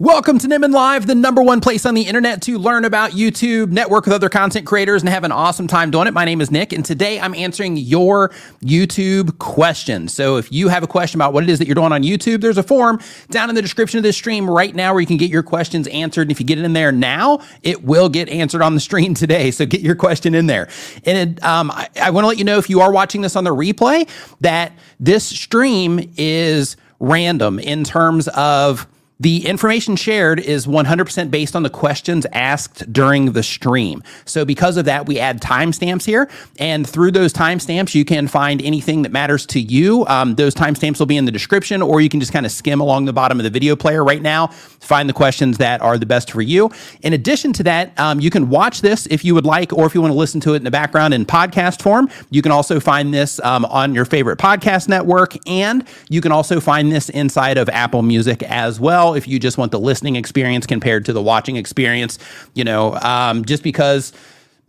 Welcome to Nimmin Live, the number one place on the internet to learn about YouTube, network with other content creators, and have an awesome time doing it. My name is Nick, and today I'm answering your YouTube questions. So if you have a question about what it is that you're doing on YouTube, there's a form down in the description of this stream right now where you can get your questions answered. And if you get it in there now, it will get answered on the stream today. So get your question in there. And it, um, I, I want to let you know if you are watching this on the replay that this stream is random in terms of the information shared is 100% based on the questions asked during the stream. So, because of that, we add timestamps here. And through those timestamps, you can find anything that matters to you. Um, those timestamps will be in the description, or you can just kind of skim along the bottom of the video player right now, find the questions that are the best for you. In addition to that, um, you can watch this if you would like, or if you want to listen to it in the background in podcast form. You can also find this um, on your favorite podcast network, and you can also find this inside of Apple Music as well if you just want the listening experience compared to the watching experience. You know, um, just because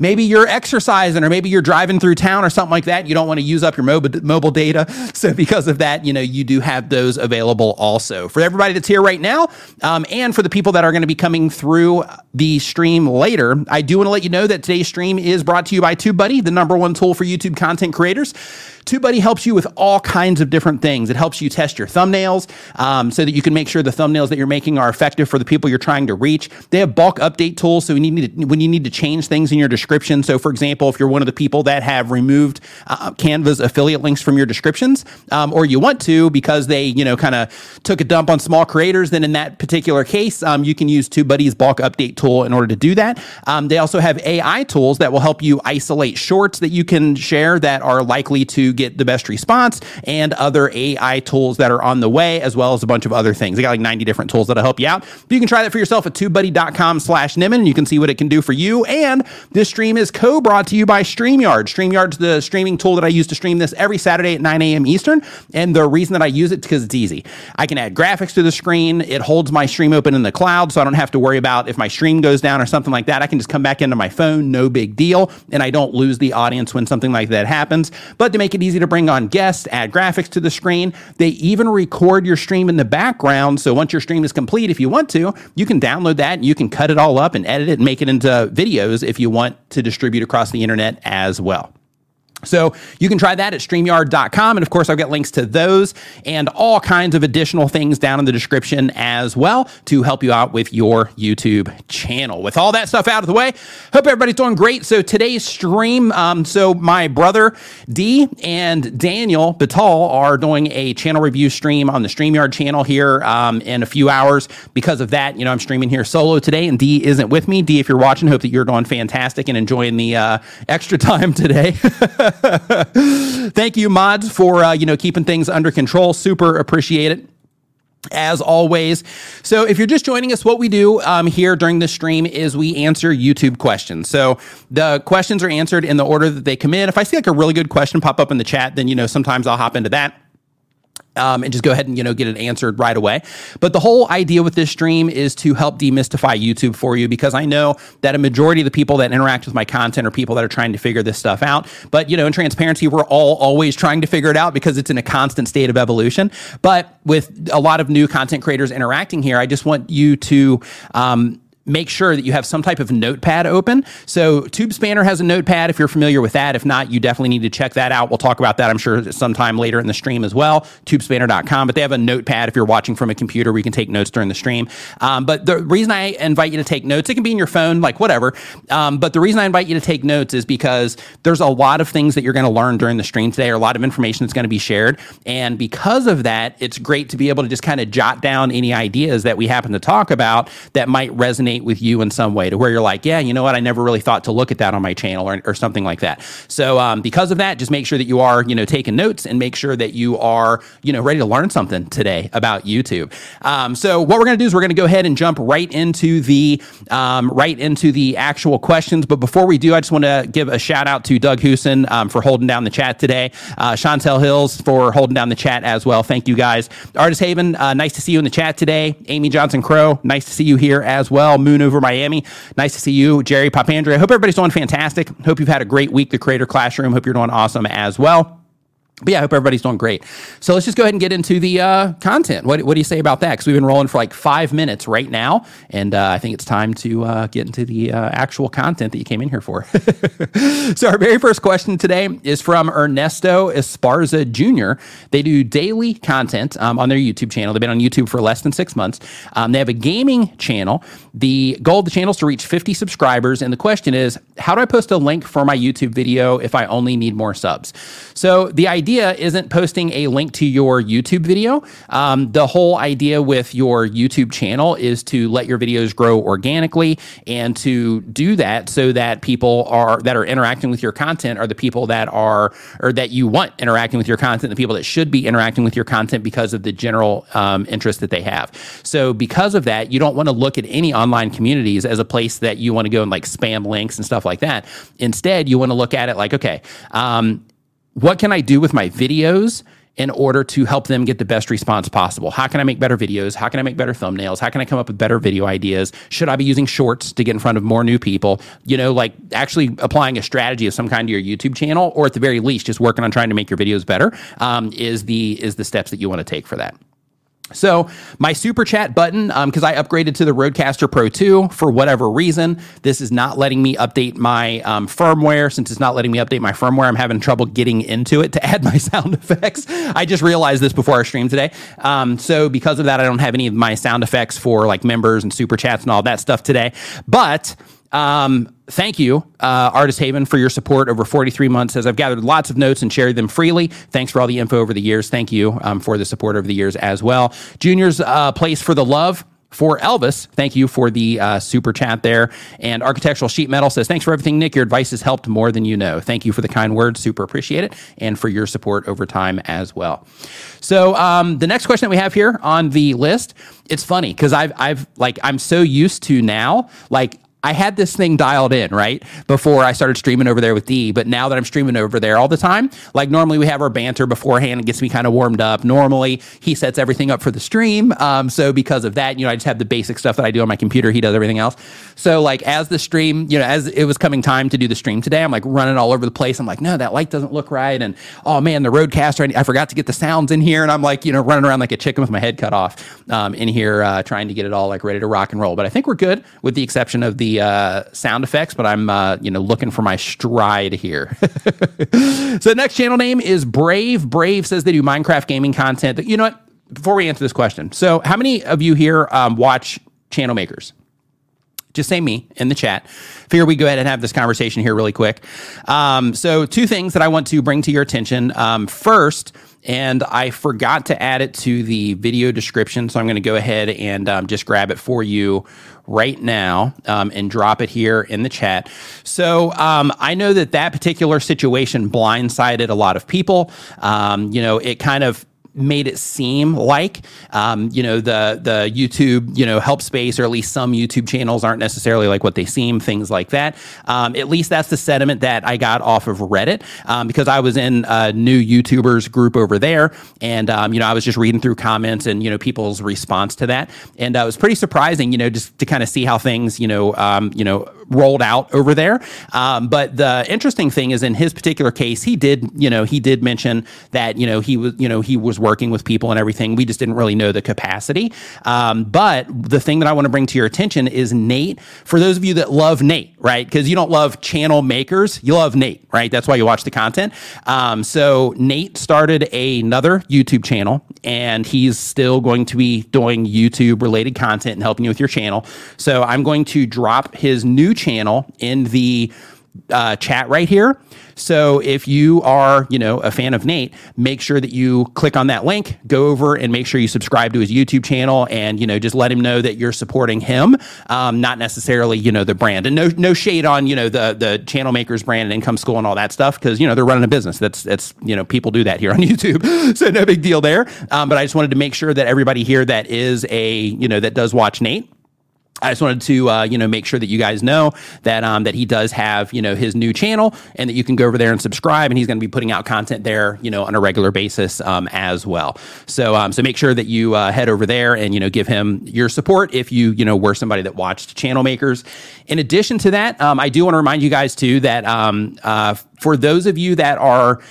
maybe you're exercising or maybe you're driving through town or something like that you don't want to use up your mobile, mobile data so because of that you know you do have those available also for everybody that's here right now um, and for the people that are going to be coming through the stream later i do want to let you know that today's stream is brought to you by tubebuddy the number one tool for youtube content creators TubeBuddy helps you with all kinds of different things. It helps you test your thumbnails um, so that you can make sure the thumbnails that you're making are effective for the people you're trying to reach. They have bulk update tools, so when you need to, when you need to change things in your description. So, for example, if you're one of the people that have removed uh, Canva's affiliate links from your descriptions, um, or you want to because they you know kind of took a dump on small creators, then in that particular case, um, you can use TubeBuddy's bulk update tool in order to do that. Um, they also have AI tools that will help you isolate shorts that you can share that are likely to get the best response and other AI tools that are on the way, as well as a bunch of other things. They got like 90 different tools that'll help you out. But you can try that for yourself at tubebuddy.com slash Nimmin, and you can see what it can do for you. And this stream is co-brought to you by StreamYard. StreamYard's the streaming tool that I use to stream this every Saturday at 9 a.m. Eastern. And the reason that I use it is because it's easy. I can add graphics to the screen. It holds my stream open in the cloud, so I don't have to worry about if my stream goes down or something like that. I can just come back into my phone, no big deal. And I don't lose the audience when something like that happens. But to make it easy to bring on guests, add graphics to the screen. They even record your stream in the background. So once your stream is complete, if you want to, you can download that and you can cut it all up and edit it and make it into videos if you want to distribute across the internet as well. So you can try that at StreamYard.com. And of course, I've got links to those and all kinds of additional things down in the description as well to help you out with your YouTube channel. With all that stuff out of the way, hope everybody's doing great. So today's stream, um, so my brother D and Daniel Batal are doing a channel review stream on the StreamYard channel here um, in a few hours. Because of that, you know, I'm streaming here solo today and D isn't with me. D, if you're watching, hope that you're doing fantastic and enjoying the uh, extra time today. Thank you, mods, for uh, you know keeping things under control. Super appreciate it as always. So, if you're just joining us, what we do um, here during the stream is we answer YouTube questions. So, the questions are answered in the order that they come in. If I see like a really good question pop up in the chat, then you know sometimes I'll hop into that um, and just go ahead and you know get it answered right away. But the whole idea with this stream is to help demystify YouTube for you because I know that a majority of the people that interact with my content are people that are trying to figure this stuff out. But you know, in transparency, we're all always trying to figure it out because it's in a constant state of evolution. But with a lot of new content creators interacting here, I just want you to um, make sure that you have some type of notepad open. So TubeSpanner has a notepad if you're familiar with that. If not, you definitely need to check that out. We'll talk about that, I'm sure, sometime later in the stream as well. TubeSpanner.com. But they have a notepad if you're watching from a computer where you can take notes during the stream. Um, but the reason I invite you to take notes, it can be in your phone, like whatever. Um, but the reason I invite you to take notes is because there's a lot of things that you're going to learn during the stream today, or a lot of information that's going to be shared. And because of that, it's great to be able to just kind of jot down any ideas that we happen to talk about that might resonate resonate with you in some way to where you're like, yeah, you know what? I never really thought to look at that on my channel or, or something like that. So um, because of that, just make sure that you are, you know, taking notes and make sure that you are, you know, ready to learn something today about YouTube. Um, so what we're going to do is we're going to go ahead and jump right into the um, right into the actual questions. But before we do, I just want to give a shout out to Doug Huson um, for holding down the chat today. Uh, Chantel Hills for holding down the chat as well. Thank you guys. Artist Haven, uh, nice to see you in the chat today. Amy Johnson Crow, nice to see you here as well. Moon over Miami. Nice to see you, Jerry Papandre. I hope everybody's doing fantastic. Hope you've had a great week, the Creator Classroom. Hope you're doing awesome as well. But yeah, I hope everybody's doing great. So let's just go ahead and get into the uh, content. What, what do you say about that? Because we've been rolling for like five minutes right now, and uh, I think it's time to uh, get into the uh, actual content that you came in here for. so our very first question today is from Ernesto Esparza Jr. They do daily content um, on their YouTube channel. They've been on YouTube for less than six months. Um, they have a gaming channel. The goal of the channel is to reach 50 subscribers, and the question is, how do I post a link for my YouTube video if I only need more subs? So the idea idea isn't posting a link to your YouTube video. Um, the whole idea with your YouTube channel is to let your videos grow organically and to do that so that people are that are interacting with your content are the people that are or that you want interacting with your content, the people that should be interacting with your content because of the general um, interest that they have. So because of that, you don't want to look at any online communities as a place that you want to go and like spam links and stuff like that. Instead, you want to look at it like, okay, um, what can I do with my videos in order to help them get the best response possible? How can I make better videos? How can I make better thumbnails? How can I come up with better video ideas? Should I be using shorts to get in front of more new people? You know, like actually applying a strategy of some kind to your YouTube channel, or at the very least, just working on trying to make your videos better um, is the is the steps that you want to take for that. So my super chat button, because um, I upgraded to the Rodecaster Pro 2 for whatever reason, this is not letting me update my um, firmware. Since it's not letting me update my firmware, I'm having trouble getting into it to add my sound effects. I just realized this before our stream today. Um, so because of that, I don't have any of my sound effects for like members and super chats and all that stuff today. But um, thank you, uh, Artist Haven, for your support over 43 months as I've gathered lots of notes and shared them freely. Thanks for all the info over the years. Thank you um, for the support over the years as well. Junior's uh, Place for the Love for Elvis. Thank you for the uh, super chat there. And Architectural Sheet Metal says, Thanks for everything, Nick. Your advice has helped more than you know. Thank you for the kind words. Super appreciate it. And for your support over time as well. So, um, the next question that we have here on the list, it's funny because I've, I've, like, I'm so used to now, like, I had this thing dialed in, right? Before I started streaming over there with D, but now that I'm streaming over there all the time, like normally we have our banter beforehand, it gets me kind of warmed up. Normally he sets everything up for the stream. Um, so because of that, you know, I just have the basic stuff that I do on my computer. He does everything else. So like as the stream, you know, as it was coming time to do the stream today, I'm like running all over the place. I'm like, no, that light doesn't look right. And oh man, the Rodecaster, I, forgot to get the sounds in here. And I'm like, you know, running around like a chicken with my head cut off um, in here, uh, trying to get it all like ready to rock and roll. But I think we're good with the exception of the uh, sound effects, but I'm uh, you know looking for my stride here. so the next channel name is Brave. Brave says they do Minecraft gaming content. You know what? Before we answer this question, so how many of you here um, watch channel makers? Just say me in the chat. Figure we go ahead and have this conversation here really quick. Um, so, two things that I want to bring to your attention. Um, first, and I forgot to add it to the video description. So I'm going to go ahead and um, just grab it for you right now um, and drop it here in the chat. So um, I know that that particular situation blindsided a lot of people. Um, you know, it kind of made it seem like um, you know the the YouTube you know help space or at least some YouTube channels aren't necessarily like what they seem things like that um, at least that's the sentiment that I got off of Reddit um, because I was in a new YouTubers group over there and um, you know I was just reading through comments and you know people's response to that and uh, it was pretty surprising you know just to kind of see how things you know um, you know rolled out over there um, but the interesting thing is in his particular case he did you know he did mention that you know he was you know he was working with people and everything. We just didn't really know the capacity. Um, but the thing that I want to bring to your attention is Nate. For those of you that love Nate, right? Because you don't love channel makers, you love Nate, right? That's why you watch the content. Um, so Nate started another YouTube channel, and he's still going to be doing YouTube related content and helping you with your channel. So I'm going to drop his new channel in the uh, chat right here. So if you are, you know, a fan of Nate, make sure that you click on that link, go over and make sure you subscribe to his YouTube channel, and you know, just let him know that you're supporting him, um, not necessarily, you know, the brand. And no, no shade on, you know, the the channel makers brand and income school and all that stuff because you know they're running a business. That's that's you know people do that here on YouTube, so no big deal there. Um, but I just wanted to make sure that everybody here that is a you know that does watch Nate I just wanted to, uh, you know, make sure that you guys know that um, that he does have, you know, his new channel, and that you can go over there and subscribe, and he's going to be putting out content there, you know, on a regular basis um, as well. So, um, so make sure that you uh, head over there and you know give him your support if you, you know, were somebody that watched Channel Makers. In addition to that, um, I do want to remind you guys too that um, uh, for those of you that are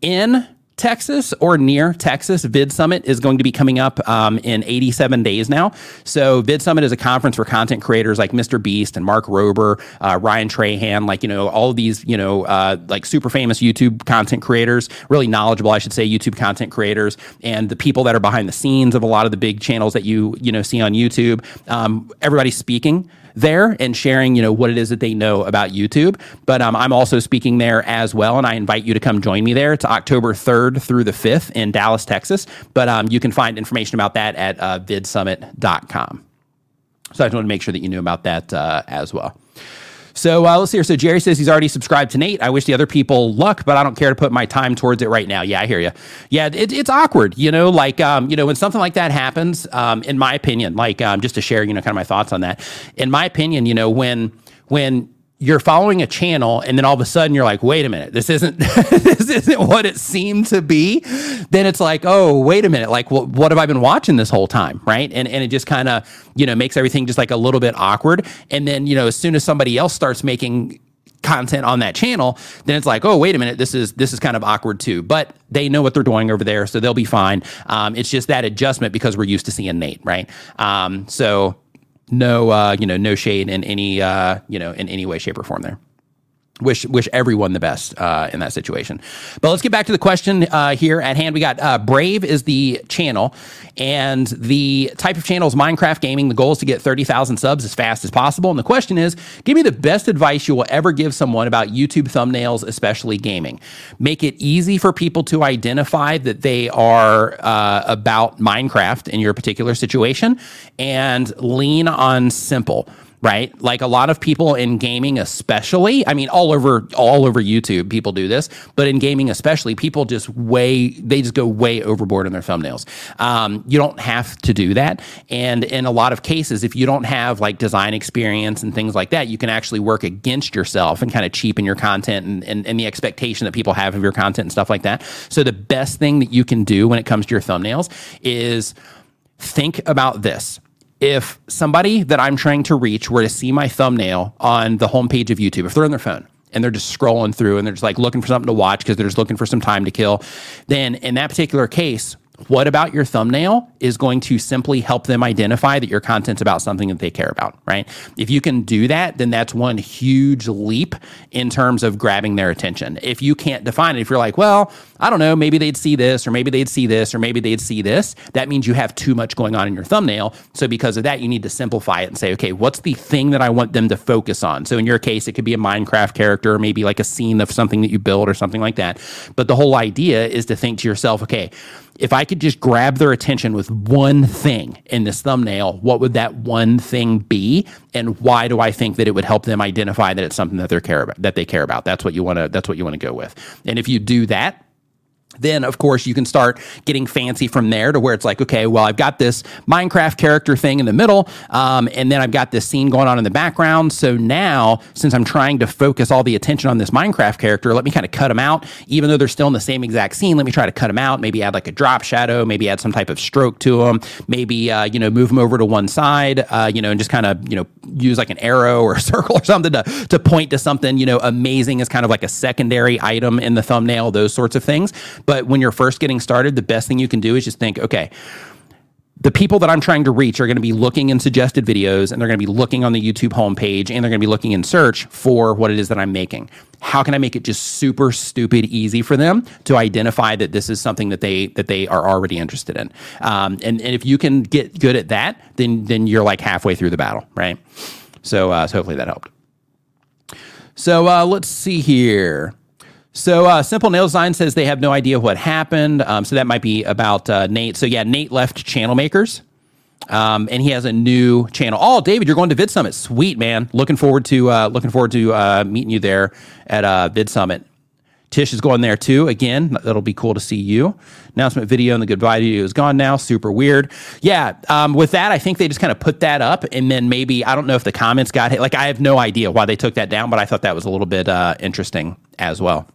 in Texas or near Texas, Vid Summit is going to be coming up um, in 87 days now. So, Vid Summit is a conference for content creators like Mr. Beast and Mark Rober, uh, Ryan Trahan, like, you know, all these, you know, uh, like super famous YouTube content creators, really knowledgeable, I should say, YouTube content creators, and the people that are behind the scenes of a lot of the big channels that you, you know, see on YouTube. Um, everybody's speaking there and sharing, you know, what it is that they know about YouTube. But um, I'm also speaking there as well, and I invite you to come join me there. It's October 3rd through the 5th in Dallas, Texas. But um, you can find information about that at uh, vidsummit.com. So I just wanted to make sure that you knew about that uh, as well. So uh, let's see here. So Jerry says he's already subscribed to Nate. I wish the other people luck, but I don't care to put my time towards it right now. Yeah, I hear you. Yeah, it, it's awkward, you know, like, um, you know, when something like that happens, um, in my opinion, like, um, just to share, you know, kind of my thoughts on that. In my opinion, you know, when, when, you're following a channel and then all of a sudden you're like wait a minute this isn't this isn't what it seemed to be then it's like oh wait a minute like what, what have i been watching this whole time right? And and it just kind of you know makes everything just like a little bit awkward. And then you know as soon as somebody else starts making content on that channel then it's like oh wait a minute this is this is kind of awkward too. But they know what they're doing over there so they'll be fine. Um, it's just that adjustment because we're used to seeing nate right? Um, so no uh, you know no shade in any uh, you know in any way shape or form there wish wish everyone the best uh, in that situation. But let's get back to the question uh, here at hand. We got uh, Brave is the channel, and the type of channel is Minecraft gaming. The goal is to get thirty thousand subs as fast as possible. And the question is, give me the best advice you will ever give someone about YouTube thumbnails, especially gaming. Make it easy for people to identify that they are uh, about Minecraft in your particular situation, and lean on simple right? Like a lot of people in gaming, especially, I mean, all over all over YouTube, people do this, but in gaming, especially, people just way they just go way overboard in their thumbnails. Um, you don't have to do that, and in a lot of cases, if you don't have like design experience and things like that, you can actually work against yourself and kind of cheapen your content and, and, and the expectation that people have of your content and stuff like that. So the best thing that you can do when it comes to your thumbnails is think about this if somebody that I'm trying to reach were to see my thumbnail on the homepage of YouTube, if they're on their phone and they're just scrolling through and they're just like looking for something to watch because they're just looking for some time to kill, then in that particular case, what about your thumbnail is going to simply help them identify that your content's about something that they care about, right? If you can do that, then that's one huge leap in terms of grabbing their attention. If you can't define it, if you're like, well, I don't know, maybe they'd see this, or maybe they'd see this, or maybe they'd see this, that means you have too much going on in your thumbnail. So because of that, you need to simplify it and say, okay, what's the thing that I want them to focus on? So in your case, it could be a Minecraft character, or maybe like a scene of something that you build or something like that. But the whole idea is to think to yourself, okay, if I could just grab their attention with one thing in this thumbnail, what would that one thing be? And why do I think that it would help them identify that it's something that they care about that they care about? That's what you want to that's what you want to go with. And if you do that, then of course you can start getting fancy from there to where it's like okay well i've got this minecraft character thing in the middle um, and then i've got this scene going on in the background. So now since i'm trying to focus all the attention on this minecraft character let me kind of cut them out. Even though they're still in the same exact scene let me try to cut them out maybe add like a drop shadow maybe add some type of stroke to them maybe uh, you know move them over to one side uh, you know and just kind of you know use like an arrow or a circle or something to, to point to something you know amazing as kind of like a secondary item in the thumbnail those sorts of things but when you're first getting started, the best thing you can do is just think, okay, the people that I'm trying to reach are going to be looking in suggested videos and they're going to be looking on the YouTube homepage and they're going to be looking in search for what it is that I'm making. How can I make it just super stupid easy for them to identify that this is something that they that they are already interested in? Um, and, and if you can get good at that, then then you're like halfway through the battle, right? So, uh, so hopefully that helped. So uh, let's see here. So uh, Simple Nail Design says they have no idea what happened. Um, so that might be about uh, Nate. So yeah, Nate left Channel Makers. Um, and he has a new channel. Oh, David, you're going to Vid Summit. Sweet, man. Looking forward to uh, looking forward to uh, meeting you there at uh, Vid Summit. Tish is going there too. Again, that'll be cool to see you. Announcement video and the goodbye video is gone now. Super weird. Yeah. Um, with that, I think they just kind of put that up, and then maybe I don't know if the comments got hit. Like I have no idea why they took that down, but I thought that was a little bit uh, interesting as well.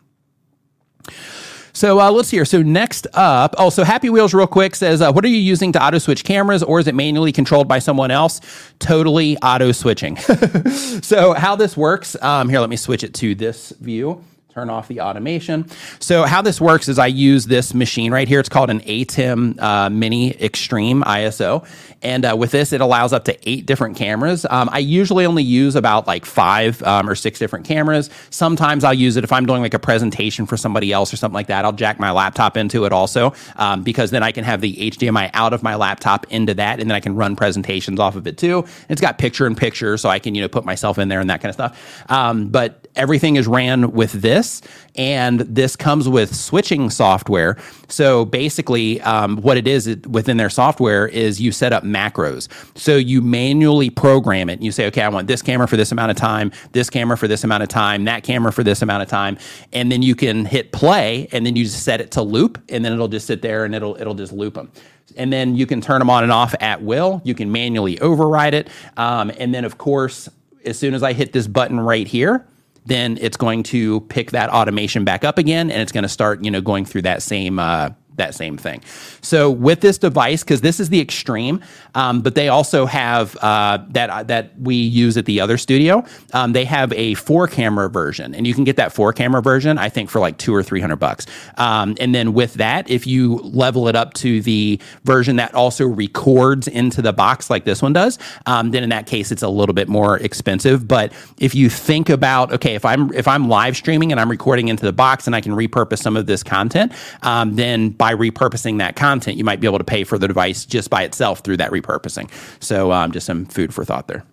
So uh, let's see here. So next up, oh, so Happy Wheels, real quick, says, uh, "What are you using to auto switch cameras, or is it manually controlled by someone else?" Totally auto switching. so how this works? Um, here, let me switch it to this view turn off the automation. So how this works is I use this machine right here. It's called an ATEM uh, Mini Extreme ISO. And uh, with this, it allows up to eight different cameras. Um, I usually only use about like five um, or six different cameras. Sometimes I'll use it if I'm doing like a presentation for somebody else or something like that. I'll jack my laptop into it also um, because then I can have the HDMI out of my laptop into that and then I can run presentations off of it too. It's got picture in picture so I can, you know, put myself in there and that kind of stuff. Um, but everything is ran with this, and this comes with switching software. So basically, um, what it is within their software is you set up macros. So you manually program it. You say, okay, I want this camera for this amount of time, this camera for this amount of time, that camera for this amount of time, and then you can hit play, and then you just set it to loop, and then it'll just sit there and it'll it'll just loop them and then you can turn them on and off at will. You can manually override it. Um, and then, of course, as soon as I hit this button right here, then it's going to pick that automation back up again and it's going to start, you know, going through that same uh, that same thing. So with this device, because this is the extreme, um, but they also have uh, that that we use at the other studio. Um, they have a four camera version, and you can get that four camera version, I think, for like two or three hundred bucks. Um, and then with that, if you level it up to the version that also records into the box like this one does, um, then in that case, it's a little bit more expensive. But if you think about okay, if I'm if I'm live streaming and I'm recording into the box and I can repurpose some of this content, um, then by repurposing that content, you might be able to pay for the device just by itself through that repurposing. So um, just some food for thought there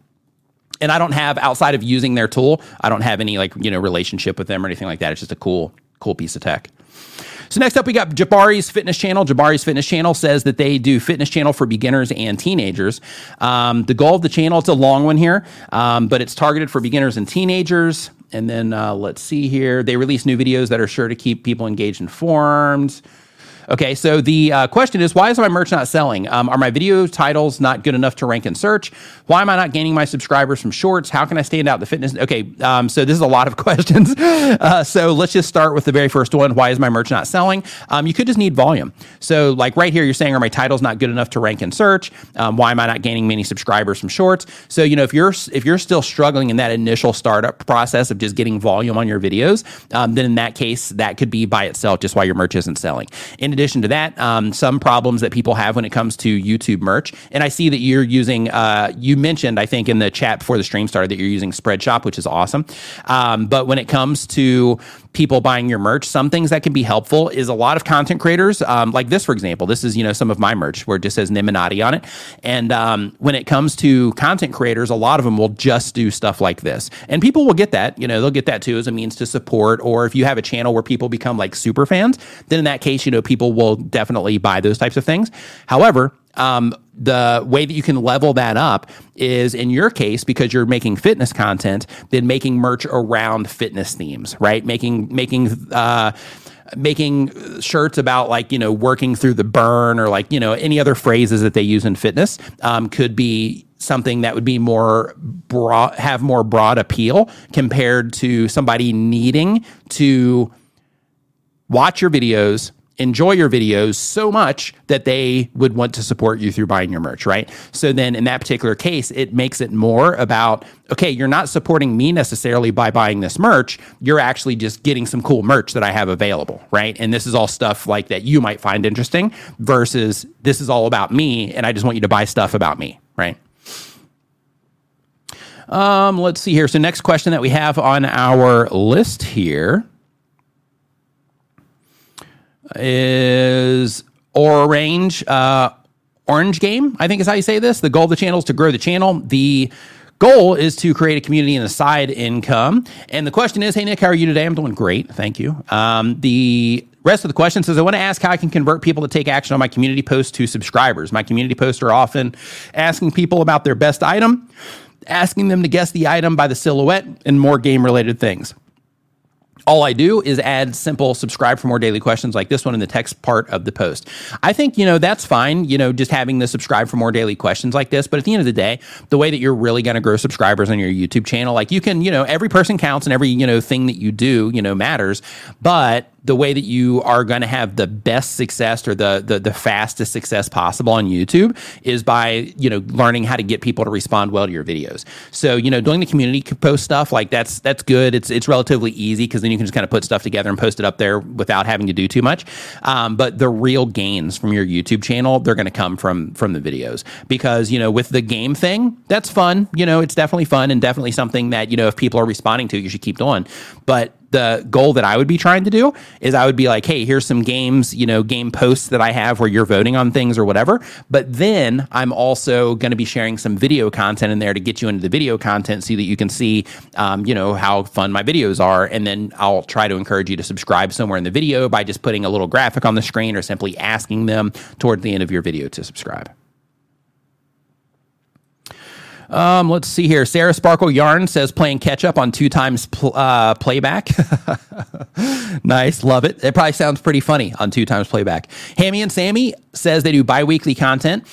and I don't have outside of using their tool, I don't have any like you know relationship with them or anything like that. It's just a cool cool piece of tech. So next up, we got Jabari's Fitness Channel. Jabari's Fitness Channel says that they do fitness channel for beginners and teenagers. Um, the goal of the channel, it's a long one here, um, but it's targeted for beginners and teenagers. And then uh, let's see here. They release new videos that are sure to keep people engaged, and informed. Okay, so the uh, question is why is my merch not selling? Um, are my video titles not good enough to rank in search? Why am I not gaining my subscribers from shorts? How can I stand out the fitness? Okay, um, so this is a lot of questions. Uh, so let's just start with the very first one. Why is my merch not selling? Um, you could just need volume. So, like right here, you're saying, are my titles not good enough to rank in search? Um, why am I not gaining many subscribers from shorts? So, you know, if you're if you're still struggling in that initial startup process of just getting volume on your videos, um, then in that case, that could be by itself just why your merch isn't selling. In addition to that, um, some problems that people have when it comes to YouTube merch. And I see that you're using, uh, you mentioned, I think, in the chat before the stream started that you're using Spreadshop, which is awesome. Um, but when it comes to people buying your merch, some things that can be helpful is a lot of content creators, um, like this, for example. This is, you know, some of my merch where it just says Nimminati on it. And um, when it comes to content creators, a lot of them will just do stuff like this. And people will get that, you know, they'll get that too as a means to support. Or if you have a channel where people become like super fans, then in that case, you know, people will definitely buy those types of things. However, um, the way that you can level that up is in your case because you're making fitness content, then making merch around fitness themes, right? Making making uh, making shirts about like you know working through the burn or like you know any other phrases that they use in fitness um, could be something that would be more broad, have more broad appeal compared to somebody needing to watch your videos enjoy your videos so much that they would want to support you through buying your merch, right? So then in that particular case, it makes it more about okay, you're not supporting me necessarily by buying this merch. You're actually just getting some cool merch that I have available, right? And this is all stuff like that you might find interesting versus this is all about me and I just want you to buy stuff about me, right? Um, let's see here. So next question that we have on our list here is Orange uh, Orange Game. I think is how you say this. The goal of the channel is to grow the channel. The goal is to create a community and a side income. And the question is, hey Nick, how are you today? I'm doing great, thank you. Um, the rest of the question says, I want to ask how I can convert people to take action on my community posts to subscribers. My community posts are often asking people about their best item, asking them to guess the item by the silhouette, and more game related things all I do is add simple subscribe for more daily questions like this one in the text part of the post. I think, you know, that's fine, you know, just having the subscribe for more daily questions like this. But at the end of the day, the way that you're really going to grow subscribers on your YouTube channel, like you can, you know, every person counts and every, you know, thing that you do, you know, matters. But the way that you are going to have the best success or the, the the fastest success possible on YouTube is by you know learning how to get people to respond well to your videos. So you know doing the community post stuff like that's that's good. It's it's relatively easy because then you can just kind of put stuff together and post it up there without having to do too much. Um, but the real gains from your YouTube channel they're going to come from from the videos because you know with the game thing that's fun. You know it's definitely fun and definitely something that you know if people are responding to you should keep doing. But the goal that I would be trying to do is I would be like, hey, here's some games, you know, game posts that I have where you're voting on things or whatever. But then I'm also going to be sharing some video content in there to get you into the video content so that you can see, um, you know, how fun my videos are. And then I'll try to encourage you to subscribe somewhere in the video by just putting a little graphic on the screen or simply asking them toward the end of your video to subscribe. Um, let's see here. Sarah Sparkle Yarn says playing catch up on two times pl- uh, playback. nice, love it. It probably sounds pretty funny on two times playback. Hammy and Sammy says they do bi weekly content.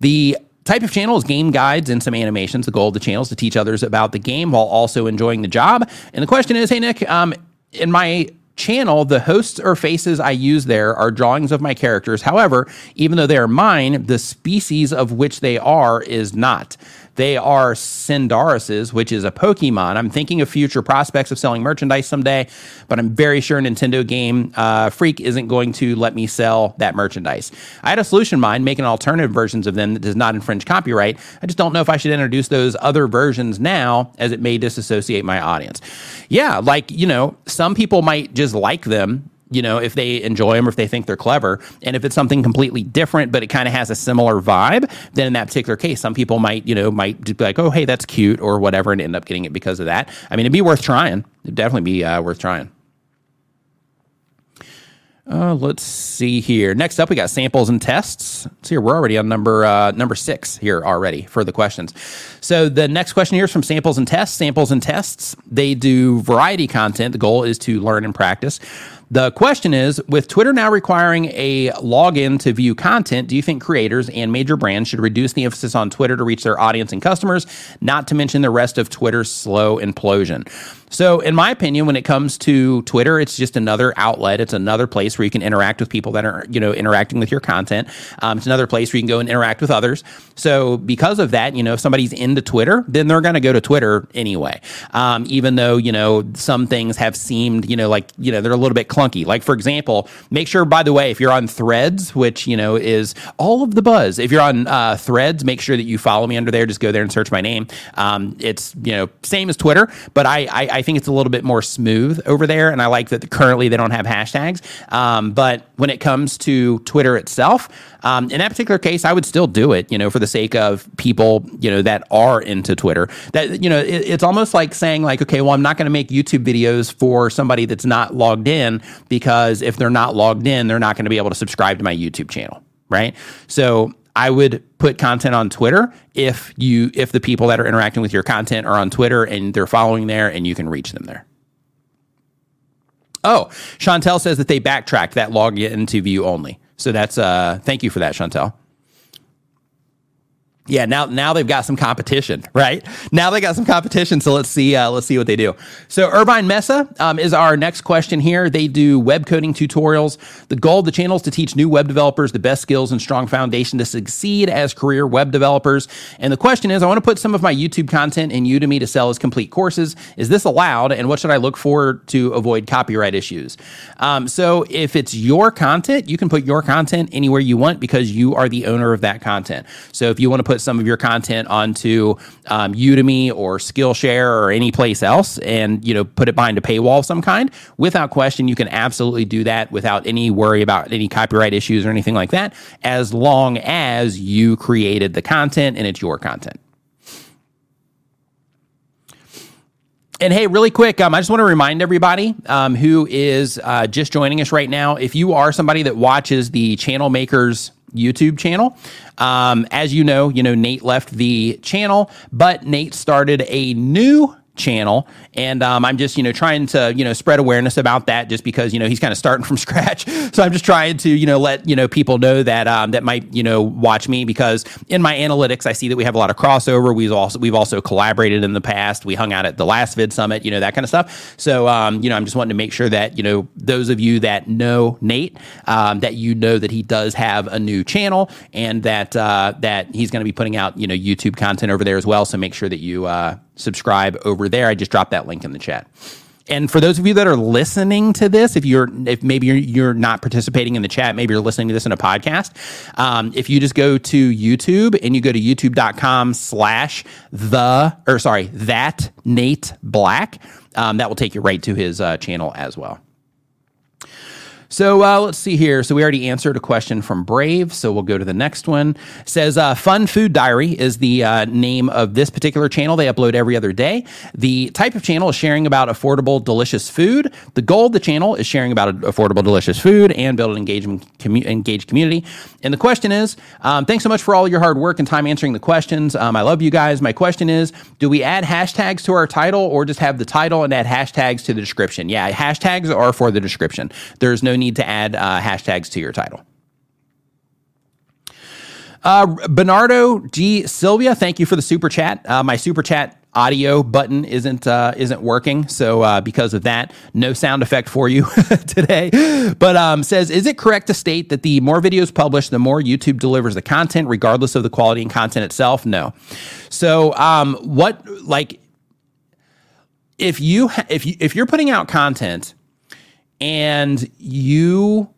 The type of channel is game guides and some animations. The goal of the channel is to teach others about the game while also enjoying the job. And the question is, hey Nick, um, in my channel, the hosts or faces I use there are drawings of my characters. However, even though they are mine, the species of which they are is not. They are Cinderaces, which is a Pokemon. I'm thinking of future prospects of selling merchandise someday, but I'm very sure Nintendo Game uh, Freak isn't going to let me sell that merchandise. I had a solution in mind, making alternative versions of them that does not infringe copyright. I just don't know if I should introduce those other versions now, as it may disassociate my audience. Yeah, like, you know, some people might just like them you know, if they enjoy them or if they think they're clever. And if it's something completely different, but it kind of has a similar vibe, then in that particular case, some people might, you know, might be like, oh, hey, that's cute or whatever, and end up getting it because of that. I mean, it'd be worth trying. It'd definitely be uh, worth trying. Uh, let's see here. Next up, we got samples and tests. So here we're already on number uh, number six here already for the questions. So the next question here is from samples and tests. Samples and tests. They do variety content. The goal is to learn and practice. The question is with Twitter now requiring a login to view content, do you think creators and major brands should reduce the emphasis on Twitter to reach their audience and customers, not to mention the rest of Twitter's slow implosion? So, in my opinion, when it comes to Twitter, it's just another outlet. It's another place where you can interact with people that are, you know, interacting with your content. Um, it's another place where you can go and interact with others. So, because of that, you know, if somebody's into Twitter, then they're going to go to Twitter anyway. Um, even though, you know, some things have seemed, you know, like, you know, they're a little bit clunky. Like, for example, make sure, by the way, if you're on threads, which, you know, is all of the buzz, if you're on uh, threads, make sure that you follow me under there. Just go there and search my name. Um, it's, you know, same as Twitter, but I, I, I I think it's a little bit more smooth over there, and I like that currently they don't have hashtags. Um, but when it comes to Twitter itself, um, in that particular case, I would still do it, you know, for the sake of people, you know, that are into Twitter. That you know, it, it's almost like saying like, okay, well, I'm not going to make YouTube videos for somebody that's not logged in because if they're not logged in, they're not going to be able to subscribe to my YouTube channel, right? So I would put content on Twitter if you if the people that are interacting with your content are on Twitter and they're following there and you can reach them there. Oh, Chantel says that they backtracked that login to view only. So that's uh thank you for that, Chantel yeah, now now they've got some competition, right? Now they got some competition, so let's see uh, let's see what they do. So Irvine Mesa um, is our next question here. They do web coding tutorials. The goal of the channel is to teach new web developers the best skills and strong foundation to succeed as career web developers. And the question is, I want to put some of my YouTube content in Udemy to sell as complete courses. Is this allowed? And what should I look for to avoid copyright issues? Um, so if it's your content, you can put your content anywhere you want because you are the owner of that content. So if you want to put put some of your content onto um, Udemy or Skillshare or any place else, and you know put it behind a paywall of some kind, without question, you can absolutely do that without any worry about any copyright issues or anything like that, as long as you created the content and it's your content. And hey, really quick, um, I just want to remind everybody um, who is uh, just joining us right now if you are somebody that watches the Channel Makers YouTube channel. Um, as you know, you know Nate left the channel, but Nate started a new channel and um, i'm just you know trying to you know spread awareness about that just because you know he's kind of starting from scratch so i'm just trying to you know let you know people know that um, that might you know watch me because in my analytics i see that we have a lot of crossover we've also we've also collaborated in the past we hung out at the last vid summit you know that kind of stuff so um, you know i'm just wanting to make sure that you know those of you that know nate um, that you know that he does have a new channel and that uh, that he's going to be putting out you know youtube content over there as well so make sure that you uh, subscribe over there. I just dropped that link in the chat. And for those of you that are listening to this, if you're if maybe you're, you're not participating in the chat, maybe you're listening to this in a podcast. Um, if you just go to YouTube and you go to youtube.com slash the or sorry, that Nate Black, um, that will take you right to his uh, channel as well. So uh, let's see here. So we already answered a question from Brave. So we'll go to the next one. It says uh, Fun Food Diary is the uh, name of this particular channel. They upload every other day. The type of channel is sharing about affordable, delicious food. The goal of the channel is sharing about affordable, delicious food and build an engagement, commu- engaged community. And the question is, um, thanks so much for all your hard work and time answering the questions. Um, I love you guys. My question is, do we add hashtags to our title or just have the title and add hashtags to the description? Yeah, hashtags are for the description. There's no need to add uh, hashtags to your title. Uh, Bernardo G. Sylvia, thank you for the super chat. Uh, my super chat audio button isn't uh, isn't working, so uh, because of that, no sound effect for you today. But um, says, is it correct to state that the more videos published, the more YouTube delivers the content, regardless of the quality and content itself? No. So um, what like if you ha- if you if you're putting out content and you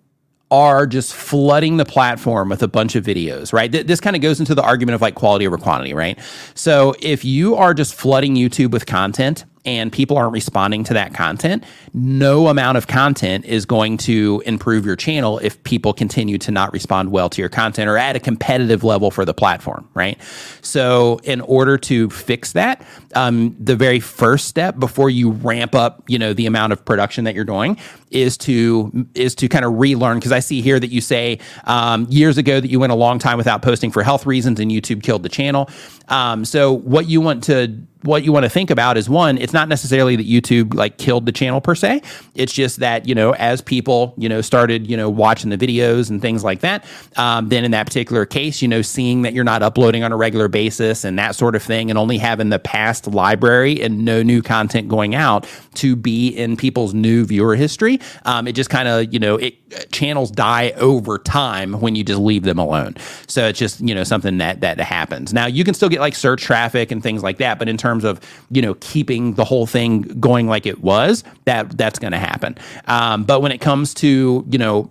are just flooding the platform with a bunch of videos, right? Th- this kind of goes into the argument of like quality over quantity, right? So if you are just flooding YouTube with content and people aren't responding to that content, no amount of content is going to improve your channel if people continue to not respond well to your content or at a competitive level for the platform, right? So, in order to fix that, um, the very first step before you ramp up, you know, the amount of production that you're doing is to is to kind of relearn. Because I see here that you say um, years ago that you went a long time without posting for health reasons, and YouTube killed the channel. Um, so, what you want to what you want to think about is one, it's not necessarily that YouTube like killed the channel per se. It's just that, you know, as people, you know, started, you know, watching the videos and things like that, um, then in that particular case, you know, seeing that you're not uploading on a regular basis and that sort of thing and only having the past library and no new content going out to be in people's new viewer history, um, it just kind of, you know, it channels die over time when you just leave them alone. So it's just, you know, something that, that happens. Now you can still get like search traffic and things like that, but in terms terms of you know keeping the whole thing going like it was, that that's going to happen. Um, but when it comes to you know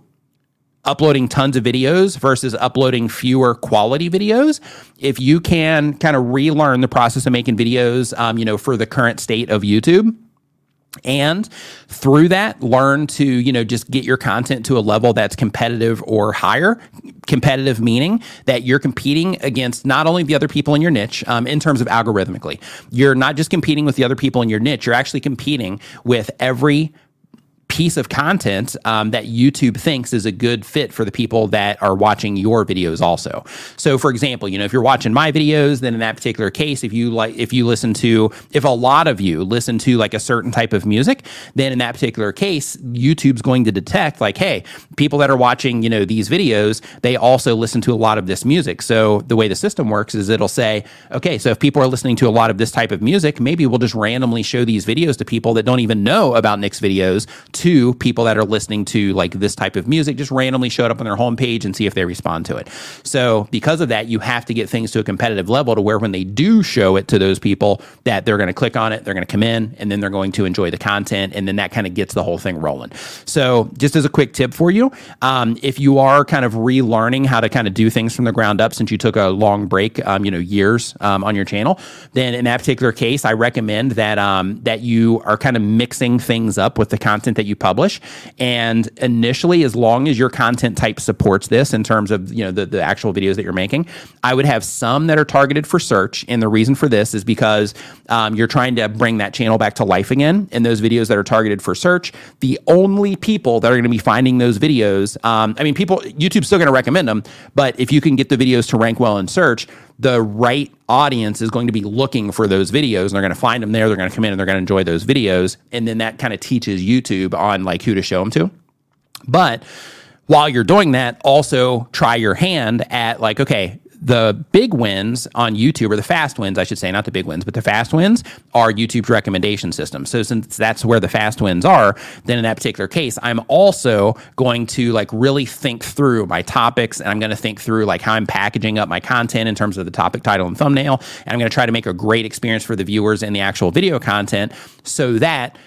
uploading tons of videos versus uploading fewer quality videos if you can kind of relearn the process of making videos um, you know for the current state of youtube and through that learn to you know just get your content to a level that's competitive or higher competitive meaning that you're competing against not only the other people in your niche um, in terms of algorithmically. You're not just competing with the other people in your niche. You're actually competing with every piece of content um, that YouTube thinks is a good fit for the people that are watching your videos also. So for example, you know, if you're watching my videos, then in that particular case, if you like if you listen to if a lot of you listen to like a certain type of music, then in that particular case, YouTube's going to detect like, hey, people that are watching, you know, these videos, they also listen to a lot of this music. So the way the system works is it'll say, okay, so if people are listening to a lot of this type of music, maybe we'll just randomly show these videos to people that don't even know about Nick's videos to people that are listening to like this type of music, just randomly show it up on their homepage and see if they respond to it. So because of that, you have to get things to a competitive level to where when they do show it to those people, that they're going to click on it, they're going to come in, and then they're going to enjoy the content, and then that kind of gets the whole thing rolling. So just as a quick tip for you, um, if you are kind of relearning how to kind of do things from the ground up since you took a long break, um, you know, years um, on your channel, then in that particular case, I recommend that um, that you are kind of mixing things up with the content that you publish. And initially, as long as your content type supports this in terms of you know the, the actual videos that you're making, I would have some that are targeted for search. And the reason for this is because um, you're trying to bring that channel back to life again. And those videos that are targeted for search, the only people that are going to be finding those videos, um, I mean, people YouTube's still going to recommend them, but if you can get the videos to rank well in search, the right audience is going to be looking for those videos and they're going to find them there. They're going to come in and they're going to enjoy those videos. And then that kind of teaches YouTube on like who to show them to. But while you're doing that, also try your hand at like, okay, the big wins on YouTube, or the fast wins, I should say, not the big wins, but the fast wins are YouTube's recommendation system. So since that's where the fast wins are, then in that particular case, I'm also going to like really think through my topics and I'm going to think through like how I'm packaging up my content in terms of the topic title and thumbnail. And I'm going to try to make a great experience for the viewers in the actual video content so that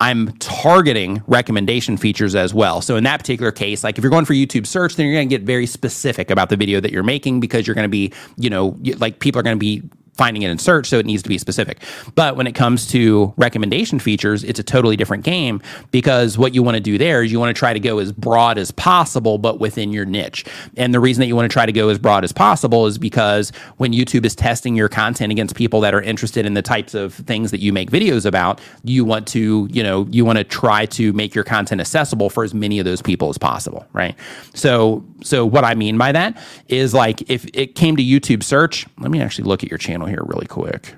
I'm targeting recommendation features as well. So in that particular case, like if you're going for YouTube search, then you're going to get very specific about the video that you're making because you're going to be, you know, like people are going to be finding it in search, so it needs to be specific. But when it comes to recommendation features, it's a totally different game because what you want to do there is you want to try to go as broad as possible, but within your niche. And the reason that you want to try to go as broad as possible is because when YouTube is testing your content against people that are interested in the types of things that you make videos about, you want to, you know, you want to try to make your content accessible for as many of those people as possible, right? So, so what I mean by that is like if it came to YouTube search, let me actually look at your channel here really quick.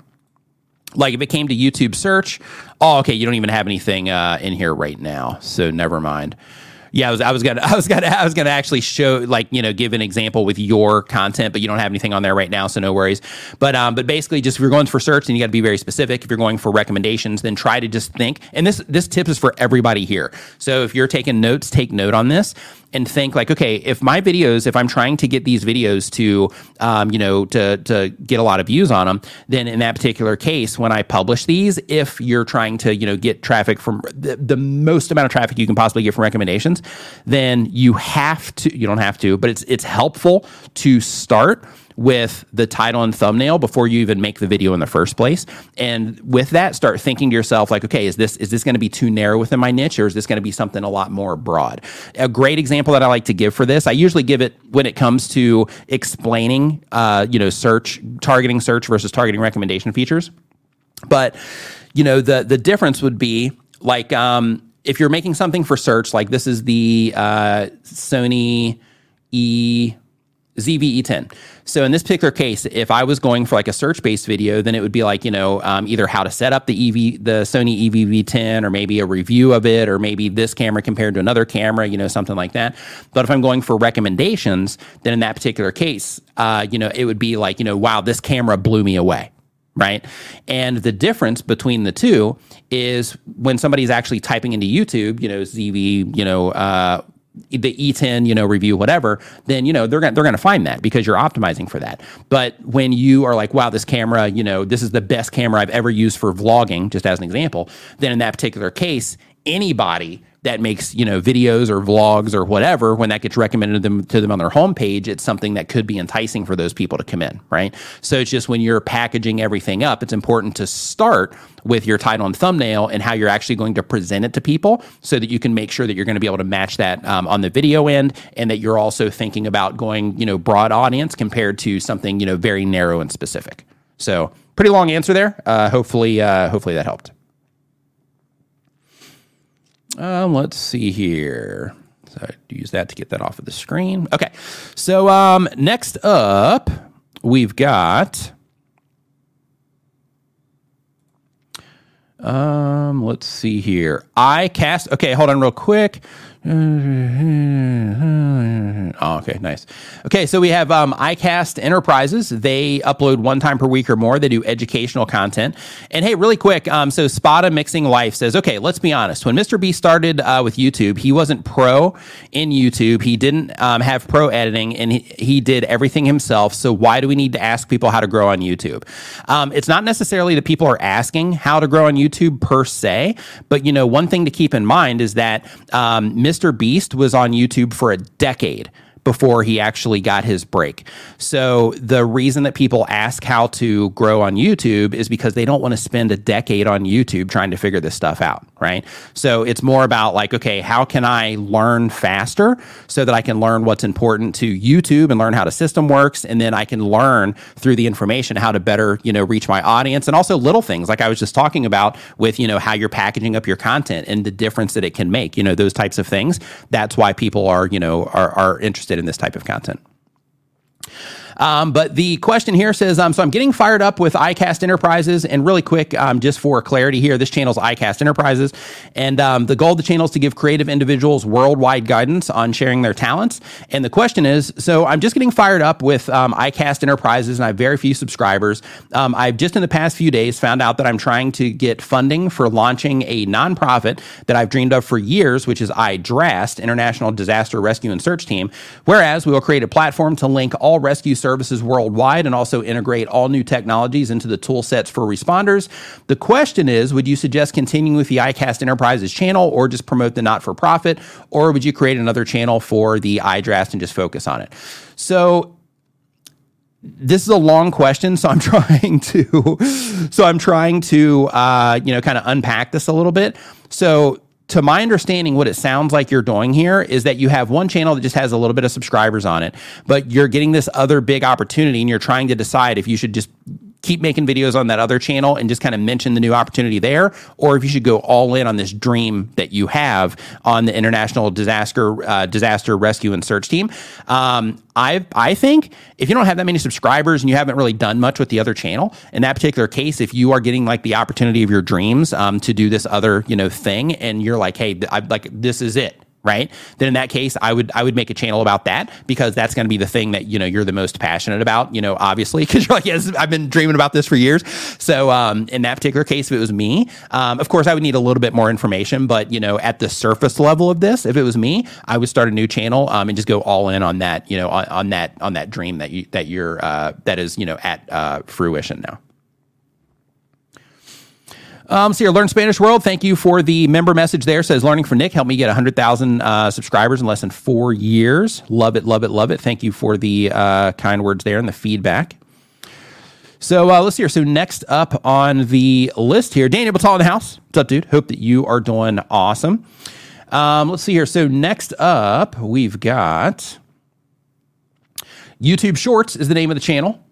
Like if it came to YouTube search, oh, okay, you don't even have anything uh, in here right now, so never mind. Yeah, I was, I was gonna, I was gonna, I was gonna actually show, like, you know, give an example with your content, but you don't have anything on there right now, so no worries. But, um, but basically, just if you're going for search, then you got to be very specific. If you're going for recommendations, then try to just think. And this, this tip is for everybody here. So if you're taking notes, take note on this and think like, okay, if my videos, if I'm trying to get these videos to, um, you know, to to get a lot of views on them, then in that particular case, when I publish these, if you're trying to, you know, get traffic from the, the most amount of traffic you can possibly get from recommendations, then you have to. You don't have to, but it's it's helpful to start with the title and thumbnail before you even make the video in the first place. And with that, start thinking to yourself like, okay, is this is this going to be too narrow within my niche, or is this going to be something a lot more broad? A great example that I like to give for this, I usually give it when it comes to explaining, uh, you know, search targeting search versus targeting recommendation features. But you know, the the difference would be like um, if you're making something for search, like this is the uh, Sony E ZVE10. So in this particular case, if I was going for like a search-based video, then it would be like you know um, either how to set up the EV, the Sony EVV10, or maybe a review of it, or maybe this camera compared to another camera, you know, something like that. But if I'm going for recommendations, then in that particular case, uh, you know, it would be like you know, wow, this camera blew me away right? And the difference between the two is when somebody's actually typing into YouTube, you know, ZV, you know, uh, the E10, you know, review, whatever, then you know they're gonna they're gonna find that because you're optimizing for that. But when you are like, wow, this camera, you know, this is the best camera I've ever used for vlogging, just as an example, then in that particular case, anybody that makes you know videos or vlogs or whatever when that gets recommended to them to them on their homepage it's something that could be enticing for those people to come in right? So it's just when you're packaging everything up it's important to start with your title and thumbnail and how you're actually going to present it to people so that you can make sure that you're going to be able to match that um, on the video end and that you're also thinking about going you know broad audience compared to something you know very narrow and specific. So pretty long answer there. Uh, hopefully uh, hopefully that helped um, let's see here. So I use that to get that off of the screen. Okay. So um, next up, we've got. Um, let's see here. I cast. Okay, hold on real quick. Oh, okay, nice. Okay, so we have um, iCast Enterprises. They upload one time per week or more. They do educational content. And hey, really quick, um, so Spada Mixing Life says, okay, let's be honest. When Mr. B started uh, with YouTube, he wasn't pro in YouTube. He didn't um, have pro editing, and he, he, did everything himself. So why do we need to ask people how to grow on YouTube? Um, it's not necessarily that people are asking how to grow on YouTube per se, but you know, one thing to keep in mind is that Mr. Um, Beast was on YouTube for a decade before he actually got his break. So the reason that people ask how to grow on YouTube is because they don't want to spend a decade on YouTube trying to figure this stuff out, right? So it's more about like, okay, how can I learn faster so that I can learn what's important to YouTube and learn how the system works and then I can learn through the information how to better, you know, reach my audience and also little things like I was just talking about with, you know, how you're packaging up your content and the difference that it can make, you know, those types of things. That's why people are, you know, are are interested interested in this type of content. Um, but the question here says, um, so I'm getting fired up with iCast Enterprises, and really quick, um, just for clarity here, this channel's iCast Enterprises, and um, the goal of the channel is to give creative individuals worldwide guidance on sharing their talents. And the question is, so I'm just getting fired up with um, iCast Enterprises, and I have very few subscribers. Um, I've just in the past few days found out that I'm trying to get funding for launching a nonprofit that I've dreamed of for years, which is iDRAST, International Disaster Rescue and Search Team. Whereas we will create a platform to link all rescue services worldwide and also integrate all new technologies into the tool sets for responders. The question is would you suggest continuing with the iCast Enterprises channel or just promote the not for profit? Or would you create another channel for the iDRAST and just focus on it? So, this is a long question, so I'm trying to, so I'm trying to, uh, you know, kind of unpack this a little bit. So to my understanding, what it sounds like you're doing here is that you have one channel that just has a little bit of subscribers on it, but you're getting this other big opportunity and you're trying to decide if you should just keep making videos on that other channel and just kind of mention the new opportunity there, or if you should go all in on this dream that you have on the International Disaster uh, Disaster Rescue and Search Team. Um, I I think if you don't have that many subscribers and you haven't really done much with the other channel, in that particular case, if you are getting like the opportunity of your dreams um, to do this other you know thing, and you're like, hey, I, like this is it right? Then in that case i would i would make a channel about that because that's going to be the thing that you know you're the most passionate about you know obviously because you're like yes i've been dreaming about this for years. So um, in that particular case if it was me um, of course i would need a little bit more information but you know at the surface level of this if it was me i would start a new channel um, and just go all in on that you know on, on that on that dream that you that you're uh, that is you know at uh, fruition now um, so your Learn Spanish World, thank you for the member message there. Says learning for Nick helped me get 100,000 uh, subscribers in less than four years. Love it, love it, love it. Thank you for the uh, kind words there and the feedback. So uh, let's see here. So next up on the list here, Daniel Batal in the house. What's up, dude? Hope that you are doing awesome. Um, let's see here. So next up, we've got YouTube Shorts is the name of the channel.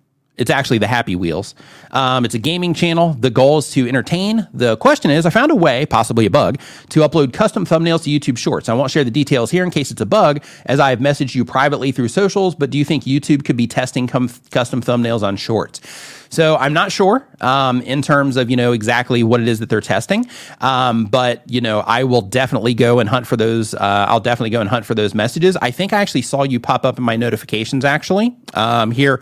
It's actually the Happy Wheels. Um, it's a gaming channel. The goal is to entertain. The question is I found a way, possibly a bug, to upload custom thumbnails to YouTube Shorts. I won't share the details here in case it's a bug, as I have messaged you privately through socials, but do you think YouTube could be testing com- custom thumbnails on Shorts? So I'm not sure um, in terms of you know exactly what it is that they're testing, um, but you know I will definitely go and hunt for those. Uh, I'll definitely go and hunt for those messages. I think I actually saw you pop up in my notifications actually um, here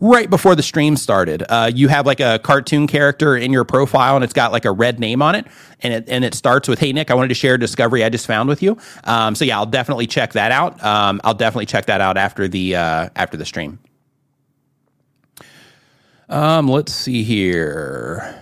right before the stream started. Uh, you have like a cartoon character in your profile and it's got like a red name on it. And it, and it starts with, Hey, Nick, I wanted to share a discovery I just found with you. Um, so yeah, I'll definitely check that out. Um, I'll definitely check that out after the, uh, after the stream. Um, let's see here.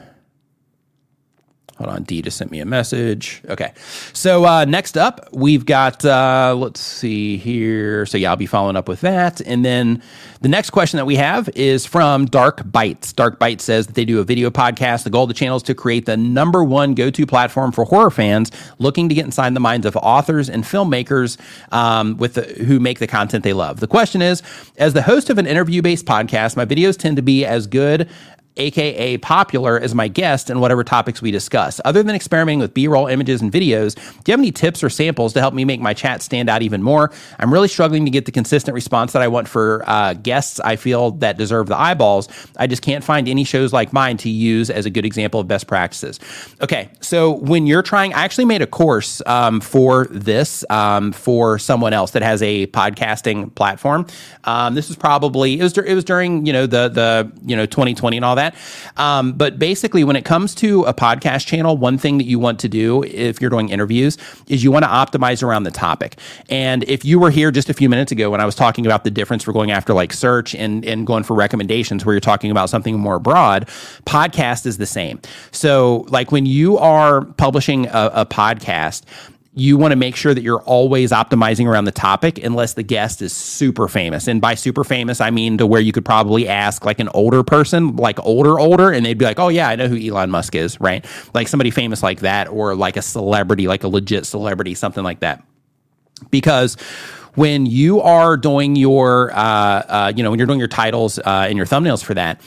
Hold on, D just sent me a message. Okay. So uh, next up, we've got, uh, let's see here. So yeah, I'll be following up with that. And then the next question that we have is from Dark Bites. Dark Bites says that they do a video podcast. The goal of the channel is to create the number one go to platform for horror fans looking to get inside the minds of authors and filmmakers um, with the, who make the content they love. The question is As the host of an interview based podcast, my videos tend to be as good aka popular, as my guest in whatever topics we discuss. Other than experimenting with B roll images and videos, do you have any tips or samples to help me make my chat stand out even more? I'm really struggling to get the consistent response that I want for uh, guests I feel that deserve the eyeballs. I just can't find any shows like mine to use as a good example of best practices. Okay, so when you're trying, I actually made a course um, for this um, for someone else that has a podcasting platform. Um, this was probably it was it was during you know the the you know 2020 and all that that. Um, but basically, when it comes to a podcast channel, one thing that you want to do if you're doing interviews is you want to optimize around the topic. And if you were here just a few minutes ago when I was talking about the difference for going after like search and, and going for recommendations, where you're talking about something more broad, podcast is the same. So, like when you are publishing a, a podcast, you want to make sure that you're always optimizing around the topic unless the guest is super famous. And by super famous, I mean to where you could probably ask like an older person, like older, older, and they'd be like, oh, yeah, I know who Elon Musk is, right? Like somebody famous like that, or like a celebrity, like a legit celebrity, something like that. Because when you are doing your, uh, uh, you know, when you're doing your titles uh, and your thumbnails for that,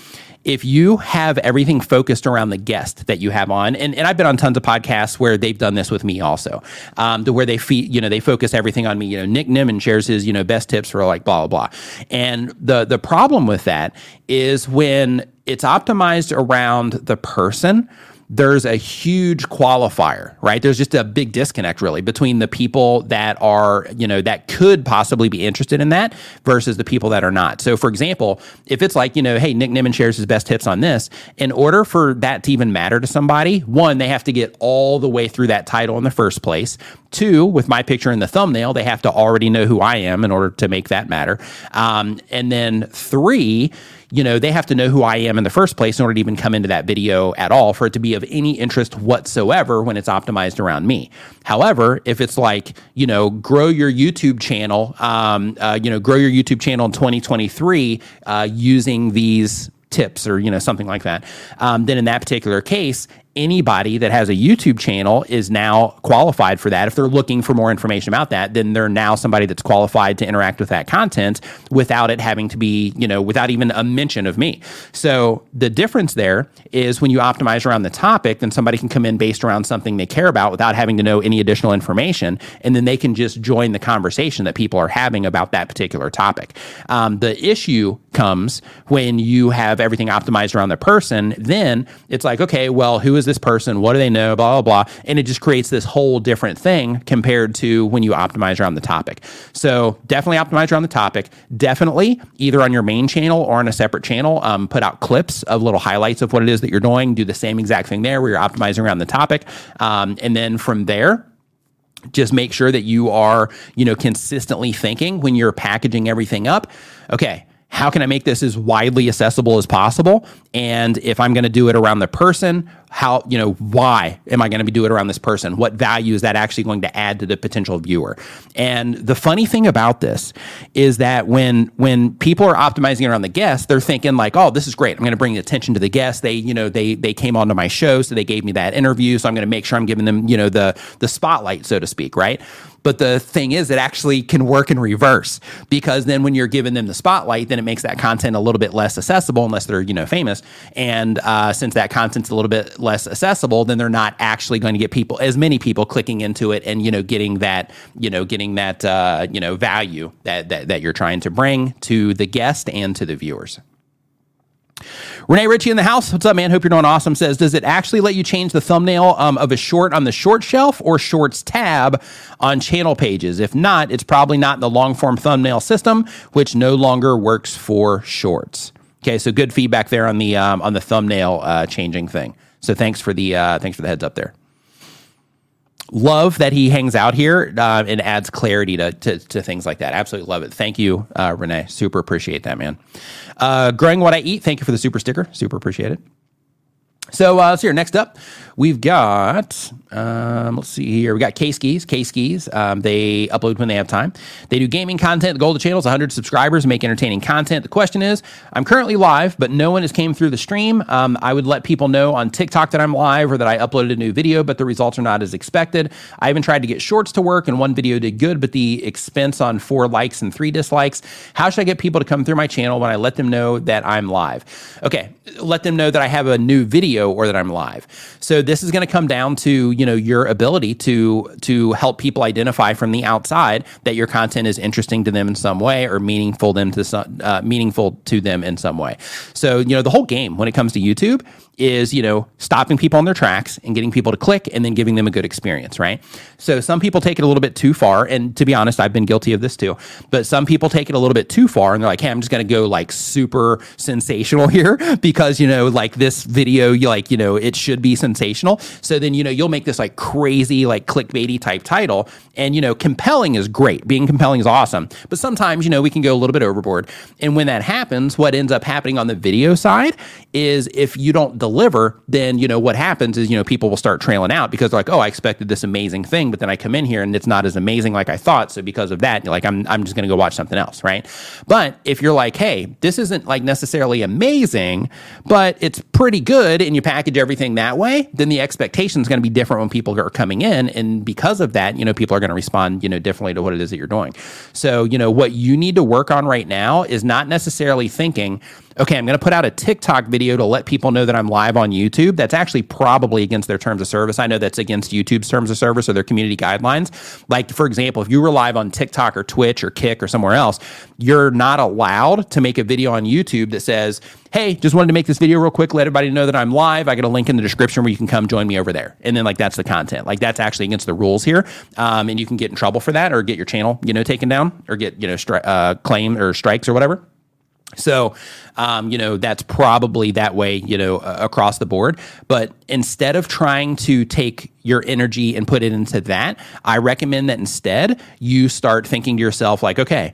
if you have everything focused around the guest that you have on, and, and I've been on tons of podcasts where they've done this with me also, um, to where they feed, you know, they focus everything on me. You know, Nick Nimmin shares his, you know, best tips for like blah blah blah. And the the problem with that is when it's optimized around the person there's a huge qualifier, right? There's just a big disconnect really between the people that are, you know, that could possibly be interested in that versus the people that are not. So, for example, if it's like, you know, hey, Nick Nimmin shares his best tips on this, in order for that to even matter to somebody, one, they have to get all the way through that title in the first place. Two, with my picture in the thumbnail, they have to already know who I am in order to make that matter. Um, and then three, you know, they have to know who I am in the first place in order to even come into that video at all for it to be of any interest whatsoever when it's optimized around me. However, if it's like, you know, grow your YouTube channel, um, uh, you know, grow your YouTube channel in 2023 uh, using these tips or you know something like that um, then in that particular case anybody that has a YouTube channel is now qualified for that. If they're looking for more information about that, then they're now somebody that's qualified to interact with that content without it having to be, you know, without even a mention of me. So the difference there is when you optimize around the topic, then somebody can come in based around something they care about without having to know any additional information. And then they can just join the conversation that people are having about that particular topic. Um, the issue comes when you have everything optimized around the person, then it's like, okay, well, who is is this person? What do they know? Blah, blah, blah. And it just creates this whole different thing compared to when you optimize around the topic. So definitely optimize around the topic. Definitely either on your main channel or on a separate channel, um, put out clips of little highlights of what it is that you're doing. Do the same exact thing there where you're optimizing around the topic. Um, and then from there, just make sure that you are, you know, consistently thinking when you're packaging everything up. Okay, how can I make this as widely accessible as possible? And if I'm going to do it around the person, how, you know, why am I going to be doing it around this person? What value is that actually going to add to the potential viewer? And the funny thing about this is that when when people are optimizing around the guest, they're thinking like, oh, this is great. I'm going to bring attention to the guest. They, you know, they they came onto my show, so they gave me that interview. So I'm going to make sure I'm giving them, you know, the the spotlight, so to speak, right? But the thing is, it actually can work in reverse because then when you're giving them the spotlight, then it makes that content a little bit less accessible unless they're you know famous. And uh, since that content's a little bit less accessible, then they're not actually going to get people as many people clicking into it and you know getting that you know getting that uh, you know value that, that that you're trying to bring to the guest and to the viewers. Rene Ritchie in the house. What's up, man? Hope you're doing awesome. Says, does it actually let you change the thumbnail um, of a short on the short shelf or shorts tab on channel pages? If not, it's probably not the long form thumbnail system, which no longer works for shorts. Okay, so good feedback there on the um, on the thumbnail uh, changing thing. So thanks for the uh, thanks for the heads up there love that he hangs out here uh, and adds clarity to, to, to, things like that. Absolutely love it. Thank you, uh, Rene. Super appreciate that, man. Uh, growing what I eat. Thank you for the super sticker. Super appreciate it. So uh, let's see here. Next up, we've got um, let's see here. We got K Skis. K Skis. Um, they upload when they have time. They do gaming content. The goal of the channel is 100 subscribers. Make entertaining content. The question is, I'm currently live, but no one has came through the stream. Um, I would let people know on TikTok that I'm live or that I uploaded a new video, but the results are not as expected. I even tried to get shorts to work, and one video did good, but the expense on four likes and three dislikes. How should I get people to come through my channel when I let them know that I'm live? Okay, let them know that I have a new video or that I'm live. So this is going to come down to you know your ability to to help people identify from the outside that your content is interesting to them in some way or meaningful them to some, uh, meaningful to them in some way. So you know the whole game when it comes to YouTube is you know stopping people on their tracks and getting people to click and then giving them a good experience right? So some people take it a little bit too far and to be honest i've been guilty of this too but some people take it a little bit too far and they're like hey i'm just going to go like super sensational here because you know like this video you like you know it should be sensational. So then you know you'll make this like crazy like clickbaity type title and you know compelling is great. Being compelling is awesome but sometimes you know we can go a little bit overboard. And when that happens what ends up happening on the video side is if you don't deliver, then you know what happens is you know people will start trailing out because they're like, oh, I expected this amazing thing, but then I come in here and it's not as amazing like I thought. So because of that, like, I'm I'm just going to go watch something else, right? But if you're like, hey, this isn't like necessarily amazing, but it's pretty good, and you package everything that way, then the expectation is going to be different when people are coming in, and because of that, you know, people are going to respond, you know, differently to what it is that you're doing. So you know what you need to work on right now is not necessarily thinking okay, I'm going to put out a TikTok video to let people know that I'm live on YouTube. That's actually probably against their terms of service. I know that's against YouTube's terms of service or their community guidelines. Like, for example, if you were live on TikTok or Twitch or Kick or somewhere else, you're not allowed to make a video on YouTube that says, hey, just wanted to make this video real quick, let everybody know that I'm live. I got a link in the description where you can come join me over there. And then, like, that's the content. Like, that's actually against the rules here. Um, and you can get in trouble for that or get your channel, you know, taken down or get, you know, stri- uh, claim or strikes or whatever. So, um, you know, that's probably that way, you know, uh, across the board. But instead of trying to take your energy and put it into that, I recommend that instead you start thinking to yourself, like, okay,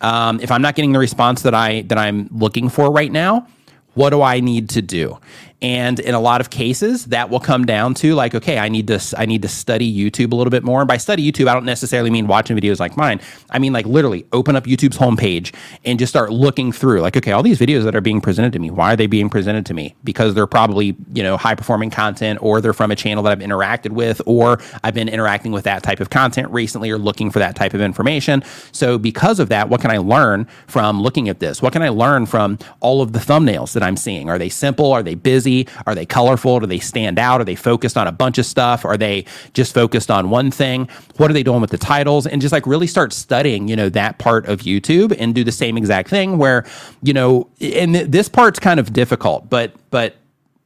um, if I'm not getting the response that I that I'm looking for right now, what do I need to do? And in a lot of cases, that will come down to like, okay, I need to I need to study YouTube a little bit more. And by study YouTube, I don't necessarily mean watching videos like mine. I mean like literally open up YouTube's homepage and just start looking through. Like, okay, all these videos that are being presented to me, why are they being presented to me? Because they're probably you know high performing content, or they're from a channel that I've interacted with, or I've been interacting with that type of content recently, or looking for that type of information. So because of that, what can I learn from looking at this? What can I learn from all of the thumbnails that I'm seeing? Are they simple? Are they busy? Are they colorful? Do they stand out? Are they focused on a bunch of stuff? Are they just focused on one thing? What are they doing with the titles? And just like really start studying, you know, that part of YouTube and do the same exact thing where, you know, and th- this part's kind of difficult, but, but,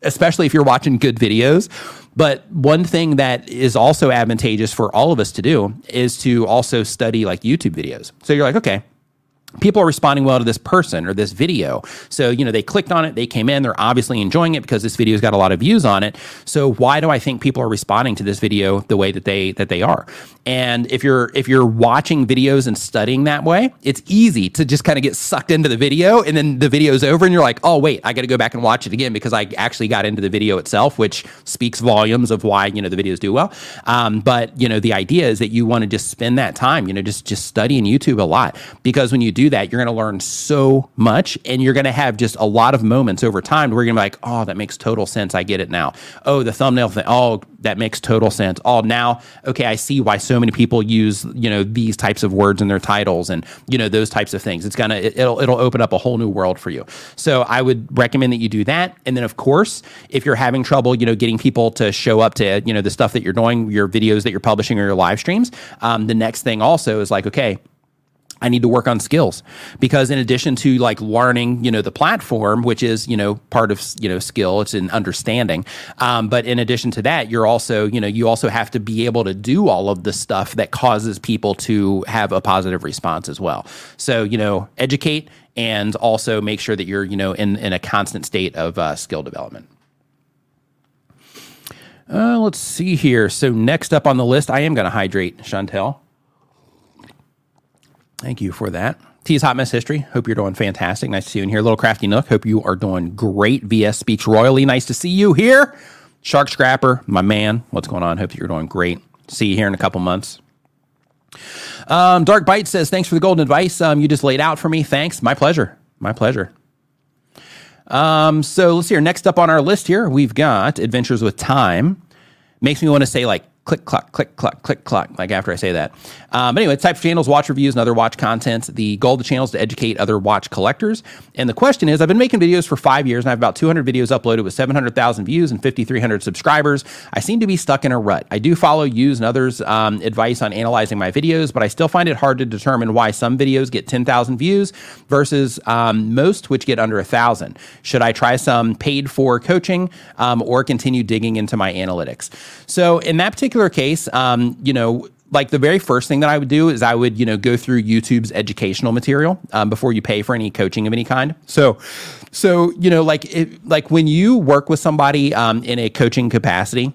especially if you're watching good videos. But one thing that is also advantageous for all of us to do is to also study like YouTube videos. So you're like, okay, people are responding well to this person or this video. So, you know, they clicked on it, they came in, they're obviously enjoying it because this video's got a lot of views on it. So, why do I think people are responding to this video the way that they that they are? And if you're if you're watching videos and studying that way, it's easy to just kind of get sucked into the video and then the video's over and you're like, "Oh, wait, I got to go back and watch it again because I actually got into the video itself, which speaks volumes of why, you know, the videos do well." Um, but, you know, the idea is that you want to just spend that time, you know, just just studying YouTube a lot because when you do do that, you're going to learn so much and you're going to have just a lot of moments over time where you're going to be like, oh, that makes total sense. I get it now. Oh, the thumbnail thing. Oh, that makes total sense. Oh, now, okay, I see why so many people use, you know, these types of words in their titles and, you know, those types of things. It's going to, it, it'll, it'll open up a whole new world for you. So I would recommend that you do that. And then, of course, if you're having trouble, you know, getting people to show up to, you know, the stuff that you're doing, your videos that you're publishing or your live streams, um, the next thing also is like, okay, I need to work on skills because in addition to like learning, you know, the platform, which is, you know, part of, you know, skill, it's an understanding. Um, but in addition to that, you're also, you know, you also have to be able to do all of the stuff that causes people to have a positive response as well. So, you know, educate and also make sure that you're, you know, in, in a constant state of uh, skill development. Uh, let's see here. So next up on the list, I am going to hydrate, Chantel. Thank you for that. T's Hot Mess History. Hope you're doing fantastic. Nice to see you in here. Little Crafty Nook. Hope you are doing great. VS Speech Royally. Nice to see you here. Shark Scrapper, my man. What's going on? Hope you're doing great. See you here in a couple months. Um, Dark Bite says, thanks for the golden advice um, you just laid out for me. Thanks. My pleasure. My pleasure. Um, so let's see here. Next up on our list here, we've got Adventures with Time. Makes me want to say like click, clock, click, clock, click, clock, like after I say that. Um, but anyway, type of channels, watch reviews, and other watch content. The goal of the channel is to educate other watch collectors. And the question is I've been making videos for five years and I have about 200 videos uploaded with 700,000 views and 5,300 subscribers. I seem to be stuck in a rut. I do follow Yu's and others' um, advice on analyzing my videos, but I still find it hard to determine why some videos get 10,000 views versus um, most which get under a thousand. Should I try some paid for coaching um, or continue digging into my analytics? So in that particular particular case, um, you know, like the very first thing that I would do is I would, you know, go through YouTube's educational material um, before you pay for any coaching of any kind. So, so you know, like it, like when you work with somebody um, in a coaching capacity,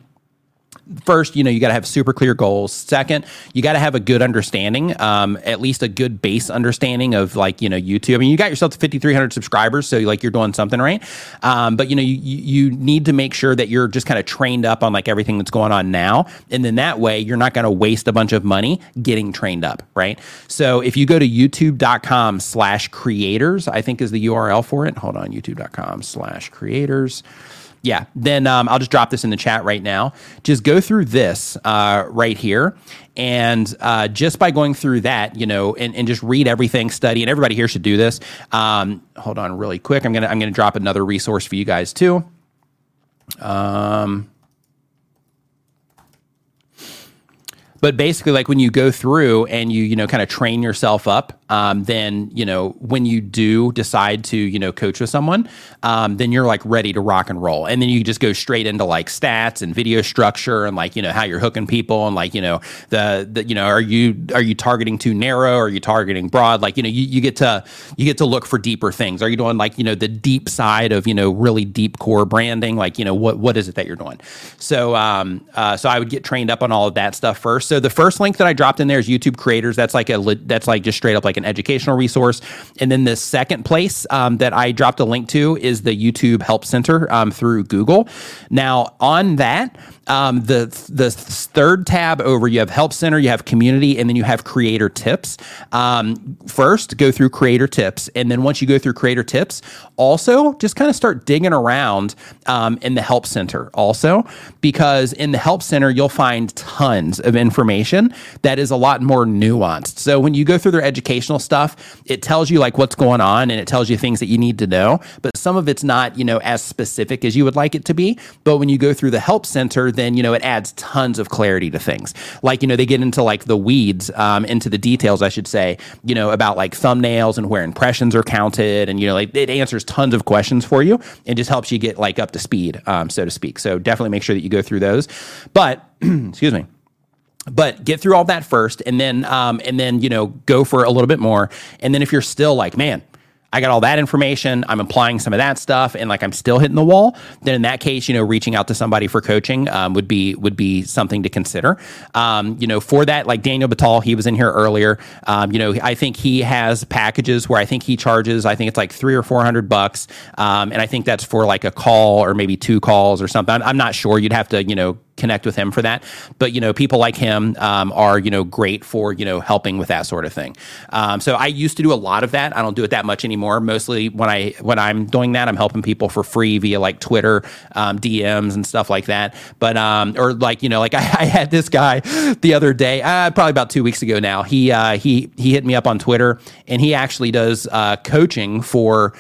first, you know, you got to have super clear goals. Second, you got to have a good understanding, um, at least a good base understanding of like, you know, YouTube. I mean, you got yourself to 5,300 subscribers, so like you're doing something right. Um, but you know, you, you need to make sure that you're just kind of trained up on like everything that's going on now. And then that way you're not going to waste a bunch of money getting trained up. Right. So if you go to youtube.com slash creators, I think is the URL for it. Hold on, youtube.com slash creators. Yeah, then um, I'll just drop this in the chat right now. Just go through this uh, right here. And uh, just by going through that, you know, and, and just read everything, study, and everybody here should do this. Um, hold on, really quick. I'm gonna I'm gonna drop another resource for you guys too. Um, but basically like when you go through and you you know kind of train yourself up um, then you know when you do decide to you know coach with someone um, then you're like ready to rock and roll. And then you just go straight into like stats and video structure and like you know how you're hooking people and like you know the, the you know are you are you targeting too narrow? Are you targeting broad? Like you know you, you get to you get to look for deeper things. Are you doing like you know the deep side of you know really deep core branding? Like you know what what is it that you're doing? So um uh, so I would get trained up on all of that stuff first. So the first link that I dropped in there is YouTube creators. That's like a that's like just straight up like like an educational resource. And then the second place um, that I dropped a link to is the YouTube Help Center um, through Google. Now, on that, um, the the third tab over, you have Help Center, you have Community, and then you have Creator Tips. Um, first, go through Creator Tips, and then once you go through Creator Tips, also just kind of start digging around um, in the Help Center. Also, because in the Help Center, you'll find tons of information that is a lot more nuanced. So when you go through their educational stuff, it tells you like what's going on, and it tells you things that you need to know. But some of it's not, you know, as specific as you would like it to be. But when you go through the Help Center, then you know it adds tons of clarity to things. Like you know they get into like the weeds, um, into the details, I should say. You know about like thumbnails and where impressions are counted, and you know like it answers tons of questions for you and just helps you get like up to speed, um, so to speak. So definitely make sure that you go through those. But excuse me but get through all that first and then um, and then you know go for a little bit more and then if you're still like man I got all that information. I'm applying some of that stuff, and like I'm still hitting the wall. Then in that case, you know, reaching out to somebody for coaching um, would be would be something to consider. Um, you know, for that, like Daniel Batal, he was in here earlier. Um, you know, I think he has packages where I think he charges. I think it's like three or four hundred bucks, um, and I think that's for like a call or maybe two calls or something. I'm, I'm not sure. You'd have to you know connect with him for that. But you know, people like him um, are you know great for you know helping with that sort of thing. Um, so I used to do a lot of that. I don't do it that much anymore. Mostly when I when I'm doing that, I'm helping people for free via like Twitter um, DMs and stuff like that. But um, or like you know, like I, I had this guy the other day, uh, probably about two weeks ago now. He uh, he he hit me up on Twitter, and he actually does uh, coaching for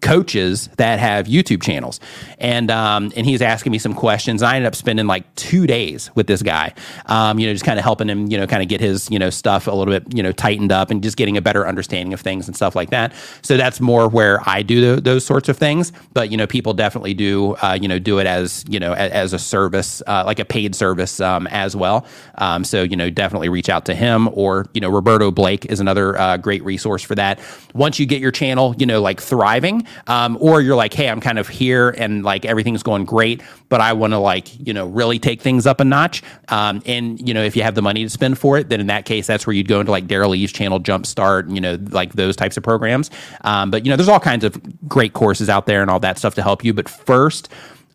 coaches that have YouTube channels, and um, and he's asking me some questions. I ended up spending like two days with this guy, um, you know, just kind of helping him, you know, kind of get his you know stuff a little bit you know tightened up and just getting a better understanding of things and stuff like that. So that's more where I do the, those sorts of things. But you know, people definitely do uh, you know do it as you know as, as a service, uh, like a paid service um, as well. Um, so you know, definitely reach out to him or you know Roberto Blake is another uh, great resource for that. Once you get your channel, you know, like thriving um, or you're like, hey, I'm kind of here and like everything's going great, but I want to like, you know, really take things up a notch. Um, and, you know, if you have the money to spend for it, then in that case, that's where you'd go into like Daryl Lee's channel, Jumpstart, you know, like those types of programs. Um, but, you know, there's all kinds of great courses out there and all that stuff to help you. But first,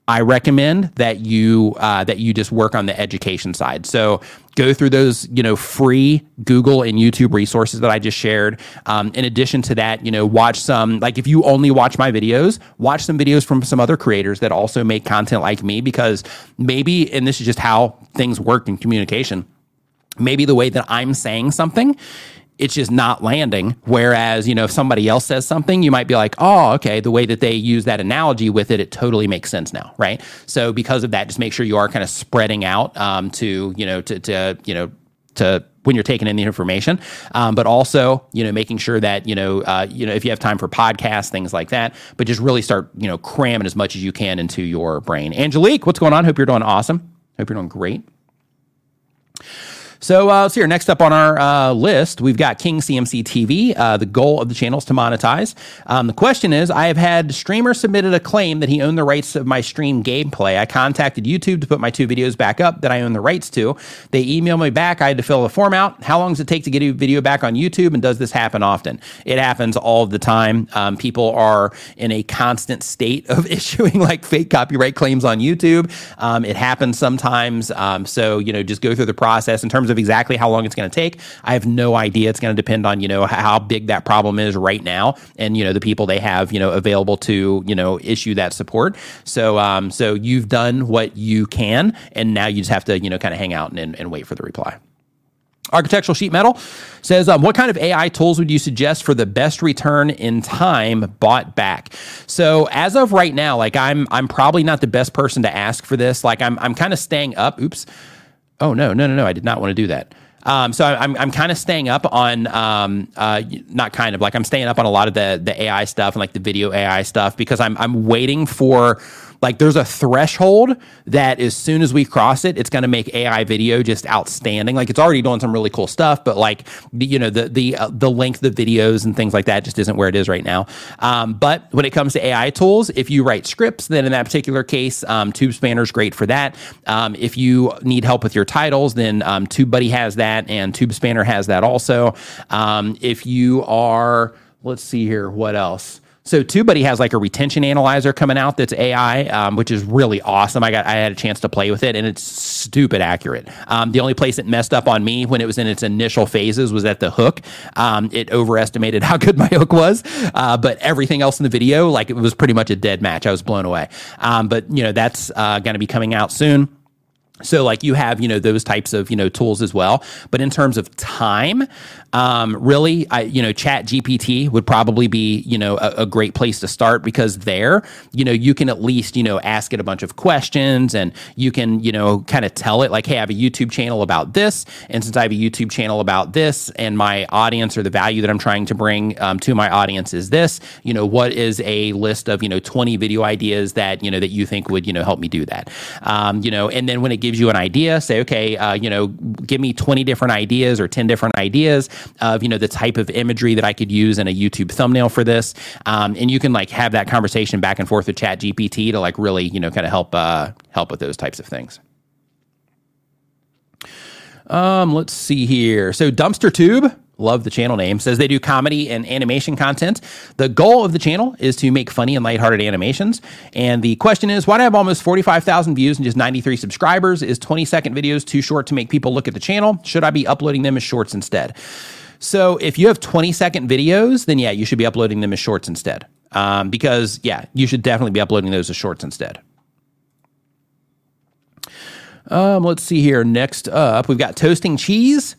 I recommend that you uh, that you just work on the education side. So go through those you know free Google and YouTube resources that I just shared. Um, in addition to that, you know watch some like if you only watch my videos, watch some videos from some other creators that also make content like me because maybe and this is just how things work in communication. Maybe the way that I'm saying something it's just not landing. Whereas, you know, if somebody else says something, you might be like, oh, okay, the way that they use that analogy with it, it totally makes sense now, right? So because of that, just make sure you are kind of spreading out um, to, you know, to, to, you know, to when you're taking in the information, um, but also you know making sure that you know uh, you know if you have time for podcasts, things like that, but just really start you know cramming as much as you can into your brain. Angelique, what's going on? Hope you're doing awesome. Hope you're doing great. So uh, here. Next up on our uh, list, we've got King CMC TV. Uh, the goal of the channel is to monetize. Um, the question is I have had streamer submitted a claim that he owned the rights of my stream gameplay. I contacted YouTube to put my two videos back up that I own the rights to. They emailed me back. I had to fill the form out. How long does it take to get a video back on YouTube? And does this happen often? It happens all the time. Um, people are in a constant state of issuing like fake copyright claims on YouTube. Um, it happens sometimes. Um, so, you know, just go through the process in terms of of exactly how long it's going to take, I have no idea. It's going to depend on, you know, how big that problem is right now and, you know, the people they have, you know, available to, you know, issue that support. So, um, so you've done what you can, and now you just have to, you know, kind of hang out and, and wait for the reply. Architectural Sheet Metal says, um, What kind of AI tools would you suggest for the best return in time bought back? So as of right now, like I'm I'm probably not the best person to ask for this. Like I'm I'm kind of staying up. Oops. Oh no, no, no, no. I did not want to do that. Um, so I'm, I'm kind of staying up on, um, uh, not kind of like I'm staying up on a lot of the, the AI stuff and like the video AI stuff because I'm, I'm waiting for like there's a threshold that as soon as we cross it, it's going to make AI video just outstanding. Like it's already doing some really cool stuff, but like you know the the uh, the length of videos and things like that just isn't where it is right now. Um, but when it comes to AI tools, if you write scripts, then in that particular case, um, TubeSpanner is great for that. Um, if you need help with your titles, then um, TubeBuddy has that, and TubeSpanner has that also. Um, if you are, let's see here, what else? So TubeBuddy has like a retention analyzer coming out that's AI, um, which is really awesome. I got I had a chance to play with it, and it's stupid accurate. Um, the only place it messed up on me when it was in its initial phases was at the hook. Um, it overestimated how good my hook was, uh, but everything else in the video, like it was pretty much a dead match. I was blown away. Um, but you know that's uh, going to be coming out soon. So like you have, you know, those types of, you know, tools as well. But in terms of time, um, really, I, you know, chat GPT would probably be, you know, a, a, great place to start because there, you know, you can at least, you know, ask it a bunch of questions and you can, you know, kind of tell it like, Hey, I have a YouTube channel about this. And since I have a YouTube channel about this and my audience or the value that I'm trying to bring um, to my audience is this, you know, what is a list of, you know, 20 video ideas that, you know, that you think would, you know, help me do that. Um, you know, and then when it gives you an idea, say, okay, uh, you know, give me 20 different ideas or 10 different ideas of, you know, the type of imagery that I could use in a YouTube thumbnail for this. Um, and you can like have that conversation back and forth with chat GPT to like really, you know, kind of help, uh, help with those types of things. Um, let's see here. So Dumpster Tube love the channel name, says they do comedy and animation content. The goal of the channel is to make funny and lighthearted animations. And the question is, why do I have almost 45,000 views and just 93 subscribers? Is 20 second videos too short to make people look at the channel? Should I be uploading them as shorts instead? So if you have 20 second videos, then yeah, you should be uploading them as shorts instead. Um, because yeah, you should definitely be uploading those as shorts instead. Um, let's see here. Next up, we've got toasting cheese.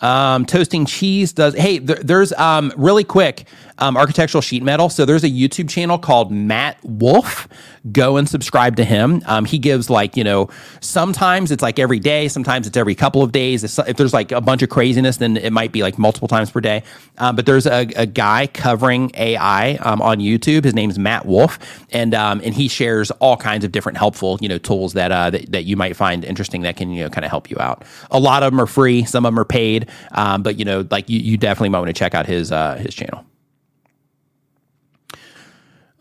Um, toasting cheese does. Hey, there, there's um, really quick um, architectural sheet metal. So there's a YouTube channel called Matt Wolfe. Go and subscribe to him. Um, he gives like you know sometimes it's like every day, sometimes it's every couple of days. If, if there's like a bunch of craziness, then it might be like multiple times per day. Um, but there's a, a, guy covering AI um, on YouTube. His name's Matt Wolfe, and um, and he shares all kinds of different helpful you know tools that uh, that, that you might find interesting that can you know kind of help you out. A lot of them are free, some of them are paid, um, but you know like you, you definitely might want to check out his uh, his channel.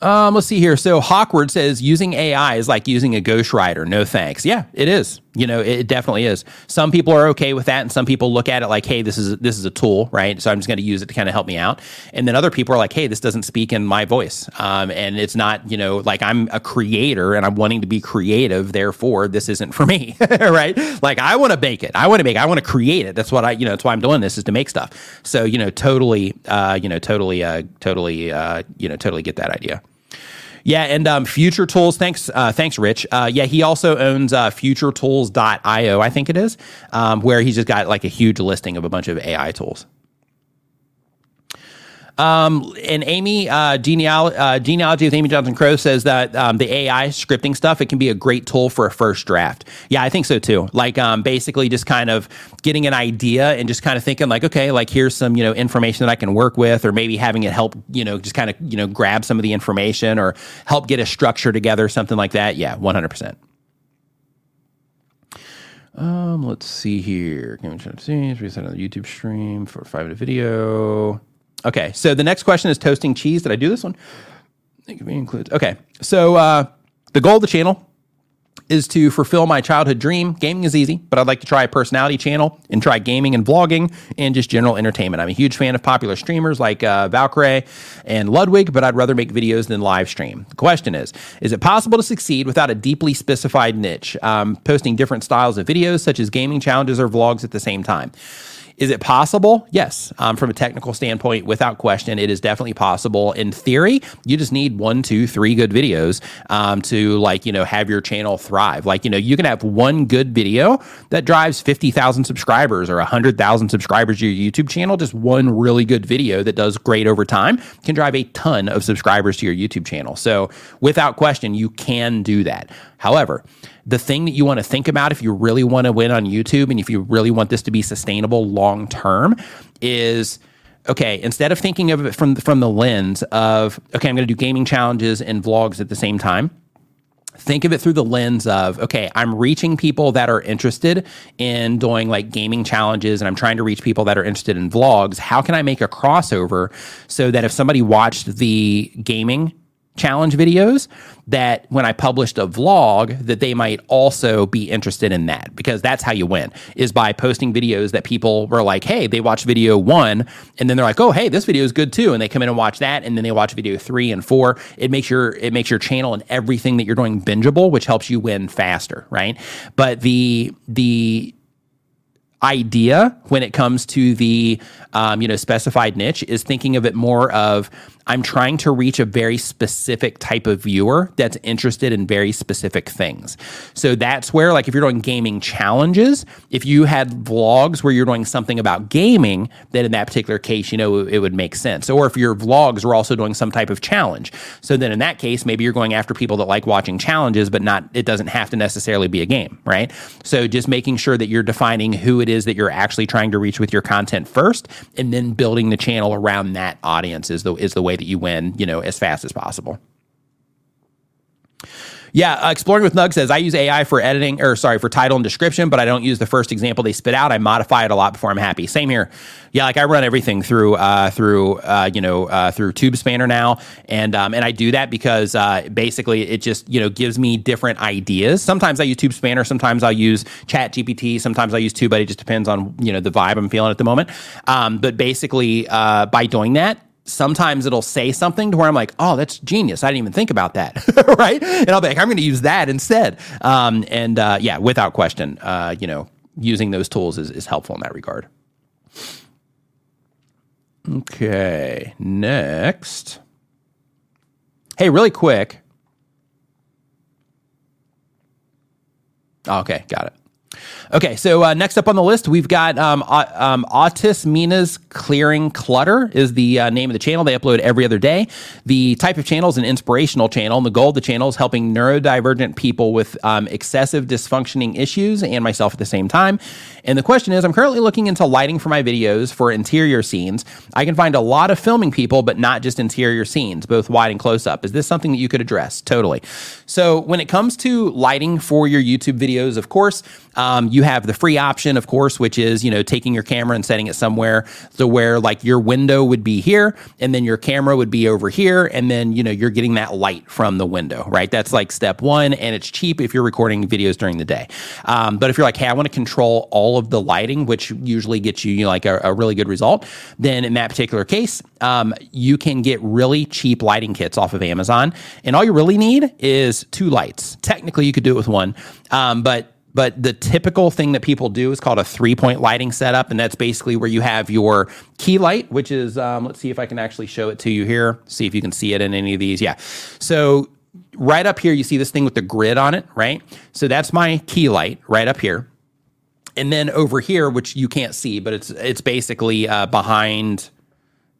Um, let's see here. So Hawkward says using AI is like using a ghostwriter. No thanks. Yeah, it is. You know, it definitely is. Some people are okay with that, and some people look at it like, "Hey, this is this is a tool, right? So I'm just going to use it to kind of help me out." And then other people are like, "Hey, this doesn't speak in my voice, um, and it's not, you know, like I'm a creator and I'm wanting to be creative. Therefore, this isn't for me, right? Like I want to bake it. I want to make. it. I want to create it. That's what I, you know, that's why I'm doing this is to make stuff. So you know, totally, uh, you know, totally, uh, totally, uh, you know, totally get that idea. Yeah, and um, Future Tools. Thanks, uh, thanks, Rich. Uh, yeah, he also owns uh, FutureTools.io. I think it is, um, where he's just got like a huge listing of a bunch of AI tools. Um, and Amy, uh, genealogy, uh, genealogy with Amy Johnson Crow says that um, the AI scripting stuff, it can be a great tool for a first draft. Yeah, I think so too. Like um, basically just kind of getting an idea and just kind of thinking like, okay, like here's some, you know, information that I can work with, or maybe having it help, you know, just kind of, you know, grab some of the information or help get a structure together, something like that. Yeah, 100%. Um, let's see here. Can we see? Reset on the YouTube stream for five minute video. Okay, so the next question is toasting cheese. Did I do this one? I think it includes. Okay, so uh, the goal of the channel is to fulfill my childhood dream. Gaming is easy, but I'd like to try a personality channel and try gaming and vlogging and just general entertainment. I'm a huge fan of popular streamers like uh, Valkyrae and Ludwig, but I'd rather make videos than live stream. The question is Is it possible to succeed without a deeply specified niche, um, posting different styles of videos, such as gaming challenges or vlogs at the same time? Is it possible? Yes. Um, from a technical standpoint, without question, it is definitely possible. In theory, you just need one, two, three good videos um, to like, you know, have your channel thrive. Like, you know, you can have one good video that drives 50,000 subscribers or 100,000 subscribers to your YouTube channel. Just one really good video that does great over time can drive a ton of subscribers to your YouTube channel. So without question, you can do that. However, the thing that you want to think about if you really want to win on YouTube and if you really want this to be sustainable long term is okay, instead of thinking of it from from the lens of okay, I'm going to do gaming challenges and vlogs at the same time, think of it through the lens of okay i'm reaching people that are interested in doing like gaming challenges and i'm trying to reach people that are interested in vlogs. How can i make a crossover so that if somebody watched the gaming challenge videos that when I published a vlog that they might also be interested in that because that's how you win is by posting videos that people were like, "Hey, they watch video 1 and then they're like, "Oh, hey, this video is good too." And they come in and watch that and then they watch video 3 and 4. It makes your it makes your channel and everything that you're doing bingeable, which helps you win faster, right? But the the idea when it comes to the um, you know specified niche is thinking of it more of I'm trying to reach a very specific type of viewer that's interested in very specific things. So that's where, like, if you're doing gaming challenges, if you had vlogs where you're doing something about gaming, then in that particular case, you know, it would make sense. Or if your vlogs were also doing some type of challenge. So then in that case, maybe you're going after people that like watching challenges, but not, it doesn't have to necessarily be a game, right? So just making sure that you're defining who it is that you're actually trying to reach with your content first, and then building the channel around that audience is the, is the way that you win, you know, as fast as possible. Yeah, uh, Exploring with Nug says I use AI for editing, or sorry, for title and description, but I don't use the first example they spit out. I modify it a lot before I'm happy. Same here. Yeah, like I run everything through uh, through uh, you know uh, through TubeSpanner now, and um, and I do that because uh, basically it just you know gives me different ideas. Sometimes I use TubeSpanner, sometimes I'll use Chat GPT, sometimes I use TubeBuddy. It just depends on you know the vibe I'm feeling at the moment. Um, but basically, uh, by doing that, sometimes it'll say something to where I'm like, oh, that's genius. I didn't even think about that. right. And I'll be like, I'm going to use that instead. Um, and uh, yeah, without question, uh, you know, using those tools is, is helpful in that regard. Okay. Next. Hey, really quick. Okay, got it. Okay, so uh, next up on the list, we've got um, um, Autis Mina's Clearing Clutter is the uh, name of the channel. They upload every other day. The type of channel is an inspirational channel, and the goal of the channel is helping neurodivergent people with um, excessive dysfunctioning issues and myself at the same time. And the question is, I'm currently looking into lighting for my videos for interior scenes. I can find a lot of filming people, but not just interior scenes, both wide and close up. Is this something that you could address? Totally. So when it comes to lighting for your YouTube videos, of course, um, you have the free option, of course, which is you know taking your camera and setting it somewhere to where like your window would be here, and then your camera would be over here, and then you know you're getting that light from the window, right? That's like step one, and it's cheap if you're recording videos during the day. Um, but if you're like, hey, I want to control all of the lighting, which usually gets you, you know, like a, a, really good result, then in that particular case, um, you can get really cheap lighting kits off of Amazon, and all you really need is two lights. Technically, you could do it with one, um, but but the typical thing that people do is called a three point lighting setup. And that's basically where you have your key light, which is, um, let's see if I can actually show it to you here. See if you can see it in any of these. Yeah. So right up here, you see this thing with the grid on it, right? So that's my key light right up here. And then over here, which you can't see, but it's it's basically uh, behind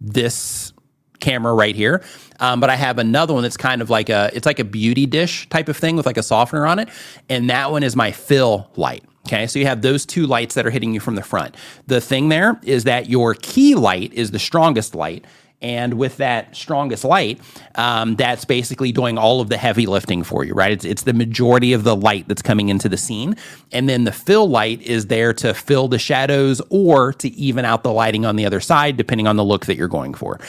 this camera right here. Um, but I have another one that's kind of like a it's like a beauty dish type of thing with like a softener on it, and that one is my fill light. Okay, so you have those two lights that are hitting you from the front. The thing there is that your key light is the strongest light, And with that strongest light, um, that's basically doing all of the heavy lifting for you, right? It's, it's the majority of the light that's coming into the scene. And then the fill light is there to fill the shadows or to even out the lighting on the other side, depending on the look that you're going for.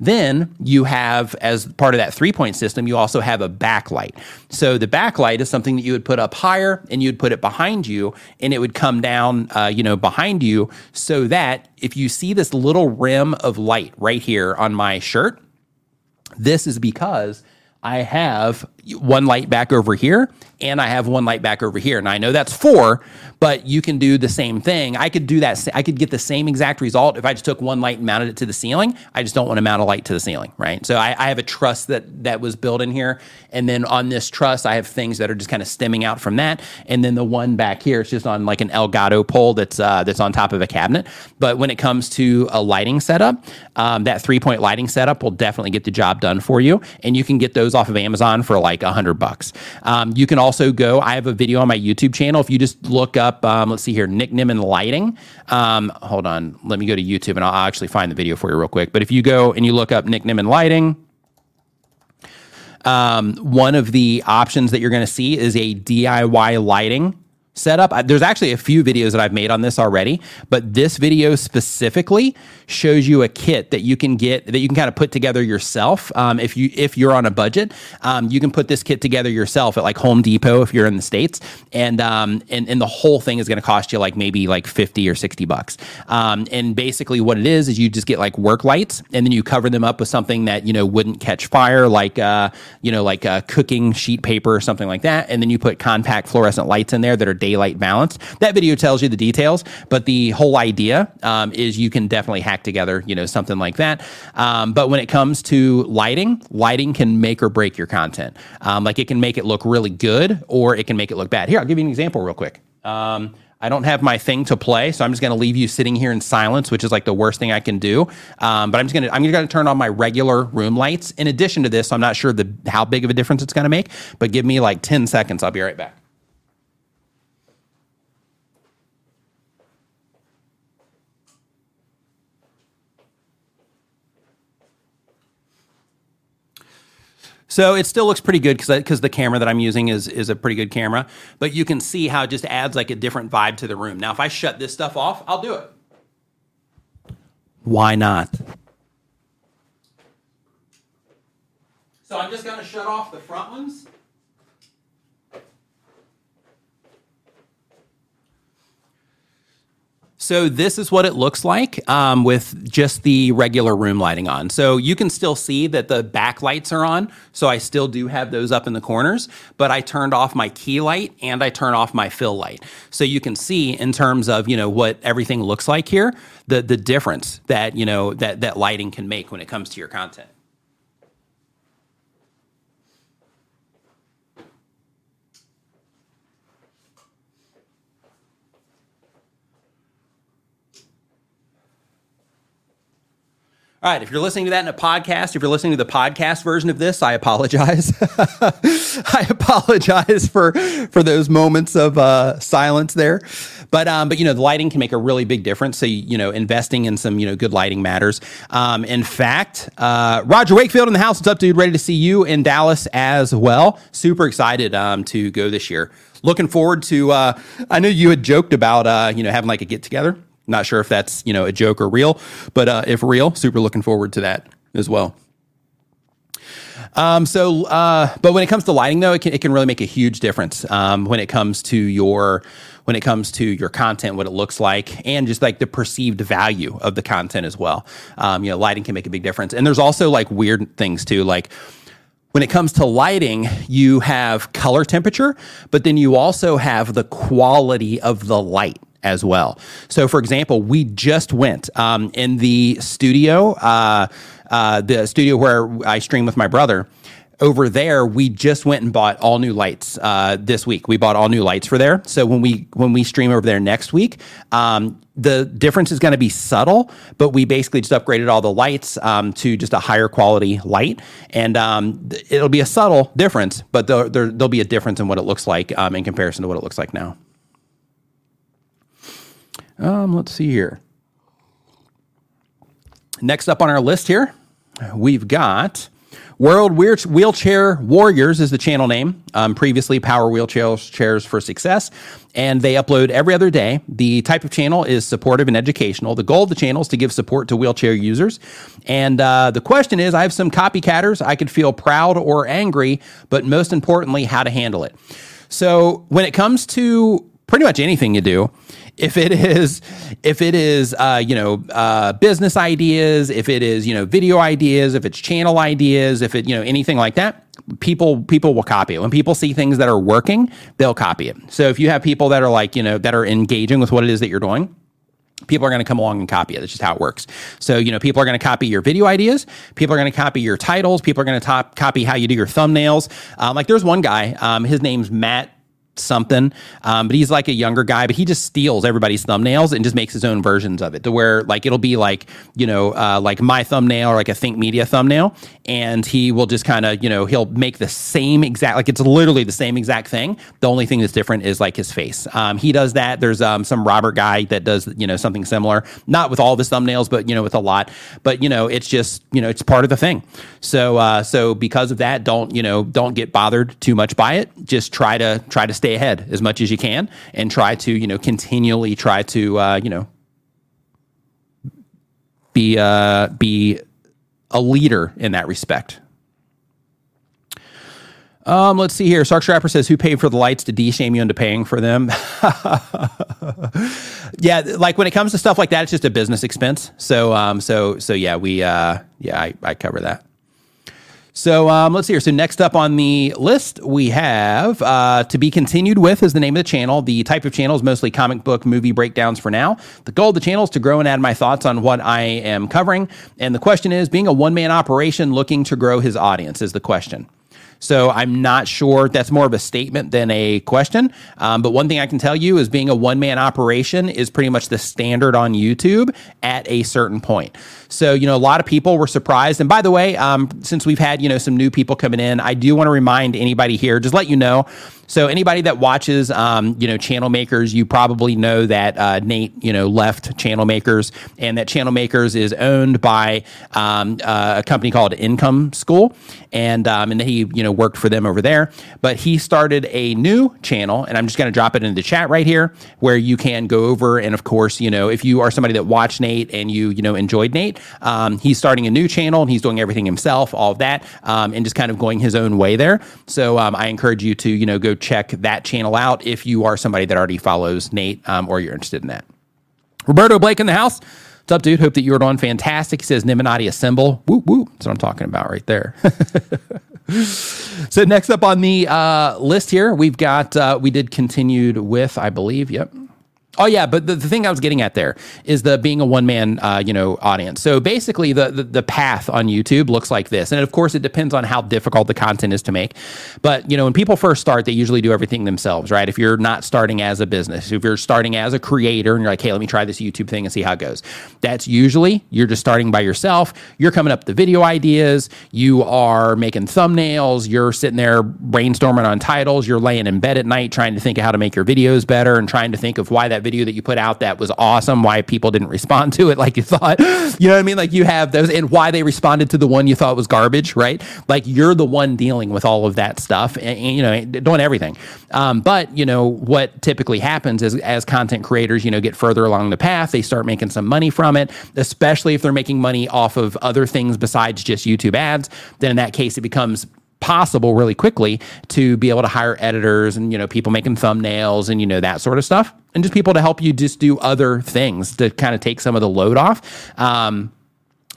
Then you have, as part of that three point system, you also have a backlight. So the backlight is something that you would put up higher and you'd put it behind you and it would come down, uh, you know, behind you so that if you see this little rim of light right here on my shirt, this is because I have one light back over here and I have one light back over here. And I know that's four, but you can do the same thing. I could do that. I could get the same exact result if I just took one light and mounted it to the ceiling. I just don't want to mount a light to the ceiling, right? So I, I have a truss that that was built in here, and then on this truss, I have things that are just kind of stemming out from that, and then the one back here is just on like an Elgato pole that's uh, that's on top of a cabinet. But when it comes to a lighting setup, um, that three point lighting setup will definitely get the job done for you, and you can get those off of Amazon for like a hundred bucks. Um, you can also go. I have a video on my YouTube channel. If you just look up um, let's see here, Nick Nimmin Lighting. Um, hold on, let me go to YouTube and I'll actually find the video for you real quick. But if you go and you look up Nick Nimmin Lighting, um, one of the options that you're going to see is a DIY lighting setup. There's actually a few videos that I've made on this already, but this video specifically shows you a kit that you can get that you can kind of put together yourself. Um, if you if you're on a budget, um, you can put this kit together yourself at like Home Depot if you're in the states, and um, and and the whole thing is going to cost you like maybe like fifty or sixty bucks. Um, and basically, what it is is you just get like work lights, and then you cover them up with something that you know wouldn't catch fire, like uh, you know like a cooking sheet paper or something like that, and then you put compact fluorescent lights in there that are daylight balance. That video tells you the details, but the whole idea um, is you can definitely hack together, you know, something like that. Um, but when it comes to lighting, lighting can make or break your content. Um, like it can make it look really good, or it can make it look bad. Here, I'll give you an example real quick. Um, I don't have my thing to play, so I'm just going to leave you sitting here in silence, which is like the worst thing I can do. Um, but I'm just going to I'm going to turn on my regular room lights. In addition to this, So I'm not sure the how big of a difference it's going to make, but give me like 10 seconds. I'll be right back. So it still looks pretty good because because the camera that I'm using is is a pretty good camera. But you can see how it just adds like a different vibe to the room. Now, if I shut this stuff off, I'll do it. Why not? So I'm just going to shut off the front ones. So this is what it looks like um, with just the regular room lighting on. So you can still see that the backlights are on. So I still do have those up in the corners, but I turned off my key light and I turn off my fill light. So you can see in terms of, you know, what everything looks like here, the the difference that, you know, that that lighting can make when it comes to your content. All right, if you're listening to that in a podcast, if you're listening to the podcast version of this, I apologize. I apologize for for those moments of uh, silence there. But um, but you know, the lighting can make a really big difference. So you know, investing in some you know good lighting matters. Um, in fact, uh, Roger Wakefield in the house. What's up, dude? Ready to see you in Dallas as well. Super excited um, to go this year. Looking forward to. Uh, I know you had joked about uh, you know having like a get together not sure if that's you know a joke or real, but uh, if real, super looking forward to that as well. Um, so, uh, but when it comes to lighting, though, it can, it can really make a huge difference um, when it comes to your when it comes to your content, what it looks like, and just like the perceived value of the content as well. Um, you know, lighting can make a big difference, and there's also like weird things too, like when it comes to lighting, you have color temperature, but then you also have the quality of the light as well. So, for example, we just went um, in the studio, uh, uh, the studio where I stream with my brother. Over there, we just went and bought all new lights uh, this week. We bought all new lights for there. So when we when we stream over there next week, um, the difference is going to be subtle, but we basically just upgraded all the lights um, to just a higher quality light, and um, it'll be a subtle difference, but there, there, will be a difference in what it looks like um, in comparison to what it looks like now. Um, let's see here. Next up on our list here, we've got World Wheelchair Warriors is the channel name. Um, previously, Power Wheelchairs Chairs for Success, and they upload every other day. The type of channel is supportive and educational. The goal of the channel is to give support to wheelchair users. And uh, the question is, I have some copycatters. I could feel proud or angry, but most importantly, how to handle it. So when it comes to pretty much anything you do, if it is if it is uh, you know uh, business ideas if it is you know video ideas if it's channel ideas if it you know anything like that people people will copy it when people see things that are working they'll copy it so if you have people that are like you know that are engaging with what it is that you're doing people are going to come along and copy it. That's just how it works. So, you know, people are going to copy your video ideas. People are going to copy your titles. People are going to top, copy how you do your thumbnails. Um, like there's one guy, um, his name's Matt something. Um, but he's like a younger guy, but he just steals everybody's thumbnails and just makes his own versions of it to where like it'll be like, you know, uh, like my thumbnail or like a Think Media thumbnail. And he will just kind of, you know, he'll make the same exact, like it's literally the same exact thing. The only thing that's different is like his face. Um, he does that. There's um, some Robert guy that does, you know, something similar, not with all of his thumbnails, but, you know, with a lot. But, you know, it's just, you know, it's part of the thing. So, uh, so because of that, don't, you know, don't get bothered too much by it. Just try to, try to stay ahead as much as you can and try to, you know, continually try to, uh, you know, be, uh, be a leader in that respect. Um, let's see here. Sark Strapper says, "Who paid for the lights to de-shame you into paying for them?" yeah, like when it comes to stuff like that, it's just a business expense. So, um, so, so yeah, we, uh, yeah, I, I cover that. So um, let's see here. So next up on the list, we have uh, to be continued with is the name of the channel. The type of channel is mostly comic book movie breakdowns for now. The goal of the channel is to grow and add my thoughts on what I am covering. And the question is, being a one man operation looking to grow his audience is the question. So I'm not sure that's more of a statement than a question. Um, but one thing I can tell you is being a one man operation is pretty much the standard on YouTube at a certain point. So, you know, a lot of people were surprised. And by the way, um, since we've had, you know, some new people coming in, I do want to remind anybody here, just let you know so anybody that watches, um, you know, Channel Makers, you probably know that uh, Nate, you know, left Channel Makers, and that Channel Makers is owned by um, uh, a company called Income School, and um, and he, you know, worked for them over there. But he started a new channel, and I'm just going to drop it in the chat right here, where you can go over, and of course, you know, if you are somebody that watched Nate and you, you know, enjoyed Nate, um, he's starting a new channel and he's doing everything himself, all of that, um, and just kind of going his own way there. So um, I encourage you to, you know, go check that channel out if you are somebody that already follows Nate um, or you're interested in that. Roberto Blake in the house. What's up, dude? Hope that you were doing fantastic. He says Nimminati assemble. Whoop whoop. That's what I'm talking about right there. so next up on the uh, list here, we've got uh, we did continued with, I believe. Yep. Oh yeah, but the, the thing I was getting at there is the being a one man, uh, you know, audience. So basically, the, the, the path on YouTube looks like this, and of course, it depends on how difficult the content is to make. But you know, when people first start, they usually do everything themselves, right? If you're not starting as a business, if you're starting as a creator, and you're like, hey, let me try this YouTube thing and see how it goes. That's usually you're just starting by yourself. You're coming up with the video ideas. You are making thumbnails. You're sitting there brainstorming on titles. You're laying in bed at night trying to think of how to make your videos better and trying to think of why that video video that you put out that was awesome, why people didn't respond to it like you thought. You know what I mean? Like you have those and why they responded to the one you thought was garbage, right? Like you're the one dealing with all of that stuff and, and you know, doing everything. Um, but, you know, what typically happens is as content creators, you know, get further along the path, they start making some money from it, especially if they're making money off of other things besides just YouTube ads. Then in that case, it becomes possible really quickly to be able to hire editors and you know people making thumbnails and you know that sort of stuff and just people to help you just do other things to kind of take some of the load off. Um,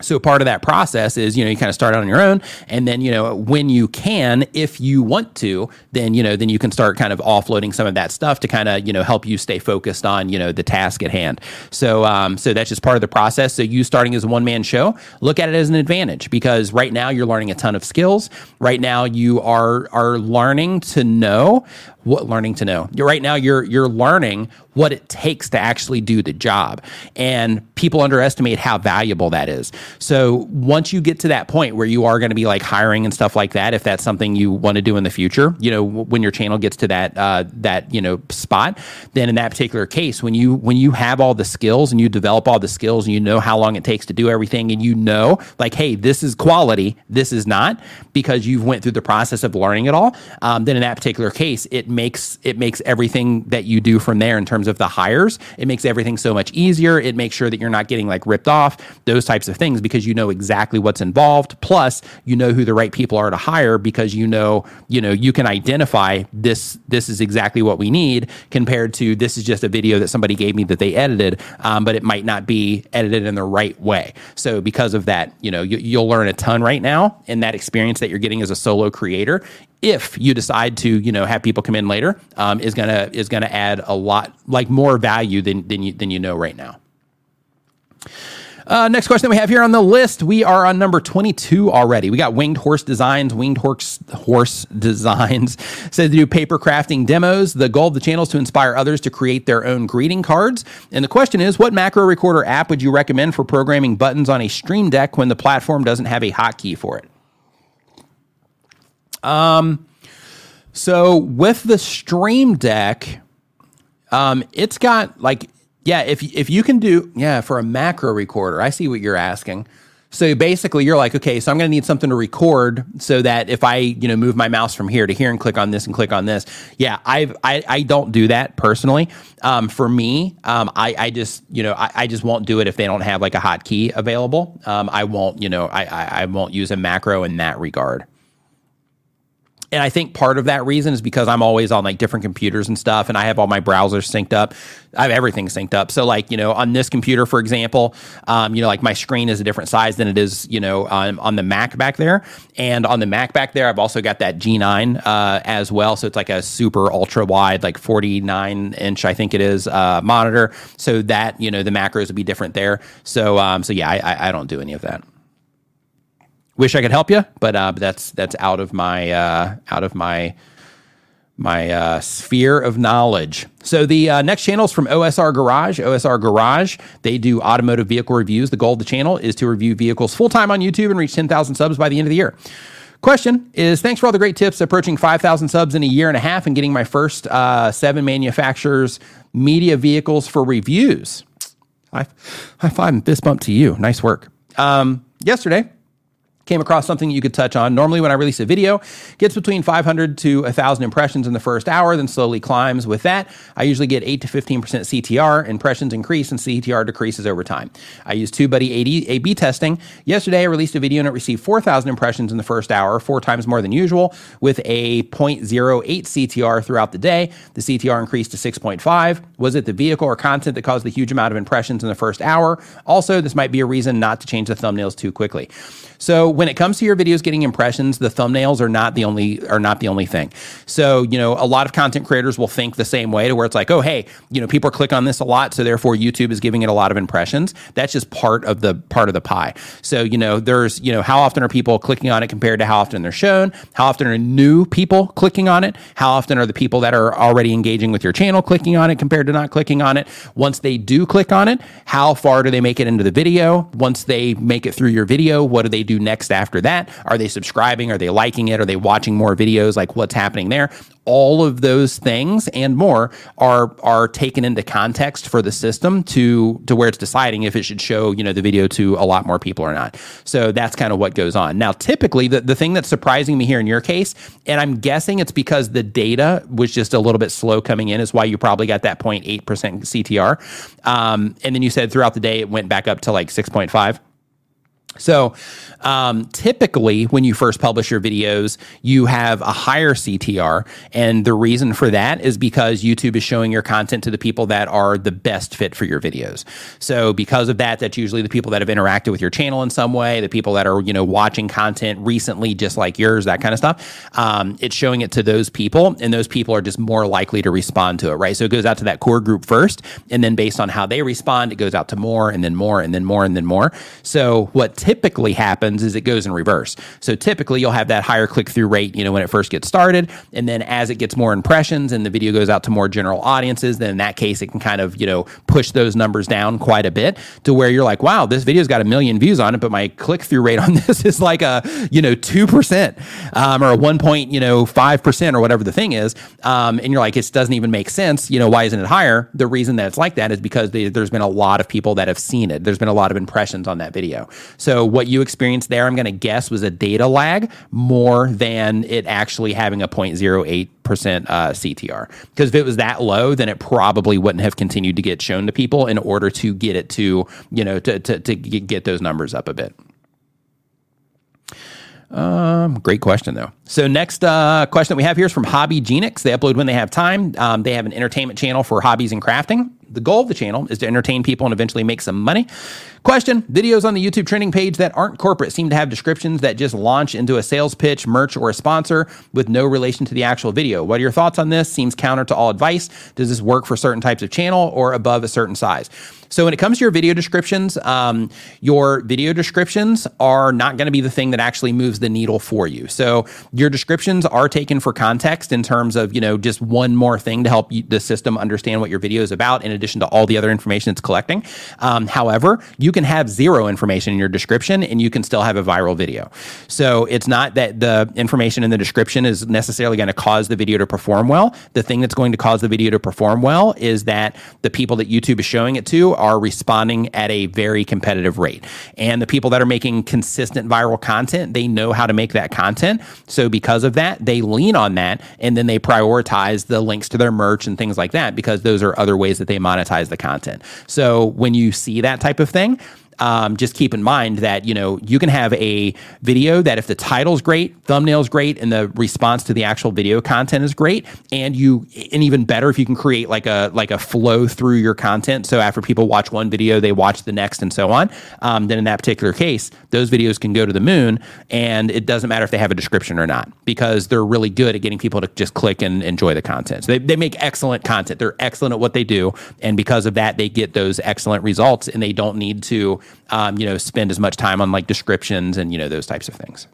so part of that process is you know you kind of start out on your own and then you know when you can if you want to then you know then you can start kind of offloading some of that stuff to kind of you know help you stay focused on you know the task at hand. So um, so that's just part of the process. So you starting as a one man show look at it as an advantage because right now you're learning a ton of skills. Right now you are are learning to know what learning to know. You're right now you're you're learning what it takes to actually do the job. And people underestimate how valuable that is. So once you get to that point where you are going to be like hiring and stuff like that, if that's something you want to do in the future, you know, when your channel gets to that uh, that you know spot, then in that particular case, when you when you have all the skills and you develop all the skills and you know how long it takes to do everything and you know like, hey, this is quality, this is not, because you've went through the process of learning it all, um, then in that particular case, it makes it makes everything that you do from there in terms terms of the hires. It makes everything so much easier. It makes sure that you're not getting like ripped off, those types of things, because you know exactly what's involved. Plus, you know who the right people are to hire because you know, you know, you can identify this, this is exactly what we need compared to this is just a video that somebody gave me that they edited, um, but it might not be edited in the right way. So because of that, you know, you, you'll learn a ton right now in that experience that you're getting as a solo creator if you decide to you know have people come in later um, is gonna is gonna add a lot like more value than than you than you know right now. Uh, next question that we have here on the list. We are on number 22 already. We got Winged Horse Designs. Winged Horse, horse Designs says to do paper crafting demos. The goal of the channel is to inspire others to create their own greeting cards. And the question is what macro recorder app would you recommend for programming buttons on a Stream Deck when the platform doesn't have a hotkey for it? Um, so with the Stream Deck, um, it's got like yeah, if if you can do yeah for a macro recorder, I see what you're asking. So basically, you're like, okay, so I'm going to need something to record so that if I, you know, move my mouse from here to here and click on this and click on this, yeah, I've, I, I don't do that personally. Um, for me, um, I, I just, you know, I, I just won't do it if they don't have like a hotkey available. Um, I won't, you know, I, I, I won't use a macro in that regard and I think part of that reason is because I'm always on like different computers and stuff, and I have all my browsers synced up. I have everything synced up. So like you know, on this computer, for example, um, you know, like my screen is a different size than it is you know on, on the Mac back there, and on the Mac back there, I've also got that G9 uh, as well. So it's like a super ultra wide, like 49 inch, I think it is, uh, monitor. So that you know the macros would be different there. So um, so yeah, I, I don't do any of that wish I could help you, but uh, that's that's out of my uh, out of my my uh, sphere of knowledge. So the uh, next channel is from OSR Garage. OSR Garage they do automotive vehicle reviews. The goal of the channel is to review vehicles full time on YouTube and reach 10,000 subs by the end of the year. Question is thanks for all the great tips approaching 5,000 subs in a year and a half and getting my first uh, seven manufacturers media vehicles for reviews. High, high five and fist bump to you. Nice work. Um, yesterday, came across something you could touch on. Normally, when I release a video, gets between 500 to 1,000 impressions in the first hour, then slowly climbs. With that, I usually get 8 to 15% CTR. Impressions increase and CTR decreases over time. I use TubeBuddy A/B testing. Yesterday, I released a video and it received 4,000 impressions in the first hour, four times more than usual, with a 0.08 CTR throughout the day. The CTR increased to 6.5. Was it the vehicle or content that caused the huge amount of impressions in the first hour? Also, this might be a reason not to change the thumbnails too quickly. So when it comes to your videos getting impressions, the thumbnails are not the only are not the only thing. So you know, a lot of content creators will think the same way to where it's like, oh hey, you know, people click on this a lot, so therefore YouTube is giving it a lot of impressions. That's just part of the part of the pie. So you know, there's you know, how often are people clicking on it compared to how often they're shown? How often are new people clicking on it? How often are the people that are already engaging with your channel clicking on it compared to not clicking on it? Once they do click on it, how far do they make it into the video? Once they make it through your video, what do they do? do next after that? Are they subscribing? Are they liking it? Are they watching more videos? Like what's happening there? All of those things and more are are taken into context for the system to to where it's deciding if it should show you know the video to a lot more people or not. So that's kind of what goes on. Now, typically, the, the thing that's surprising me here in your case, and I'm guessing it's because the data was just a little bit slow coming in, is why you probably got that 0.8% CTR. Um, and then you said throughout the day it went back up to like 6.5. So, um, typically, when you first publish your videos, you have a higher CTR. And the reason for that is because YouTube is showing your content to the people that are the best fit for your videos. So, because of that, that's usually the people that have interacted with your channel in some way, the people that are, you know, watching content recently, just like yours, that kind of stuff. Um, it's showing it to those people, and those people are just more likely to respond to it, right? So, it goes out to that core group first. And then, based on how they respond, it goes out to more, and then more, and then more, and then more. So, what typically happens is it goes in reverse. So typically you'll have that higher click through rate, you know, when it first gets started. And then as it gets more impressions and the video goes out to more general audiences, then in that case, it can kind of, you know, push those numbers down quite a bit to where you're like, wow, this video's got a million views on it, but my click through rate on this is like a, you know, 2% um, or a 1 point, you know, 5% or whatever the thing is. Um, and you're like, it doesn't even make sense. You know, why isn't it higher? The reason that it's like that is because they, there's been a lot of people that have seen it. There's been a lot of impressions on that video. So what you experienced there, I'm going to guess was a data lag more than it actually having a 0.08 percent uh, CTR. Because if it was that low, then it probably wouldn't have continued to get shown to people in order to get it to you know to to, to get those numbers up a bit. Um, great question though. So next uh, question that we have here is from Hobby Genix. They upload when they have time. Um, they have an entertainment channel for hobbies and crafting. The goal of the channel is to entertain people and eventually make some money. Question Videos on the YouTube trending page that aren't corporate seem to have descriptions that just launch into a sales pitch, merch, or a sponsor with no relation to the actual video. What are your thoughts on this? Seems counter to all advice. Does this work for certain types of channel or above a certain size? So when it comes to your video descriptions, um, your video descriptions are not going to be the thing that actually moves the needle for you. So your descriptions are taken for context in terms of you know just one more thing to help you, the system understand what your video is about, in addition to all the other information it's collecting. Um, however, you can have zero information in your description and you can still have a viral video. So it's not that the information in the description is necessarily going to cause the video to perform well. The thing that's going to cause the video to perform well is that the people that YouTube is showing it to are responding at a very competitive rate. And the people that are making consistent viral content, they know how to make that content. So because of that, they lean on that and then they prioritize the links to their merch and things like that because those are other ways that they monetize the content. So when you see that type of thing, um, just keep in mind that you know you can have a video that if the title's great, thumbnail's great, and the response to the actual video content is great, and you and even better if you can create like a like a flow through your content. So after people watch one video, they watch the next, and so on. Um, then in that particular case, those videos can go to the moon, and it doesn't matter if they have a description or not because they're really good at getting people to just click and enjoy the content. So they, they make excellent content. They're excellent at what they do, and because of that, they get those excellent results, and they don't need to um, you know, spend as much time on like descriptions and, you know, those types of things.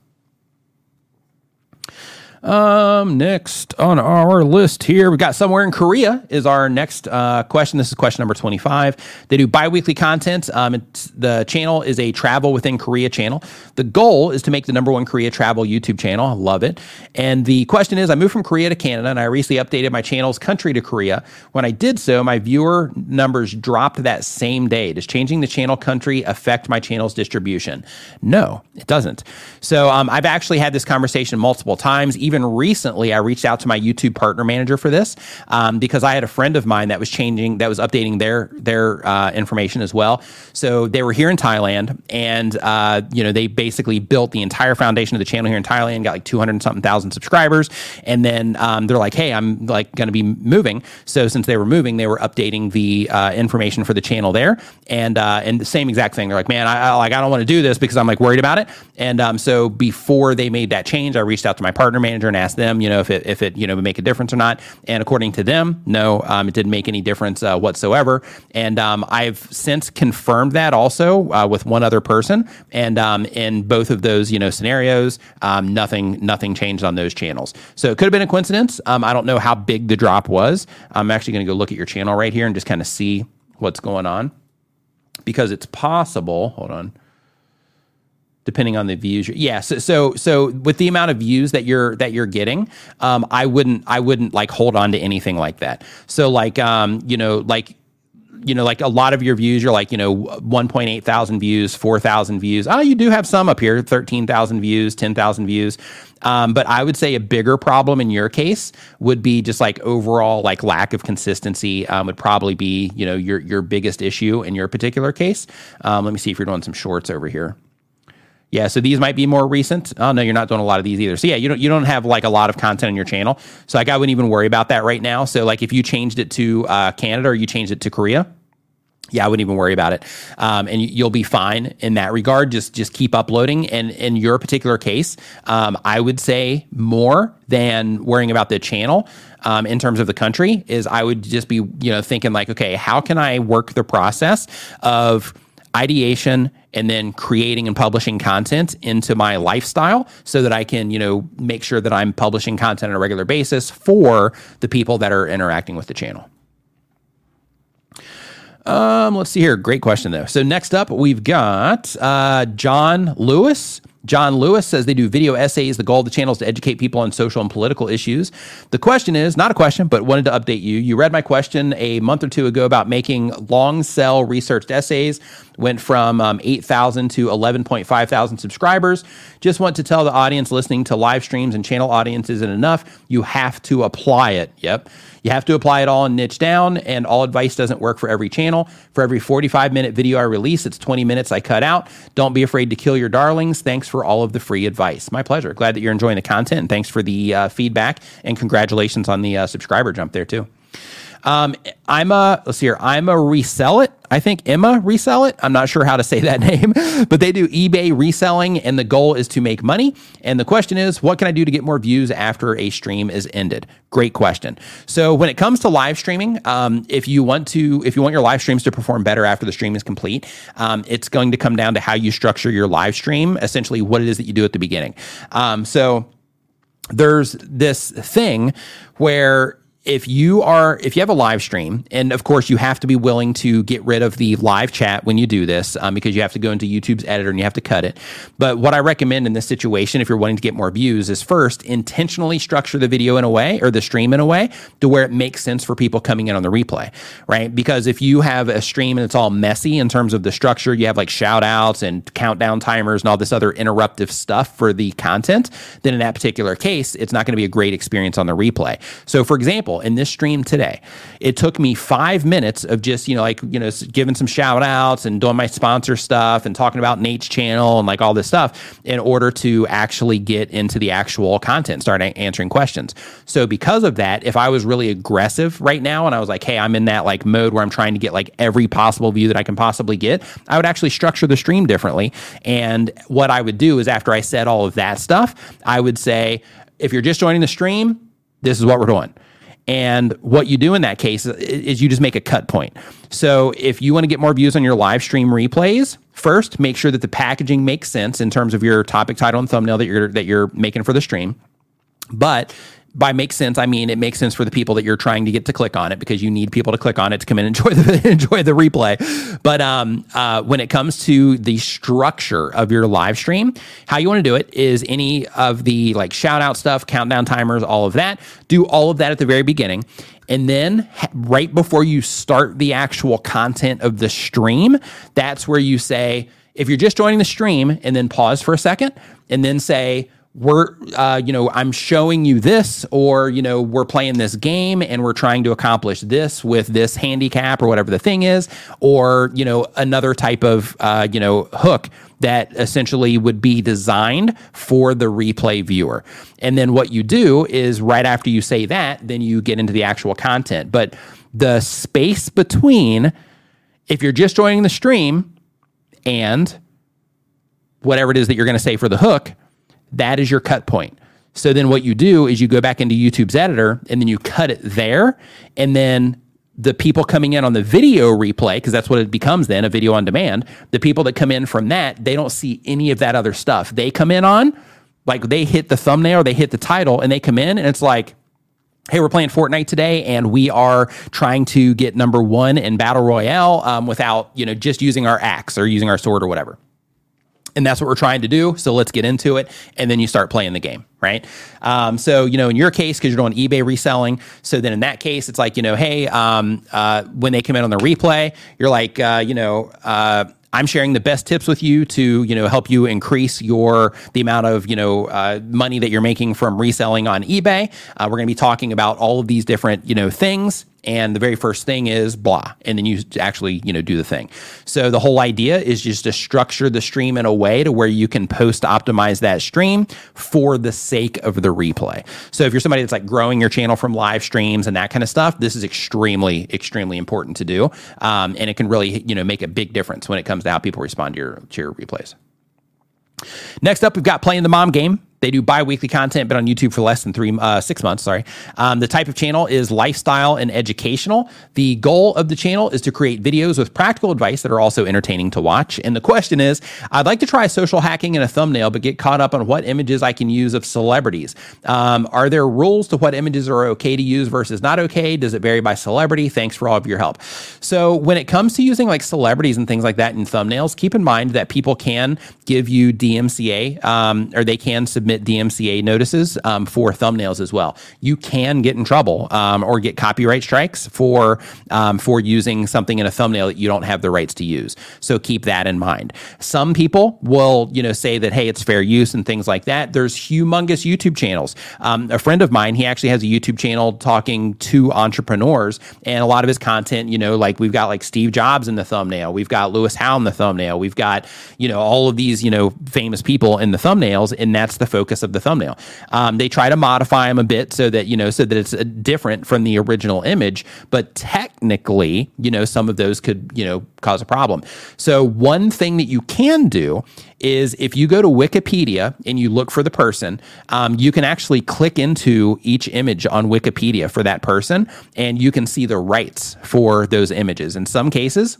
Um, next on our list here, we've got somewhere in Korea is our next uh, question. This is question number 25. They do biweekly content. Um, the channel is a travel within Korea channel. The goal is to make the number one Korea travel YouTube channel. I love it. And the question is I moved from Korea to Canada and I recently updated my channel's country to Korea. When I did so, my viewer numbers dropped that same day. Does changing the channel country affect my channel's distribution? No, it doesn't. So um, I've actually had this conversation multiple times even recently, I reached out to my YouTube partner manager for this um, because I had a friend of mine that was changing, that was updating their their uh, information as well. So they were here in Thailand, and uh, you know they basically built the entire foundation of the channel here in Thailand, got like two hundred something thousand subscribers, and then um, they're like, hey, I'm like going to be moving. So since they were moving, they were updating the uh, information for the channel there, and uh, and the same exact thing. They're like, man, I, I like I don't want to do this because I'm like worried about it, and um, so before they made that change, I reached out to my partner manager and asked them, you know, if it if it you know make a difference or not. And according to them, no, um, it didn't make any difference uh, whatsoever. And um, I've since confirmed that also uh, with one other person, and um, in both of those you know scenarios, um, nothing nothing changed on those channels. So it could have been a coincidence. Um, I don't know how big the drop was. I'm actually going to go look at your channel right here and just kind of see what's going on because it's possible. Hold on depending on the views. Yeah, so, so so with the amount of views that you're that you're getting, um, I wouldn't I wouldn't like hold on to anything like that. So like um, you know like you know, like a lot of your views, you're like, you know, 1.8 thousand views, 4,000 views. Oh, you do have some up here, 13,000 views, 10,000 views. Um, but I would say a bigger problem in your case would be just like overall like lack of consistency um, would probably be, you know, your, your biggest issue in your particular case. Um, let me see if you're doing some shorts over here. Yeah, so these might be more recent. Oh no, you're not doing a lot of these either. So yeah, you don't you don't have like a lot of content on your channel. So like I wouldn't even worry about that right now. So like if you changed it to uh, Canada or you changed it to Korea, yeah, I wouldn't even worry about it, um, and you'll be fine in that regard. Just just keep uploading. And in your particular case, um, I would say more than worrying about the channel. Um, in terms of the country, is I would just be you know thinking like, okay, how can I work the process of ideation and then creating and publishing content into my lifestyle so that I can, you know, make sure that I'm publishing content on a regular basis for the people that are interacting with the channel. Um, let's see here. Great question though. So next up, we've got uh, John Lewis. John Lewis says they do video essays. The goal of the channel is to educate people on social and political issues. The question is not a question, but wanted to update you. You read my question a month or two ago about making long cell researched essays. Went from um, 8,000 to 11.5 thousand subscribers. Just want to tell the audience listening to live streams and channel audiences isn't enough. You have to apply it. Yep. You have to apply it all and niche down, and all advice doesn't work for every channel. For every 45 minute video I release, it's 20 minutes I cut out. Don't be afraid to kill your darlings. Thanks for all of the free advice. My pleasure. Glad that you're enjoying the content, and thanks for the uh, feedback, and congratulations on the uh, subscriber jump there, too. Um, I'm a let's see here. I'm a resell it. I think Emma resell it. I'm not sure how to say that name, but they do eBay reselling, and the goal is to make money. And the question is, what can I do to get more views after a stream is ended? Great question. So when it comes to live streaming, um, if you want to, if you want your live streams to perform better after the stream is complete, um, it's going to come down to how you structure your live stream. Essentially, what it is that you do at the beginning. Um, so there's this thing where if you are if you have a live stream and of course you have to be willing to get rid of the live chat when you do this um, because you have to go into youtube's editor and you have to cut it. But what i recommend in this situation if you're wanting to get more views is first intentionally structure the video in a way or the stream in a way to where it makes sense for people coming in on the replay right? Because if you have a stream and it's all messy in terms of the structure you have like shout outs and countdown timers and all this other interruptive stuff for the content then in that particular case it's not going to be a great experience on the replay. So for example in this stream today, it took me five minutes of just, you know, like, you know, giving some shout outs and doing my sponsor stuff and talking about Nate's channel and like all this stuff in order to actually get into the actual content, start a- answering questions. So, because of that, if I was really aggressive right now and I was like, hey, I'm in that like mode where I'm trying to get like every possible view that I can possibly get, I would actually structure the stream differently. And what I would do is after I said all of that stuff, I would say, if you're just joining the stream, this is what we're doing. And what you do in that case is you just make a cut point. So if you want to get more views on your live stream replays, first make sure that the packaging makes sense in terms of your topic title and thumbnail that you're that you're making for the stream. But by makes sense, I mean it makes sense for the people that you're trying to get to click on it because you need people to click on it to come in and enjoy the enjoy the replay. But um, uh, when it comes to the structure of your live stream, how you want to do it is any of the like shout out stuff, countdown timers, all of that. Do all of that at the very beginning. And then right before you start the actual content of the stream, that's where you say, if you're just joining the stream and then pause for a second and then say, we're uh, you know i'm showing you this or you know we're playing this game and we're trying to accomplish this with this handicap or whatever the thing is or you know another type of uh, you know hook that essentially would be designed for the replay viewer. And then what you do is right after you say that then you get into the actual content. But the space between if you're just joining the stream and whatever it is that you're going to say for the hook that is your cut point. So then what you do is you go back into YouTube's editor and then you cut it there. And then the people coming in on the video replay, because that's what it becomes then a video on demand, the people that come in from that, they don't see any of that other stuff. They come in on, like they hit the thumbnail they hit the title and they come in and it's like, hey, we're playing Fortnite today, and we are trying to get number one in Battle Royale um, without, you know, just using our axe or using our sword or whatever and that's what we're trying to do. So let's get into it, and then you start playing the game, right? Um, so you know, in your case, because you're doing eBay reselling, so then in that case, it's like you know, hey, um, uh, when they come in on the replay, you're like, uh, you know. Uh, I'm sharing the best tips with you to, you know, help you increase your the amount of, you know, uh, money that you're making from reselling on eBay. Uh, we're going to be talking about all of these different, you know, things and the very first thing is blah. And then you actually you know do the thing. So the whole idea is just to structure the stream in a way to where you can post optimize that stream for the sake of the replay. So if you're somebody that's like growing your channel from live streams and that kind of stuff this is extremely extremely important to do. Um, and it can really you know make a big difference when it comes to how people respond to your to your replays. Next up we've got playing the mom game They do bi-weekly content, but on YouTube for less than three, uh, six months. Sorry. Um, the type of channel is lifestyle and educational. The goal of the channel is to create videos with practical advice that are also entertaining to watch. And the question is, I'd like to try social hacking in a thumbnail, but get caught up on what images I can use of celebrities. Um, are there rules to what images are okay to use versus not okay? Does it vary by celebrity? Thanks for all of your help. So when it comes to using like celebrities and things like that in thumbnails, keep in mind that people can give you DMCA um, or they can submit DMCA notices um, for thumbnails as well. You can get in trouble um, or get copyright strikes for um, for using something in a thumbnail that you don't have the rights to use. So keep that in mind. Some people will you know say that hey it's fair use and things like that. There's humongous YouTube channels. Um, a friend of mine he actually has a YouTube channel talking to entrepreneurs and a lot of his content you know like we've got like Steve Jobs in the thumbnail. We've got Lewis Howes in the thumbnail. We've got you know all of these you know famous people in the thumbnails and that's the focus of the thumbnail. Um, they try to modify them a bit so that you know so that it's uh, different from the original image, but technically, you know, some of those could you know cause a problem. So one thing that you can do is if you go to Wikipedia and you look for the person, um, you can actually click into each image on Wikipedia for that person, and you can see the rights for those images. In some cases,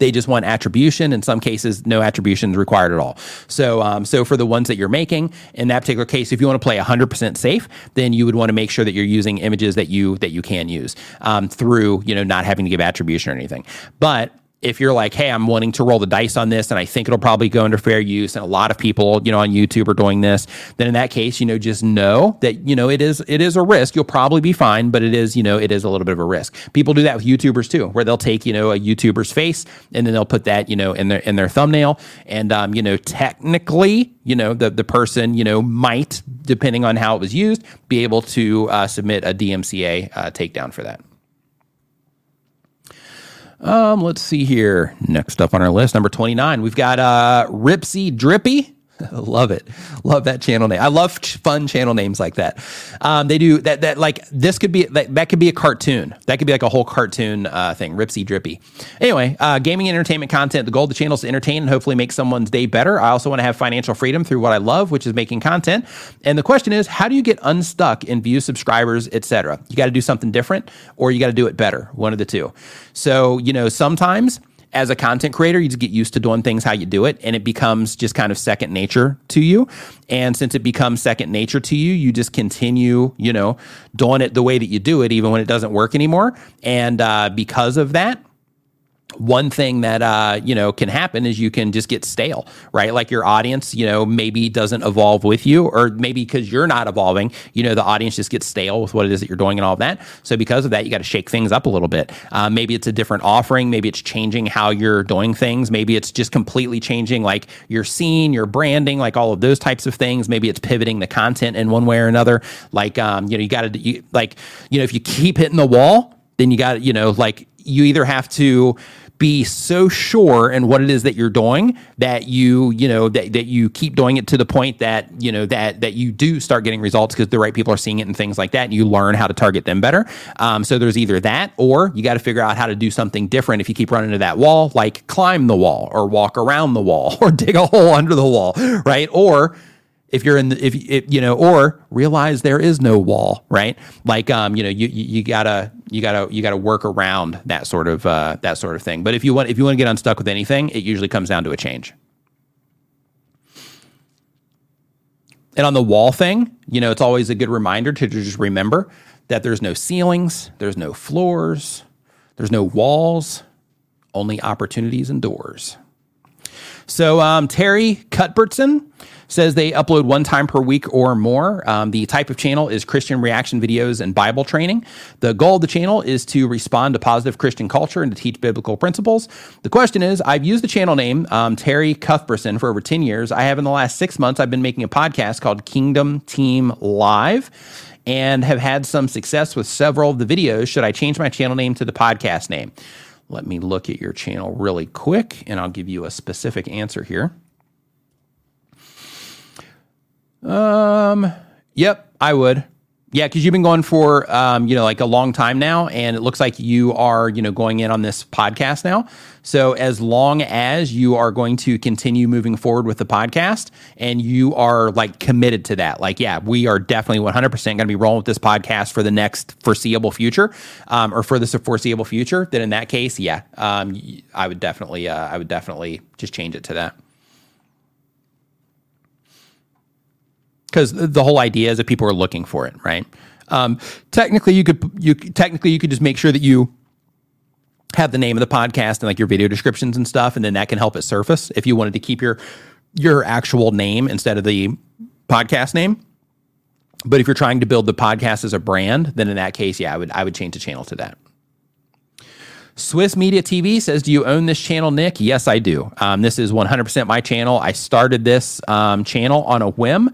they just want attribution. In some cases, no attribution is required at all. So, um, so for the ones that you're making, in that particular case, if you want to play 100% safe, then you would want to make sure that you're using images that you that you can use um, through, you know, not having to give attribution or anything. But if you're like, hey, I'm wanting to roll the dice on this and I think it'll probably go under fair use, and a lot of people, you know, on YouTube are doing this, then in that case, you know, just know that, you know, it is it is a risk. You'll probably be fine, but it is, you know, it is a little bit of a risk. People do that with YouTubers too, where they'll take, you know, a YouTuber's face and then they'll put that, you know, in their in their thumbnail. And um, you know, technically, you know, the the person, you know, might, depending on how it was used, be able to uh, submit a DMCA uh, takedown for that. Um, let's see here. Next up on our list, number 29, we've got uh Ripsy Drippy. love it. Love that channel name. I love fun channel names like that. Um, they do that. That like this could be that, that could be a cartoon. That could be like a whole cartoon uh, thing. Ripsy drippy. Anyway, uh, gaming and entertainment content. The goal of the channel is to entertain and hopefully make someone's day better. I also want to have financial freedom through what I love, which is making content. And the question is, how do you get unstuck in views, subscribers, etc.? You got to do something different, or you got to do it better. One of the two. So you know sometimes as a content creator, you just get used to doing things how you do it, and it becomes just kind of second nature to you. And since it becomes second nature to you, you just continue, you know, doing it the way that you do it, even when it doesn't work anymore. And uh, because of that, one thing that uh, you know can happen is you can just get stale, right? Like your audience, you know, maybe doesn't evolve with you, or maybe because you're not evolving, you know, the audience just gets stale with what it is that you're doing and all that. So because of that, you got to shake things up a little bit. Uh, maybe it's a different offering. Maybe it's changing how you're doing things. Maybe it's just completely changing like your scene, your branding, like all of those types of things. Maybe it's pivoting the content in one way or another. Like um, you know, you got to like you know, if you keep hitting the wall, then you got you know, like you either have to be so sure in what it is that you're doing that you you know that, that you keep doing it to the point that you know that that you do start getting results because the right people are seeing it and things like that and you learn how to target them better. Um, so there's either that or you got to figure out how to do something different if you keep running into that wall like climb the wall or walk around the wall or dig a hole under the wall right? Or if you're in the, if, you know or realize there is no wall right? Like um you know you you, gotta you gotta you gotta work around that sort of uh, that sort of thing. But if you want if you want to get unstuck with anything it usually comes down to a change. And on the wall thing you know it's always a good reminder to just remember that there's no ceilings there's no floors there's no walls only opportunities and doors. So um, terry cuthbertson says they upload one time per week or more. Um, the type of channel is Christian reaction videos and Bible training. The goal of the channel is to respond to positive Christian culture and to teach biblical principles. The question is I've used the channel name um, Terry Cuthbertson for over 10 years. I have in the last six months, I've been making a podcast called Kingdom Team Live and have had some success with several of the videos. Should I change my channel name to the podcast name? Let me look at your channel really quick and I'll give you a specific answer here. Um, yep, I would. Yeah, because you've been going for um, you know like a long time now, and it looks like you are you know going in on this podcast now. So as long as you are going to continue moving forward with the podcast, and you are like committed to that, like yeah, we are definitely one hundred percent going to be rolling with this podcast for the next foreseeable future, um, or for this foreseeable future. Then in that case, yeah, um, I would definitely uh, I would definitely just change it to that. Because the whole idea is that people are looking for it, right? Um, technically, you could you technically you could just make sure that you have the name of the podcast and like your video descriptions and stuff, and then that can help it surface if you wanted to keep your your actual name instead of the podcast name. But if you're trying to build the podcast as a brand, then in that case, yeah, I would I would change the channel to that. Swiss Media TV says, Do you own this channel, Nick? Yes, I do. Um, this is 100% my channel. I started this um, channel on a whim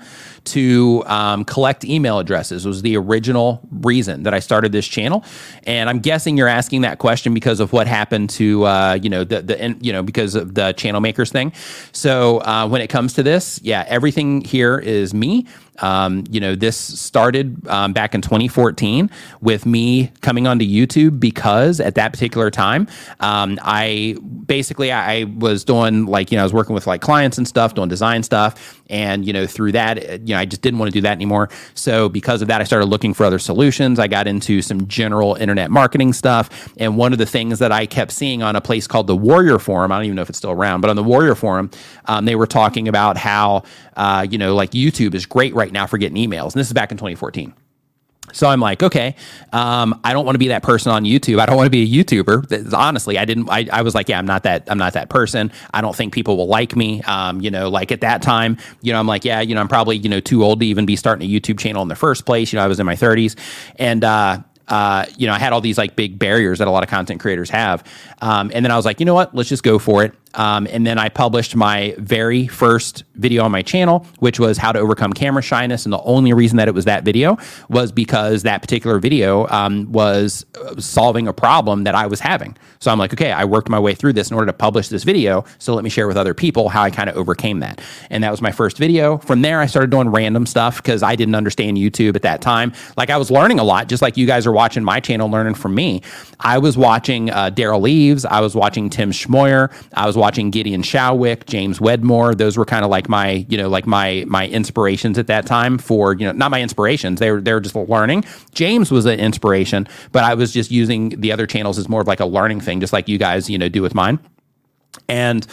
to um, collect email addresses was the original reason that I started this channel. And I'm guessing you're asking that question because of what happened to uh, you know the the you know because of the channel makers thing. So uh, when it comes to this, yeah, everything here is me. Um, you know, this started um, back in 2014 with me coming onto YouTube because at that particular time, um, I basically I was doing like you know I was working with like clients and stuff, doing design stuff, and you know through that you know I just didn't want to do that anymore. So because of that, I started looking for other solutions. I got into some general internet marketing stuff, and one of the things that I kept seeing on a place called the Warrior Forum, I don't even know if it's still around, but on the Warrior Forum, um, they were talking about how uh, you know like YouTube is great right now for getting emails, and this is back in 2014. So I'm like, okay, um, I don't want to be that person on YouTube. I don't want to be a YouTuber. Honestly, I didn't. I, I was like, yeah, I'm not that. I'm not that person. I don't think people will like me. Um, you know, like at that time, you know, I'm like, yeah, you know, I'm probably you know too old to even be starting a YouTube channel in the first place. You know, I was in my 30s, and uh, uh, you know, I had all these like big barriers that a lot of content creators have. Um, and then I was like, you know what? Let's just go for it. Um, and then I published my very first video on my channel, which was how to overcome camera shyness. And the only reason that it was that video was because that particular video um, was uh, solving a problem that I was having. So I'm like, okay, I worked my way through this in order to publish this video. So let me share with other people how I kind of overcame that. And that was my first video. From there, I started doing random stuff because I didn't understand YouTube at that time. Like I was learning a lot, just like you guys are watching my channel, learning from me. I was watching uh, Derral Eves. I was watching Tim Schmoyer. I was watching watching Gideon Shalwick, James Wedmore. Those were kind of like my, you know, like my my inspirations at that time for, you know, not my inspirations. They were they were just learning. James was an inspiration, but I was just using the other channels as more of like a learning thing, just like you guys, you know, do with mine. And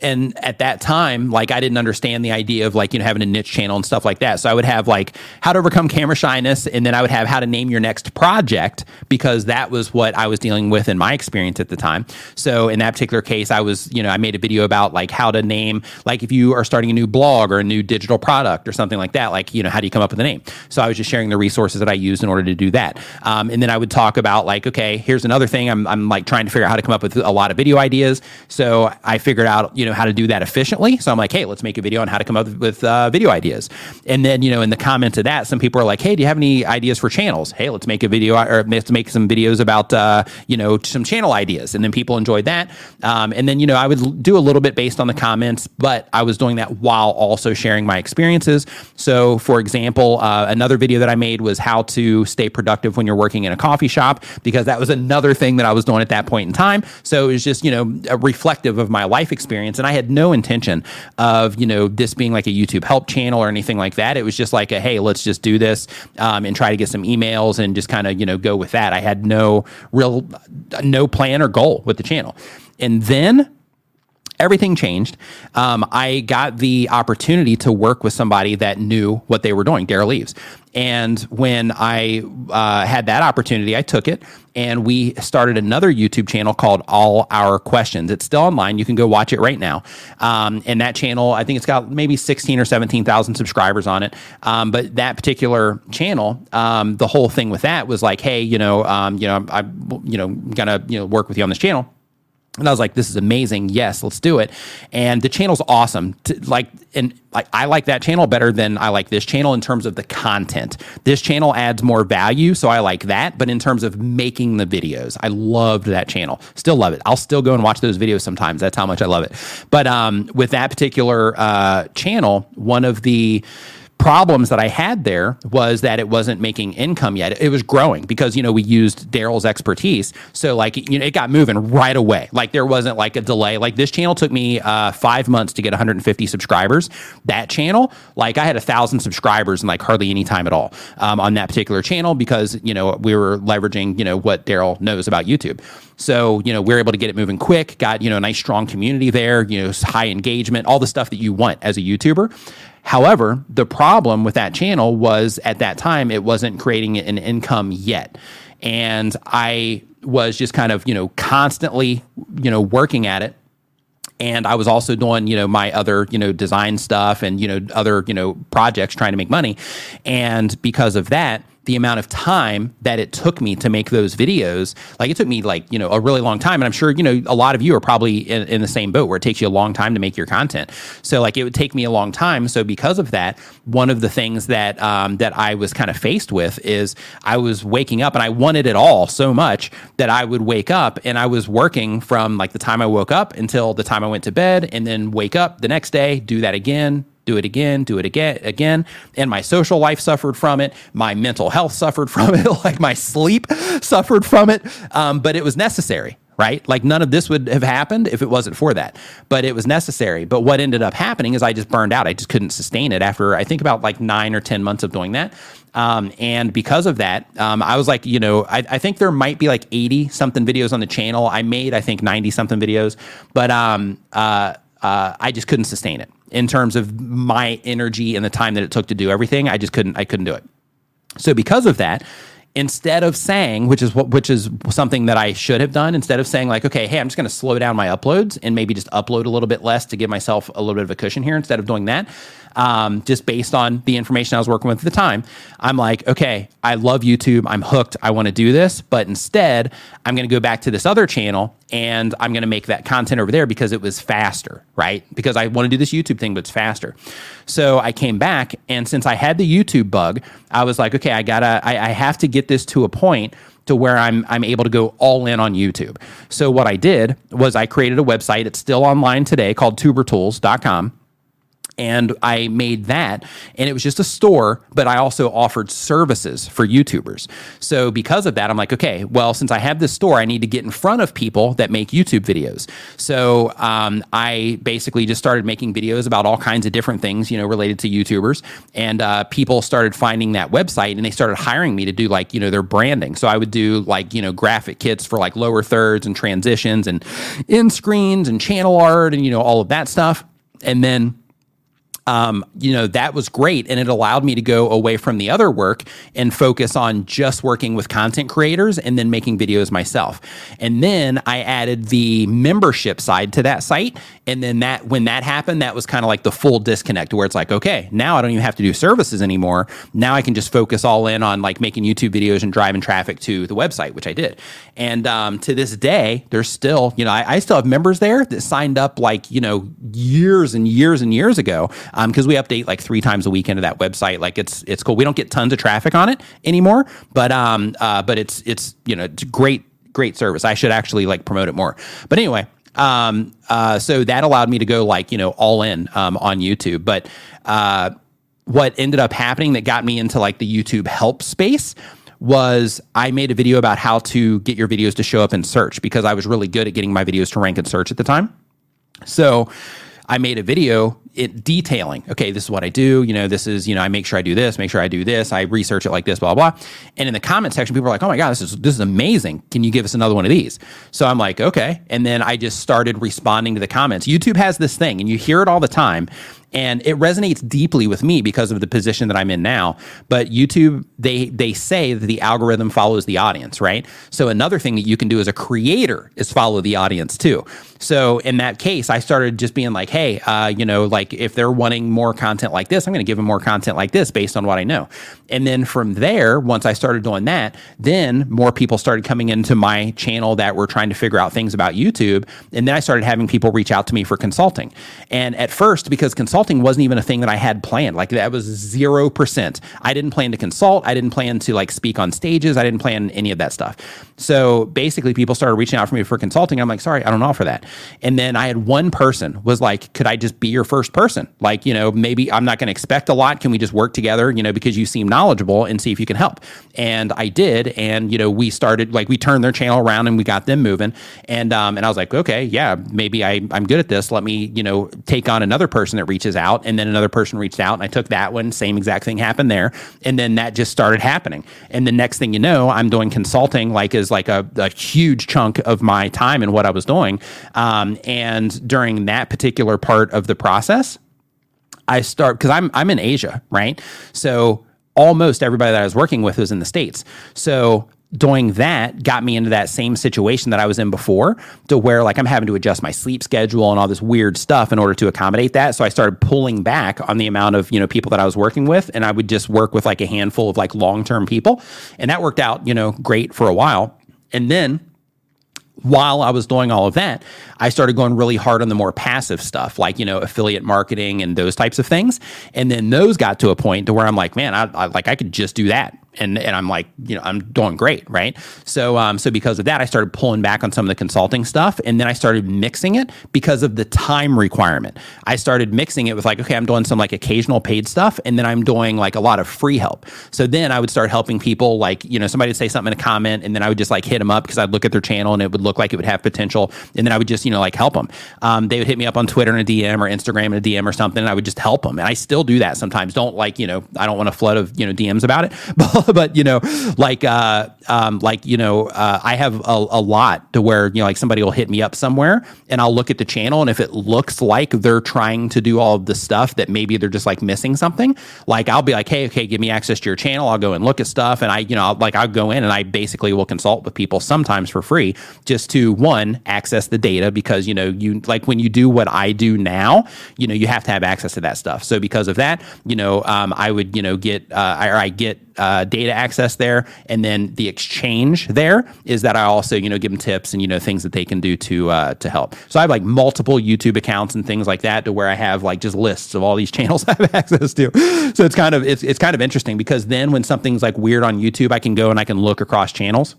and at that time, like I didn't understand the idea of like, you know, having a niche channel and stuff like that. So I would have like how to overcome camera shyness. And then I would have how to name your next project because that was what I was dealing with in my experience at the time. So in that particular case, I was, you know, I made a video about like how to name, like if you are starting a new blog or a new digital product or something like that, like, you know, how do you come up with a name? So I was just sharing the resources that I used in order to do that. Um, and then I would talk about like, okay, here's another thing. I'm, I'm like trying to figure out how to come up with a lot of video ideas. So I figured out, you know, how to do that efficiently. So I'm like, hey, let's make a video on how to come up with uh, video ideas. And then, you know, in the comments of that, some people are like, hey, do you have any ideas for channels? Hey, let's make a video or let's make some videos about, uh, you know, some channel ideas. And then people enjoyed that. Um, and then, you know, I would do a little bit based on the comments, but I was doing that while also sharing my experiences. So, for example, uh, another video that I made was how to stay productive when you're working in a coffee shop, because that was another thing that I was doing at that point in time. So it was just, you know, reflective of my life experience. And I had no intention of, you know, this being like a YouTube help channel or anything like that. It was just like a, hey, let's just do this um, and try to get some emails and just kind of, you know, go with that. I had no real, no plan or goal with the channel. And then everything changed. Um, I got the opportunity to work with somebody that knew what they were doing, Derral Eves. And when I uh, had that opportunity, I took it and we started another YouTube channel called All Our Questions. It's still online. You can go watch it right now. Um, and that channel, I think it's got maybe 16 or 17,000 subscribers on it. Um, but that particular channel, um, the whole thing with that was like, hey, you know, um, you know, I, you know, gonna you know work with you on this channel and I was like, this is amazing. Yes, let's do it. And the channel's awesome. To, like, and like, I like that channel better than I like this channel in terms of the content. This channel adds more value, so I like that. But in terms of making the videos, I loved that channel. Still love it. I'll still go and watch those videos sometimes. That's how much I love it. But um, with that particular uh, channel, one of the problems that I had there was that it wasn't making income yet. It was growing because you know we used Derral's expertise, so like you know it got moving right away. Like there wasn't like a delay. Like this channel took me uh, five months to get 150 subscribers. That channel, like I had a thousand subscribers in like hardly any time at all um, on that particular channel because you know we were leveraging you know what Daryl knows about YouTube. So, you know, we are able to get it moving quick, got, you know, a nice strong community there, you know, high engagement, all the stuff that you want as a YouTuber. However, the problem with that channel was at that time it wasn't creating an income yet. And I was just kind of, you know, constantly, you know, working at it and I was also doing, you know, my other, you know, design stuff and, you know, other, you know, projects trying to make money. And because of that, the amount of time that it took me to make those videos. Like it took me like you know a really long time and i'm sure you know a lot of you are probably in, in, the same boat where it takes you a long time to make your content. So like it would take me a long time. So because of that one of the things that um, that i was kind of faced with is i was waking up and i wanted it all so much that i would wake up and i was working from like the time i woke up until the time i went to bed and then wake up the next day do that again do it again, do it again, again. And my social life suffered from it. My mental health suffered from it. like my sleep suffered from it. Um, but it was necessary right? Like none of this would have happened if it wasn't for that. But it was necessary. But what ended up happening is I just burned out. I just couldn't sustain it after I think about like nine or 10 months of doing that. Um, and because of that, um, I was like, you know, I, I, think there might be like 80 something videos on the channel. I made, I think, 90 something videos, but um, uh, uh, I just couldn't sustain it in terms of my energy and the time that it took to do everything. I just couldn't I couldn't do it. So because of that, instead of saying, which is what which is something that I should have done, instead of saying like, okay, hey, I'm just going to slow down my uploads and maybe just upload a little bit less to give myself a little bit of a cushion here, instead of doing that, um, just based on the information I was working with at the time. I'm like, okay, I love YouTube. I'm hooked. I want to do this. But instead, I'm going to go back to this other channel and I'm going to make that content over there because it was faster, right? Because I want to do this YouTube thing, but it's faster. So I came back. And since I had the YouTube bug, I was like, okay, I got to, I, I have to get this to a point to where I'm I'm able to go all in on YouTube. So what I did was I created a website. It's still online today called tubertools.com and I made that. And it was just a store, but I also offered services for YouTubers. So because of that, I'm like, okay, well, since I have this store, I need to get in front of people that make YouTube videos. So um, I basically just started making videos about all kinds of different things, you know, related to YouTubers. And uh, people started finding that website and they started hiring me to do like, you know, their branding. So I would do like, you know, graphic kits for like lower thirds and transitions and in screens and channel art and, you know, all of that stuff. And then um, you know, that was great. And it allowed me to go away from the other work and focus on just working with content creators and then making videos myself. And then I added the membership side to that site. And then that, when that happened, that was kind of like the full disconnect where it's like, okay, now I don't even have to do services anymore. Now I can just focus all in on like making YouTube videos and driving traffic to the website, which I did. And um, to this day, there's still, you know, I, I still have members there that signed up like, you know, years and years and years ago because um, we update like three times a week into that website. Like it's it's cool. We don't get tons of traffic on it anymore, but um uh, but it's it's you know it's great great service. I should actually like promote it more. But anyway, um uh so that allowed me to go like you know all in um on YouTube, but uh what ended up happening that got me into like the YouTube help space was I made a video about how to get your videos to show up in search because I was really good at getting my videos to rank in search at the time. So I made a video it detailing, okay, this is what I do. You know, this is, you know, I make sure I do this, make sure I do this. I research it like this, blah, blah. And in the comment section, people are like, oh my God, this is, this is amazing. Can you give us another one of these? So I'm like, okay. And then I just started responding to the comments. YouTube has this thing and you hear it all the time and it resonates deeply with me because of the position that I'm in now. But YouTube, they they say that the algorithm follows the audience, right? So another thing that you can do as a creator is follow the audience too. So in that case, I started just being like, hey, uh, you know, like if they're wanting more content like this, I'm going to give them more content like this based on what I know. And then from there, once I started doing that, then more people started coming into my channel that were trying to figure out things about YouTube. And then I started having people reach out to me for consulting. And at first, because consulting consulting wasn't even a thing that I had planned. Like that was 0%. I didn't plan to consult. I didn't plan to like speak on stages. I didn't plan any of that stuff. So basically people started reaching out for me for consulting. I'm like, sorry, I don't offer that. And then I had one person was like, could I just be your first person? Like, you know, maybe I'm not going to expect a lot. Can we just work together, you know, because you seem knowledgeable and see if you can help? And I did. And, you know, we started, like, we turned their channel around and we got them moving. And, um, and I was like, okay, yeah, maybe I, I'm good at this. Let me, you know, take on another person that reaches out. And then another person reached out and I took that one. Same exact thing happened there. And then that just started happening. And the next thing you know, I'm doing consulting, like, is like a, a huge chunk of my time and what I was doing. Um, and during that particular part of the process, I start because I'm I'm in Asia, right? So almost everybody that I was working with was in the states. So doing that got me into that same situation that I was in before to where like I'm having to adjust my sleep schedule and all this weird stuff in order to accommodate that. So I started pulling back on the amount of, you know, people that I was working with and I would just work with like a handful of like long-term people. And that worked out, you know, great for a while. And then while I was doing all of that, I started going really hard on the more passive stuff, like you know affiliate marketing and those types of things. And then those got to a point to where I'm like, man, I, I like I could just do that and and I'm like, you know, I'm doing great, right? So um, so because of that, I started pulling back on some of the consulting stuff, and then I started mixing it because of the time requirement. I started mixing it with like, okay, I'm doing some like occasional paid stuff, and then I'm doing like a lot of free help. So then I would start helping people, like you know, somebody would say something in a comment, and then I would just like hit them up because I'd look at their channel and it would look like it would have potential, and then I would just you know like help them. Um, they would hit me up on Twitter in a DM or Instagram in a DM or something, and I would just help them, and I still do that sometimes. Don't like you know, I don't want a flood of you know DMs about it, but but you know, like uh, um, like you know, uh, I have a, a lot to where you know, like somebody will hit me up somewhere, and I'll look at the channel, and if it looks like they're trying to do all of the stuff that maybe they're just like missing something, like I'll be like, hey, okay, give me access to your channel. I'll go and look at stuff, and I, you know, I'll, like I'll go in and I basically will consult with people sometimes for free, just to one access the data because you know you like when you do what I do now, you know, you have to have access to that stuff. So because of that, you know, um, I would you know get uh, or I get uh, data access there, and then the exchange there is that I also you know give them tips and you know things that they can do to uh, to help. So I have like multiple YouTube accounts and things like that to where I have like just lists of all these channels I have access to. So it's kind of it's it's kind of interesting because then when something's like weird on YouTube, I can go and I can look across channels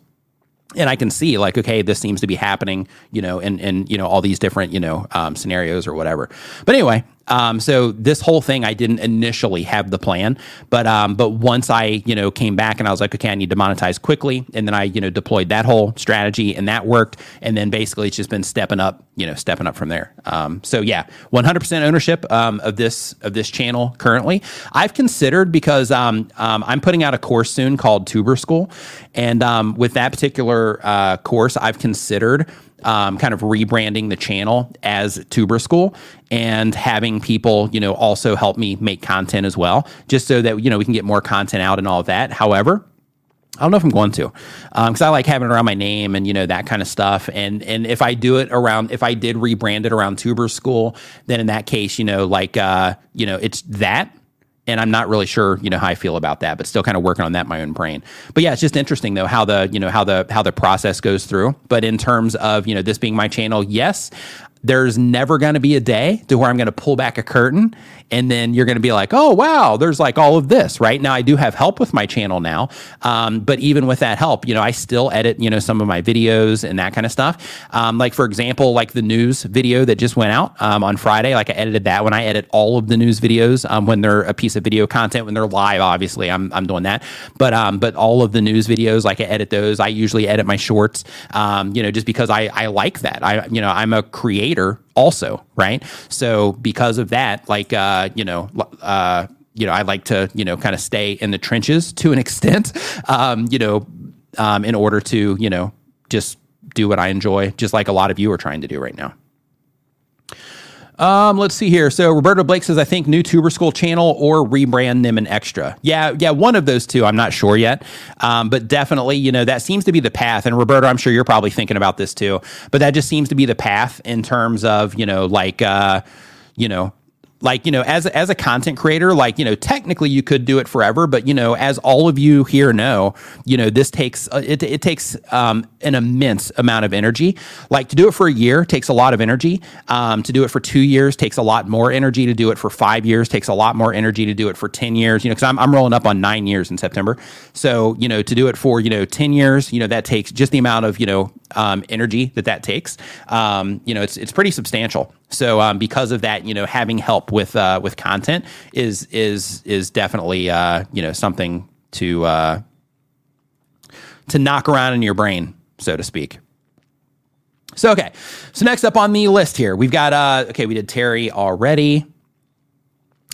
and I can see like, okay, this seems to be happening, you know, in, in you know all these different you know um, scenarios or whatever. But anyway, um, so this whole thing, I didn't initially have the plan, but um, but once I you know came back and I was like, okay, I need to monetize quickly, and then I you know deployed that whole strategy, and that worked, and then basically it's just been stepping up, you know, stepping up from there. Um, so yeah, 100% ownership um, of this of this channel currently. I've considered because um, um, I'm putting out a course soon called Tuber School, and with that particular uh, course, I've considered um, kind of rebranding the channel as Tuber School and having people, you know, also help me make content as well, just so that, you know, we can get more content out and all that. However, I don't know if I'm going to, because um, I like having it around my name and you know that kind of stuff. And and if I do it around, if I did rebrand it around Tuber School, then in that case, you know, like uh, you know, it's that and I'm not really sure, you know, how I feel about that, but still kind of working on that in my own brain. But yeah, it's just interesting though how the, you know, how the how the process goes through. But in terms of, you know, this being my channel, yes, there's never going to be a day to where I'm going to pull back a curtain and then you're going to be like, oh, wow, there's like all of this, right? Now, I do have help with my channel now. Um, but even with that help, you know, I still edit, you know, some of my videos and that kind of stuff. Um, like, for example, like the news video that just went out um, on Friday, like I edited that when I edit all of the news videos um, when they're a piece of video content, when they're live, obviously, I'm, I'm doing that. But, um, but all of the news videos, like I edit those. I usually edit my shorts, um, you know, just because I, I like that. I, you know, I'm a creator also, right? So because of that, like uh, you know, uh, you know, I like to you know kind of stay in the trenches to an extent, um, you know, um, in order to you know just do what I enjoy, just like a lot of you are trying to do right now. Um, let's see here. So Roberto Blake says, I think new Tuber School channel or rebrand them an extra. Yeah, yeah, one of those two. I'm not sure yet. Um, but definitely, you know, that seems to be the path. And Roberto, I'm sure you're probably thinking about this too. But that just seems to be the path in terms of, you know, like uh, you know, like you know as as a content creator like you know technically you could do it forever but you know as all of you here know you know this takes uh, it, it takes um, an immense amount of energy. Like to do it for a year takes a lot of energy. Um, to do it for two years takes a lot more energy. To do it for five years takes a lot more energy. To do it for 10 years you know because I'm, I'm rolling up on nine years in september. So you know to do it for you know 10 years you know that takes just the amount of you know um, energy that that takes, um, you know, it's it's pretty substantial. So um, because of that, you know, having help with uh, with content is is is definitely uh, you know something to uh, to knock around in your brain, so to speak. So okay, so next up on the list here, we've got uh, okay, we did Terry already.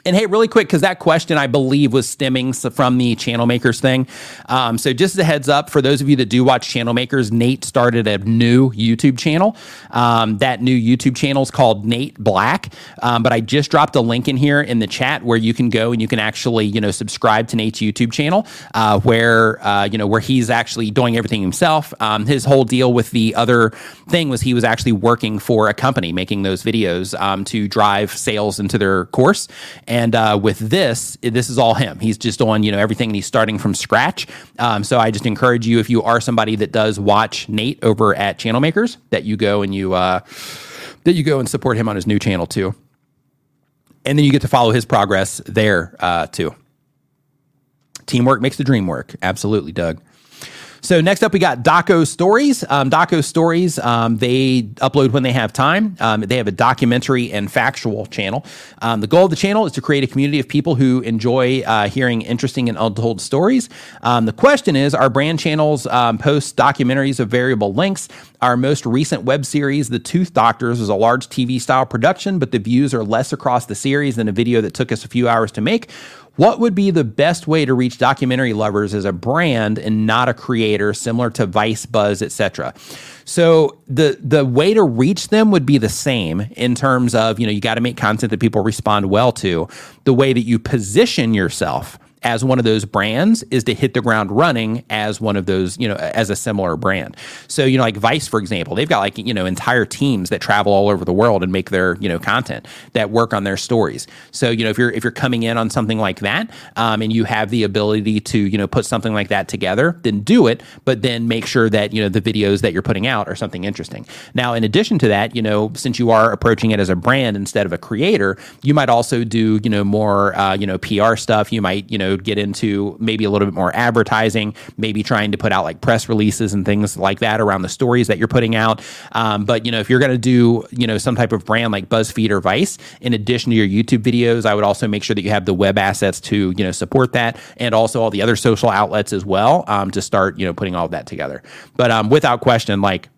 And hey, really quick, because that question I believe was stemming from the channel makers thing. Um, so just as a heads up for those of you that do watch channel makers, Nate started a new YouTube channel. Um, that new YouTube channel is called Nate Black. Um, but I just dropped a link in here in the chat where you can go and you can actually you know subscribe to Nate's YouTube channel, uh, where uh, you know where he's actually doing everything himself. Um, his whole deal with the other thing was he was actually working for a company making those videos um, to drive sales into their course. Uh, with this, this is all him. He's just on you know everything, and he's starting from scratch. Um, so I just encourage you, if you are somebody that does watch Nate over at Channel Makers, that you go and you uh, that you go and support him on his new channel too. And then you get to follow his progress there uh, too. Teamwork makes the dream work. Absolutely, Doug. So next up, we got Daco Stories. Um, Daco Stories, um, they upload when they have time. Um, they have a documentary and factual channel. Um, the goal of the channel is to create a community of people who enjoy uh, hearing interesting and untold stories. Um, the question is, our brand channels um, post documentaries of variable lengths. Our most recent web series, The Tooth Doctors, is a large TV style production, but the views are less across the series than a video that took us a few hours to make. What would be the best way to reach documentary lovers as a brand and not a creator, similar to Vice, Buzz, etc.? So the the way to reach them would be the same in terms of you know you got to make content that people respond well to. The way that you position yourself as one of those brands is to hit the ground running as one of those, you know, as a similar brand. So, you know, like Vice, for example, they've got like, you know, entire teams that travel all over the world and make their, you know, content that work on their stories. So, you know, if you're, if you're coming in on something like that um, and you have the ability to, you know, put something like that together, then do it, but then make sure that, you know, the videos that you're putting out are something interesting. Now, in addition to that, you know, since you are approaching it as a brand instead of a creator, you might also do, you know, more, uh, you know, PR stuff. You might, you know, get into maybe a little bit more advertising, maybe trying to put out like press releases and things like that around the stories that you're putting out. Um, but you know, if you're going to do you know some type of brand like BuzzFeed or Vice, in addition to your YouTube videos, I would also make sure that you have the web assets to you know support that, and also all the other social outlets as well um, to start you know putting all of that together. But um, without question, like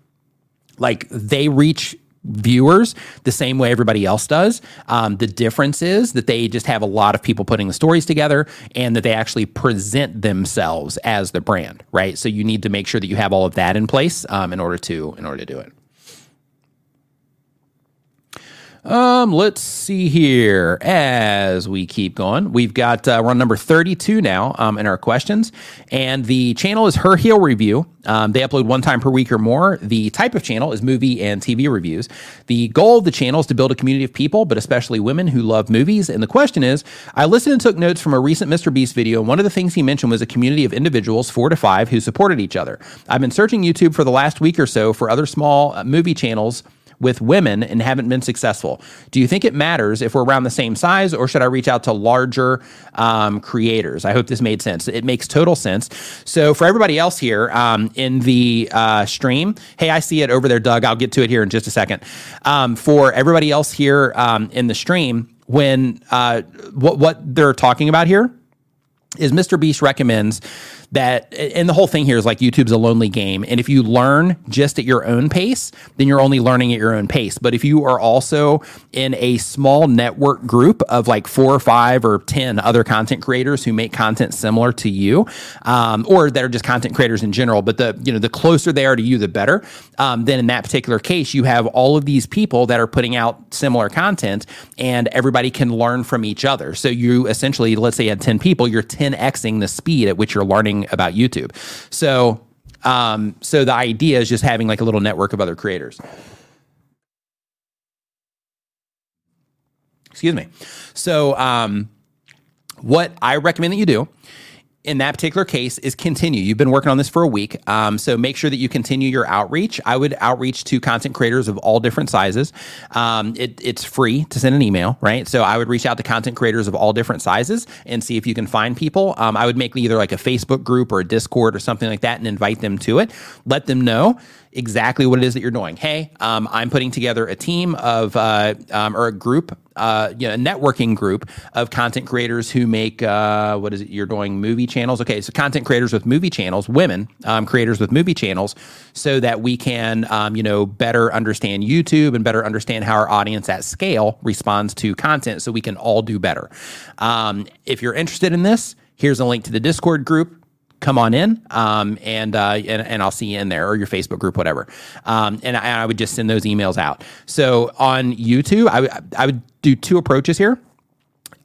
like they reach viewers the same way everybody else does. Um, the difference is that they just have a lot of people putting the stories together and that they actually present themselves as the brand, right? So you need to make sure that you have all of that in place um, in order to in order to do it. Um, let's see here. As we keep going, we've got uh, we're on number thirty-two now um, in our questions, and the channel is Her Heel Review. Um, they upload one time per week or more. The type of channel is movie and TV reviews. The goal of the channel is to build a community of people, but especially women who love movies. And the question is, I listened and took notes from a recent Mr. Beast video, and one of the things he mentioned was a community of individuals, four to five, who supported each other. I've been searching YouTube for the last week or so for other small uh, movie channels with women and haven't been successful. Do you think it matters if we're around the same size, or should I reach out to larger um, creators? I hope this made sense. It makes total sense. So for everybody else here um, in the uh, stream, hey, I see it over there, Doug. I'll get to it here in just a second. Um, for everybody else here um, in the stream, when uh, what what they're talking about here is Mr. Beast recommends that and the whole thing here is like YouTube's a lonely game and if you learn just at your own pace then you're only learning at your own pace. But if you are also in a small network group of like four or five or ten other content creators who make content similar to you um, or that are just content creators in general but the you know the closer they are to you the better um, then in that particular case you have all of these people that are putting out similar content and everybody can learn from each other. So you essentially let's say you had 10 people you're 10xing the speed at which you're learning about YouTube. So, um, so the idea is just having like a little network of other creators. Excuse me. So, um, what I recommend that you do in that particular case is continue. You've been working on this for a week. Um, so make sure that you continue your outreach. I would outreach to content creators of all different sizes. Um, it, it's free to send an email, right? So I would reach out to content creators of all different sizes and see if you can find people. Um, I would make either like a Facebook group or a Discord or something like that and invite them to it. Let them know exactly what it is that you're doing. Hey, um, I'm putting together a team of uh, um, or a group, uh, you know, a networking group of content creators who make uh, what is it? You're doing movie channels. Okay, so content creators with movie channels, women um, creators with movie channels, so that we can, um, you know, better understand YouTube and better understand how our audience at scale responds to content, so we can all do better. Um, if you're interested in this, here's a link to the Discord group come on in um, and, uh, and and I'll see you in there or your Facebook group, whatever. Um, and, I, I would just send those emails out. So on YouTube, I, I would do two approaches here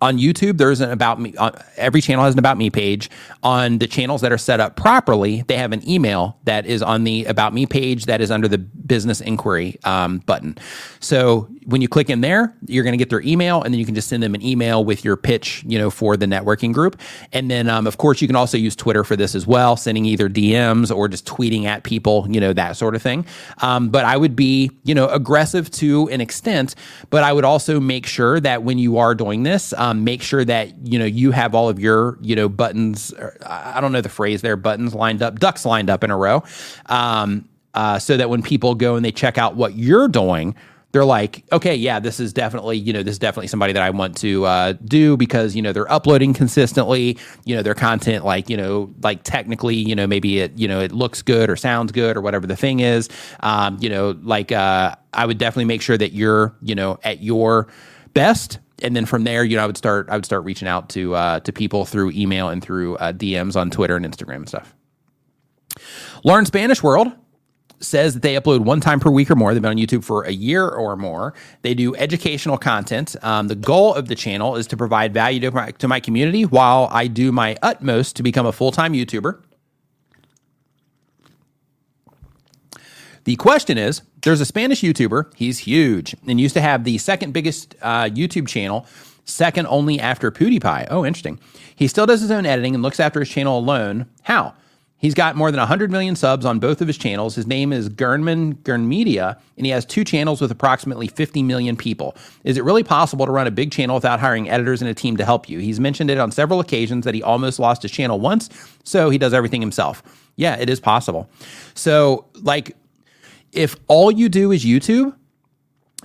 on YouTube, there's an about me. Uh, every channel has an about me page. On the channels that are set up properly, they have an email that is on the about me page that is under the business inquiry um, button. So when you click in there, you're going to get their email, and then you can just send them an email with your pitch, you know, for the networking group. And then, um, of course, you can also use Twitter for this as well, sending either DMs or just tweeting at people, you know, that sort of thing. Um, but I would be, you know, aggressive to an extent, but I would also make sure that when you are doing this. Um, um, make sure that you know you have all of your you know buttons. I don't know the phrase there. Buttons lined up, ducks lined up in a row, um, uh, so that when people go and they check out what you're doing, they're like, okay, yeah, this is definitely, you know, this is definitely somebody that I want to uh, do because, you know, they're uploading consistently, you know, their content, like, you know, like technically, you know, maybe it, you know, it looks good or sounds good or whatever the thing is. Um, you know, like, uh, I would definitely make sure that you're, you know, at your best and then from there, you know, I would start I would start reaching out to uh, to people through email and through uh, DMs on Twitter and Instagram and stuff. Learn Spanish World says that they upload one time per week or more. They've been on YouTube for a year or more. They do educational content. Um, the goal of the channel is to provide value to my, to my community while I do my utmost to become a full time YouTuber. The question is there's a Spanish YouTuber, he's huge, and used to have the second biggest uh, YouTube channel, second only after PewDiePie. Oh, interesting. He still does his own editing and looks after his channel alone. How? He's got more than 100 million subs on both of his channels. His name is Germán Garmendia, and he has two channels with approximately 50 million people. Is it really possible to run a big channel without hiring editors and a team to help you? He's mentioned it on several occasions that he almost lost his channel once, so he does everything himself. Yeah, it is possible. So, like, if all you do is YouTube,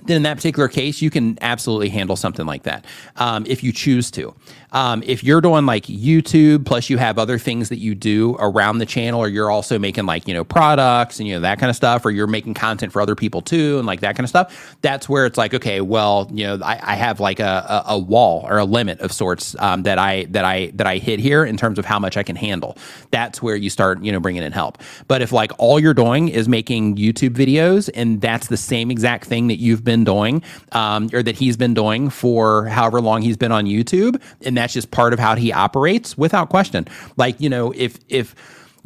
then in that particular case, you can absolutely handle something like that um, if you choose to. Um, if you're doing like YouTube, plus you have other things that you do around the channel, or you're also making like, you know, products and, you know, that kind of stuff, or you're making content for other people too, and like that kind of stuff, that's where it's like, okay, well, you know, I, I have like a, a, a, wall or a limit of sorts um, that I, that I, that I hit here in terms of how much I can handle. That's where you start, you know, bringing in help. But if like all you're doing is making YouTube videos and that's the same exact thing that you've been doing, um, or that he's been doing for however long he's been on YouTube, and that that's just part of how he operates without question. Like, you know, if if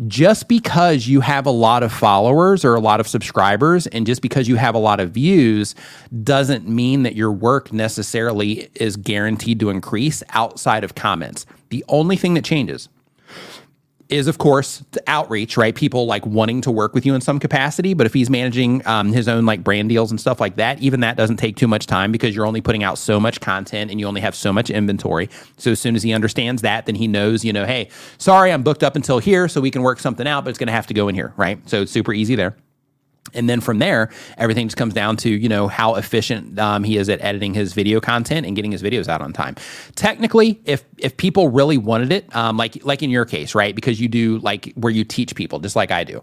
just because you have a lot of followers or a lot of subscribers and just because you have a lot of views doesn't mean that your work necessarily is guaranteed to increase outside of comments. The only thing that changes is of course outreach, right? People like wanting to work with you in some capacity. But if he's managing um, his own like brand deals and stuff like that, even that doesn't take too much time because you're only putting out so much content and you only have so much inventory. So as soon as he understands that, then he knows, you know, hey, sorry, I'm booked up until here, so we can work something out, but it's going to have to go in here, right? So it's super easy there. And then from there, everything just comes down to you know how efficient um, he is at editing his video content and getting his videos out on time. Technically, if if people really wanted it, um, like like in your case, right, because you do like where you teach people, just like I do.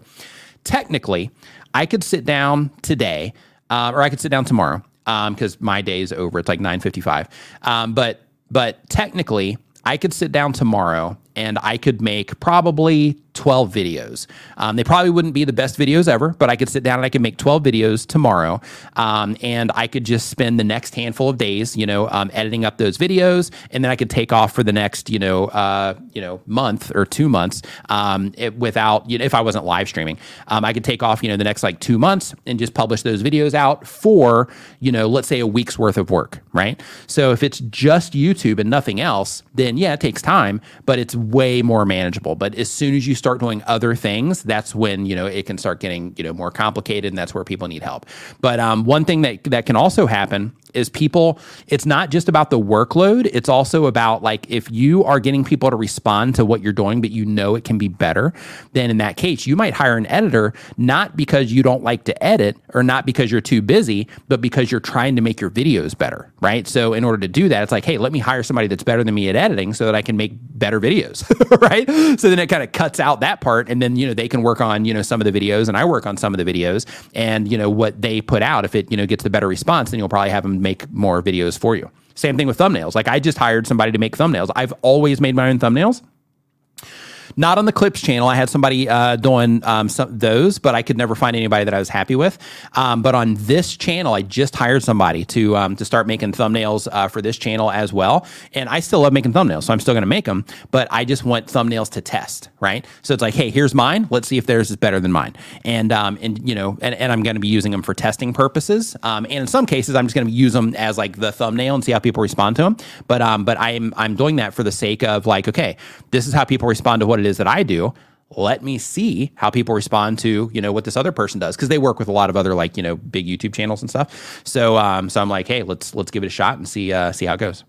Technically, I could sit down today, uh, or I could sit down tomorrow because um, my day is over. It's like nine fifty five. Um, but but technically, I could sit down tomorrow and I could make probably 12 videos. Um, they probably wouldn't be the best videos ever, but I could sit down and I could make 12 videos tomorrow. Um, and I could just spend the next handful of days, you know, um, editing up those videos. And then I could take off for the next, you know, uh, you know, month or two months um, it, without, you know, if I wasn't live streaming. Um, I could take off, you know, the next like two months and just publish those videos out for, you know, let's say a week's worth of work, right? So if it's just YouTube and nothing else, then yeah, it takes time, but it's way more manageable. But as soon as you start doing other things, that's when you know it can start getting you know more complicated, and that's where people need help. But um, one thing that that can also happen is people, it's not just about the workload. It's also about like if you are getting people to respond to what you're doing, but you know it can be better, then in that case, you might hire an editor, not because you don't like to edit or not because you're too busy, but because you're trying to make your videos better, right? So in order to do that, it's like, hey, let me hire somebody that's better than me at editing so that I can make better videos, right? So then it kind of cuts out that part and then, you know, they can work on, you know, some of the videos and I work on some of the videos and, you know, what they put out, if it, you know, gets the better response, then you'll probably have them make more videos for you. Same thing with thumbnails. Like I just hired somebody to make thumbnails. I've always made my own thumbnails. Not on the Clips channel. I had somebody uh, doing um, some, those, but I could never find anybody that I was happy with. Um, but on this channel, I just hired somebody to um, to start making thumbnails uh, for this channel as well. And I still love making thumbnails, so I'm still going to make them. But I just want thumbnails to test, right? So it's like, hey, here's mine. Let's see if theirs is better than mine. And um, and you know, and, and I'm going to be using them for testing purposes. Um, and in some cases, I'm just going to use them as like the thumbnail and see how people respond to them. But um, but I'm I'm doing that for the sake of like, okay, this is how people respond to what it is that I do let me see how people respond to you know what this other person does because they work with a lot of other like you know big YouTube channels and stuff. So um, so I'm like, hey, let's let's give it a shot and see uh, see how it goes.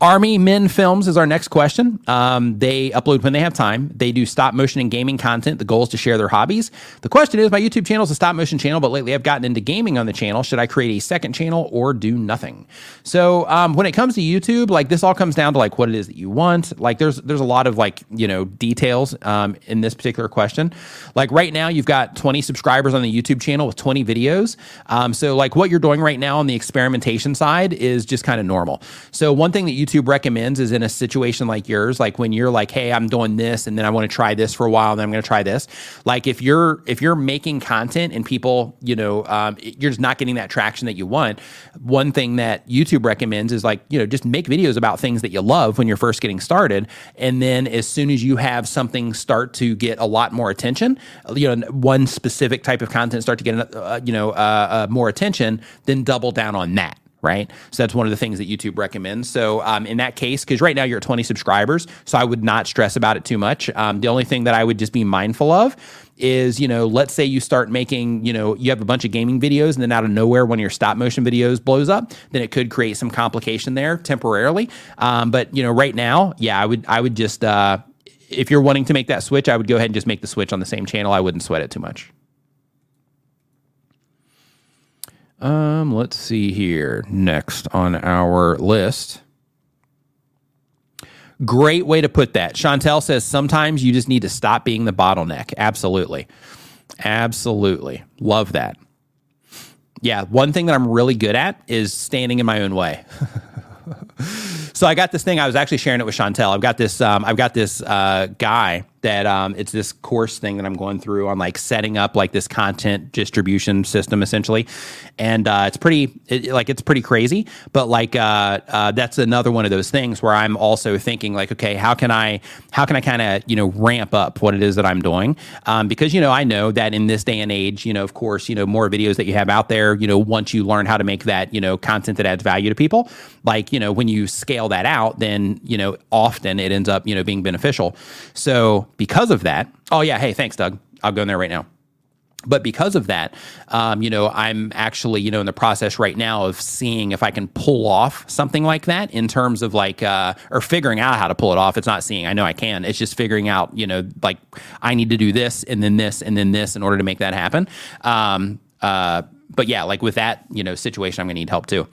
Army Men Films is our next question. Um, they upload when they have time. They do stop motion and gaming content. The goal is to share their hobbies. The question is my YouTube channel is a stop motion channel, but lately I've gotten into gaming on the channel. Should I create a second channel or do nothing? So um, when it comes to YouTube, like this all comes down to like what it is that you want. Like there's there's a lot of like you know details um, in this particular question. Like right now you've got 20 subscribers on the YouTube channel with 20 videos. Um, so like what you're doing right now on the experimentation side is just kind of normal. So one thing that you YouTube recommends is in a situation like yours, like when you're like, hey, I'm doing this and then I want to try this for a while and then I'm going to try this. Like if you're if you're making content and people, you know, um, you're just not getting that traction that you want. One thing that YouTube recommends is like, you know, just make videos about things that you love when you're first getting started, and then as soon as you have something start to get a lot more attention, you know, one specific type of content start to get, uh, you know, uh, uh, more attention, then double down on that right? So that's one of the things that YouTube recommends. So um, in that case, because right now you're at 20 subscribers, so I would not stress about it too much. Um, the only thing that I would just be mindful of is, you know, let's say you start making, you know, you have a bunch of gaming videos and then out of nowhere, one of your stop motion videos blows up, then it could create some complication there temporarily. Um, but you know, right now, yeah, I would, I would just, uh, if you're wanting to make that switch, I would go ahead and just make the switch on the same channel. I wouldn't sweat it too much. Um, let's see here. Next on our list. Great way to put that. Chantel says sometimes you just need to stop being the bottleneck. Absolutely. Absolutely. Love that. Yeah, one thing that I'm really good at is standing in my own way. so I got this thing. I was actually sharing it with Chantel. I've got this. Um, I've got this uh, guy that um, it's this course thing that I'm going through on like setting up like this content distribution system essentially, and uh, it's pretty it, like it's pretty crazy. But like uh, uh, that's another one of those things where I'm also thinking like, okay, how can I how can I kind of you know ramp up what it is that I'm doing? Um, because you know I know that in this day and age, you know, of course, you know, more videos that you have out there, you know, once you learn how to make that you know content that adds value to people, like you know when you scale that out, then you know often it ends up you know being beneficial. So because of that, oh yeah, hey, thanks, Doug. I'll go in there right now. But because of that, um, you know, I'm actually, you know, in the process right now of seeing if I can pull off something like that in terms of like, uh, or figuring out how to pull it off. It's not seeing, I know I can. It's just figuring out, you know, like I need to do this and then this and then this in order to make that happen. Um, uh, but yeah, like with that, you know, situation, I'm going to need help too.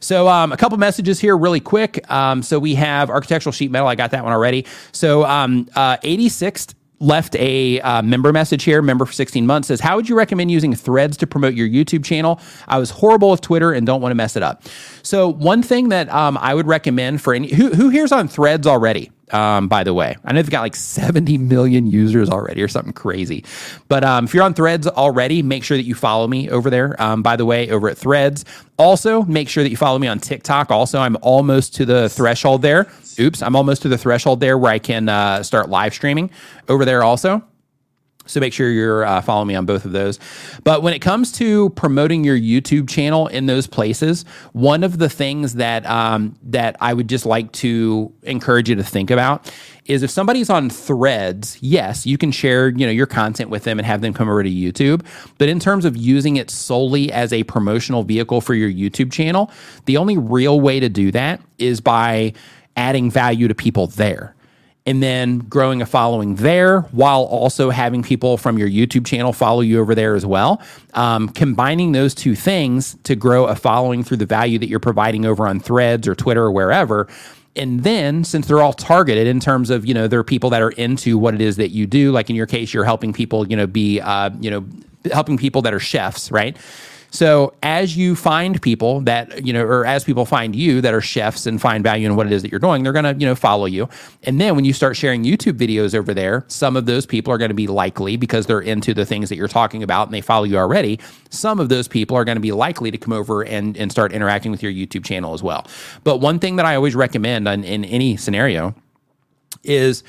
So um, a couple messages here, really quick. Um, so we have architectural sheet metal. I got that one already. So um, uh, 86th left a uh, member message here. Member for 16 months says, "How would you recommend using Threads to promote your YouTube channel? I was horrible with Twitter and don't want to mess it up." So one thing that um, I would recommend for any who who here's on Threads already um, by the way. I know they've got like 70 million users already or something crazy. But um, if you're on Threads already, make sure that you follow me over there. Um, by the way, over at Threads. Also, make sure that you follow me on TikTok. Also, I'm almost to the threshold there. Oops, I'm almost to the threshold there where I can uh, start live streaming over there also. So make sure you're uh, following me on both of those. But when it comes to promoting your YouTube channel in those places, one of the things that um, that I would just like to encourage you to think about is if somebody's on threads, yes, you can share, you know, your content with them and have them come over to YouTube. But in terms of using it solely as a promotional vehicle for your YouTube channel, the only real way to do that is by adding value to people there and then growing a following there while also having people from your YouTube channel follow you over there as well. Um, combining those two things to grow a following through the value that you're providing over on threads or Twitter or wherever. And then, since they're all targeted in terms of, you know, there are people that are into what it is that you do, like in your case, you're helping people, you know, be, uh, you know, helping people that are chefs, right? So as you find people that, you know, or as people find you that are chefs and find value in what it is that you're doing, they're going to, you know, follow you. And then when you start sharing YouTube videos over there, some of those people are going to be likely because they're into the things that you're talking about and they follow you already. Some of those people are going to be likely to come over and, and start interacting with your YouTube channel as well. But one thing that I always recommend in, in any scenario is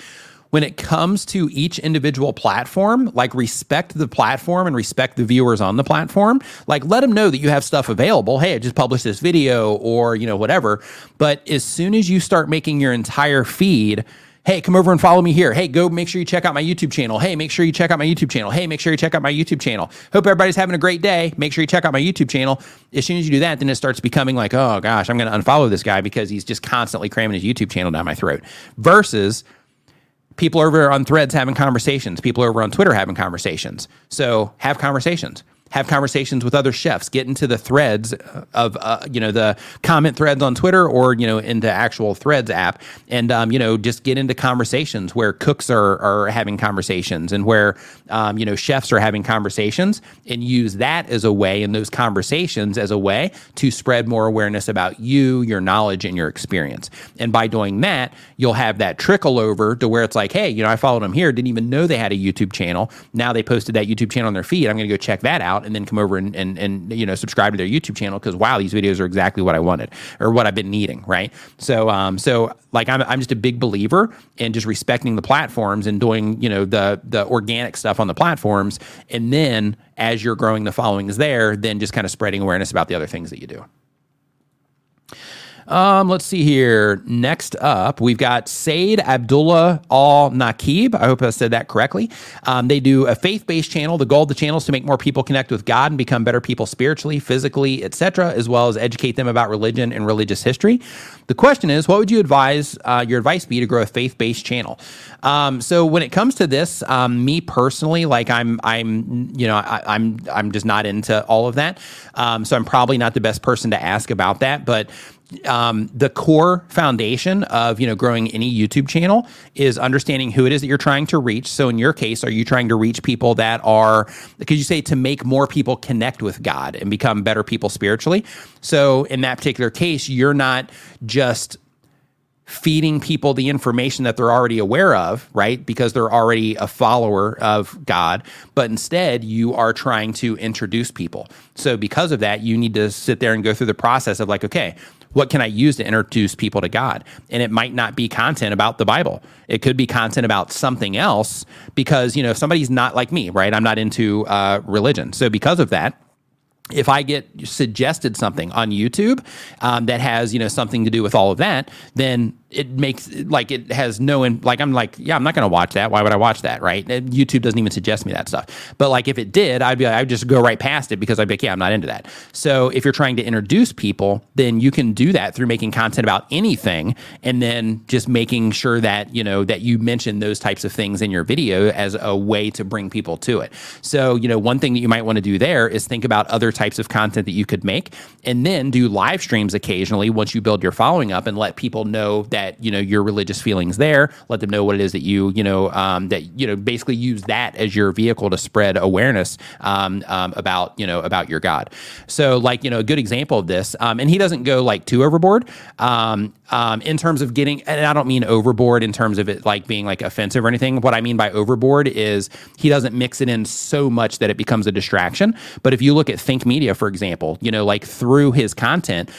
when it comes to each individual platform, like respect the platform and respect the viewers on the platform. Like let them know that you have stuff available. Hey, I just published this video or, you know, whatever. But as soon as you start making your entire feed, hey, come over and follow me here. Hey, go make sure you check out my YouTube channel. Hey, make sure you check out my YouTube channel. Hey, make sure you check out my YouTube channel. Hope everybody's having a great day. Make sure you check out my YouTube channel. As soon as you do that, then it starts becoming like, oh gosh, I'm going to unfollow this guy because he's just constantly cramming his YouTube channel down my throat. Versus, people over on threads having conversations people over on twitter having conversations. So have conversations have conversations with other chefs, get into the threads of, uh, you know, the comment threads on Twitter or, you know, into actual threads app. And, um, you know, just get into conversations where cooks are, are having conversations and where, um, you know, chefs are having conversations and use that as a way and those conversations as a way to spread more awareness about you, your knowledge, and your experience. And by doing that, you'll have that trickle over to where it's like, hey, you know, I followed them here, didn't even know they had a YouTube channel. Now they posted that YouTube channel on their feed. I'm going to go check that out out and then come over and, and, and you know subscribe to their YouTube channel because wow these videos are exactly what I wanted or what I've been needing right? So um so like I'm, I'm just a big believer in just respecting the platforms and doing you know the the organic stuff on the platforms. And then as you're growing the followings there then just kind of spreading awareness about the other things that you do um, let's see here. Next up, we've got Said Abdullah Al Nakib. I hope I said that correctly. Um, they do a faith based channel. The goal of the channel is to make more people connect with God and become better people spiritually, physically, etc., as well as educate them about religion and religious history. The question is, what would you advise uh, your advice be to grow a faith based channel? Um, so when it comes to this, um, me personally, like I'm, I'm, you know, I, am I'm, I'm just not into all of that. Um, so I'm probably not the best person to ask about that, but um, the core foundation of you know growing any YouTube channel is understanding who it is that you're trying to reach. So in your case, are you trying to reach people that are because you say to make more people connect with God and become better people spiritually? So in that particular case, you're not just feeding people the information that they're already aware of, right? Because they're already a follower of God, but instead you are trying to introduce people. So because of that, you need to sit there and go through the process of like, okay, what can I use to introduce people to God? And it might not be content about the Bible. It could be content about something else because, you know, somebody's not like me, right? I'm not into uh, religion. So because of that, if I get suggested something on YouTube um, that has you know something to do with all of that, then it makes like it has no in, like I'm like yeah I'm not to watch that. Why would I watch that? Right? YouTube doesn't even suggest me that stuff. But like if it did, I'd be I'd just go right past it because I'd be like yeah I'm not into that. So if you're trying to introduce people, then you can do that through making content about anything, and then just making sure that you know that you mention those types of things in your video as a way to bring people to it. So you know one thing that you might want to do there is think about other types of content that you could make, and then do live streams occasionally once you build your following up and let people know that that you know your religious feelings there. Let them know what it is that you you know um, that you know basically use that as your vehicle to spread awareness um, um, about you know about your God. So like you know a good example of this, um, and he doesn't go like too overboard um, um, in terms of getting. And I don't mean overboard in terms of it like being like offensive or anything. What I mean by overboard is he doesn't mix it in so much that it becomes a distraction. But if you look at Think Media, for example, you know like through his content,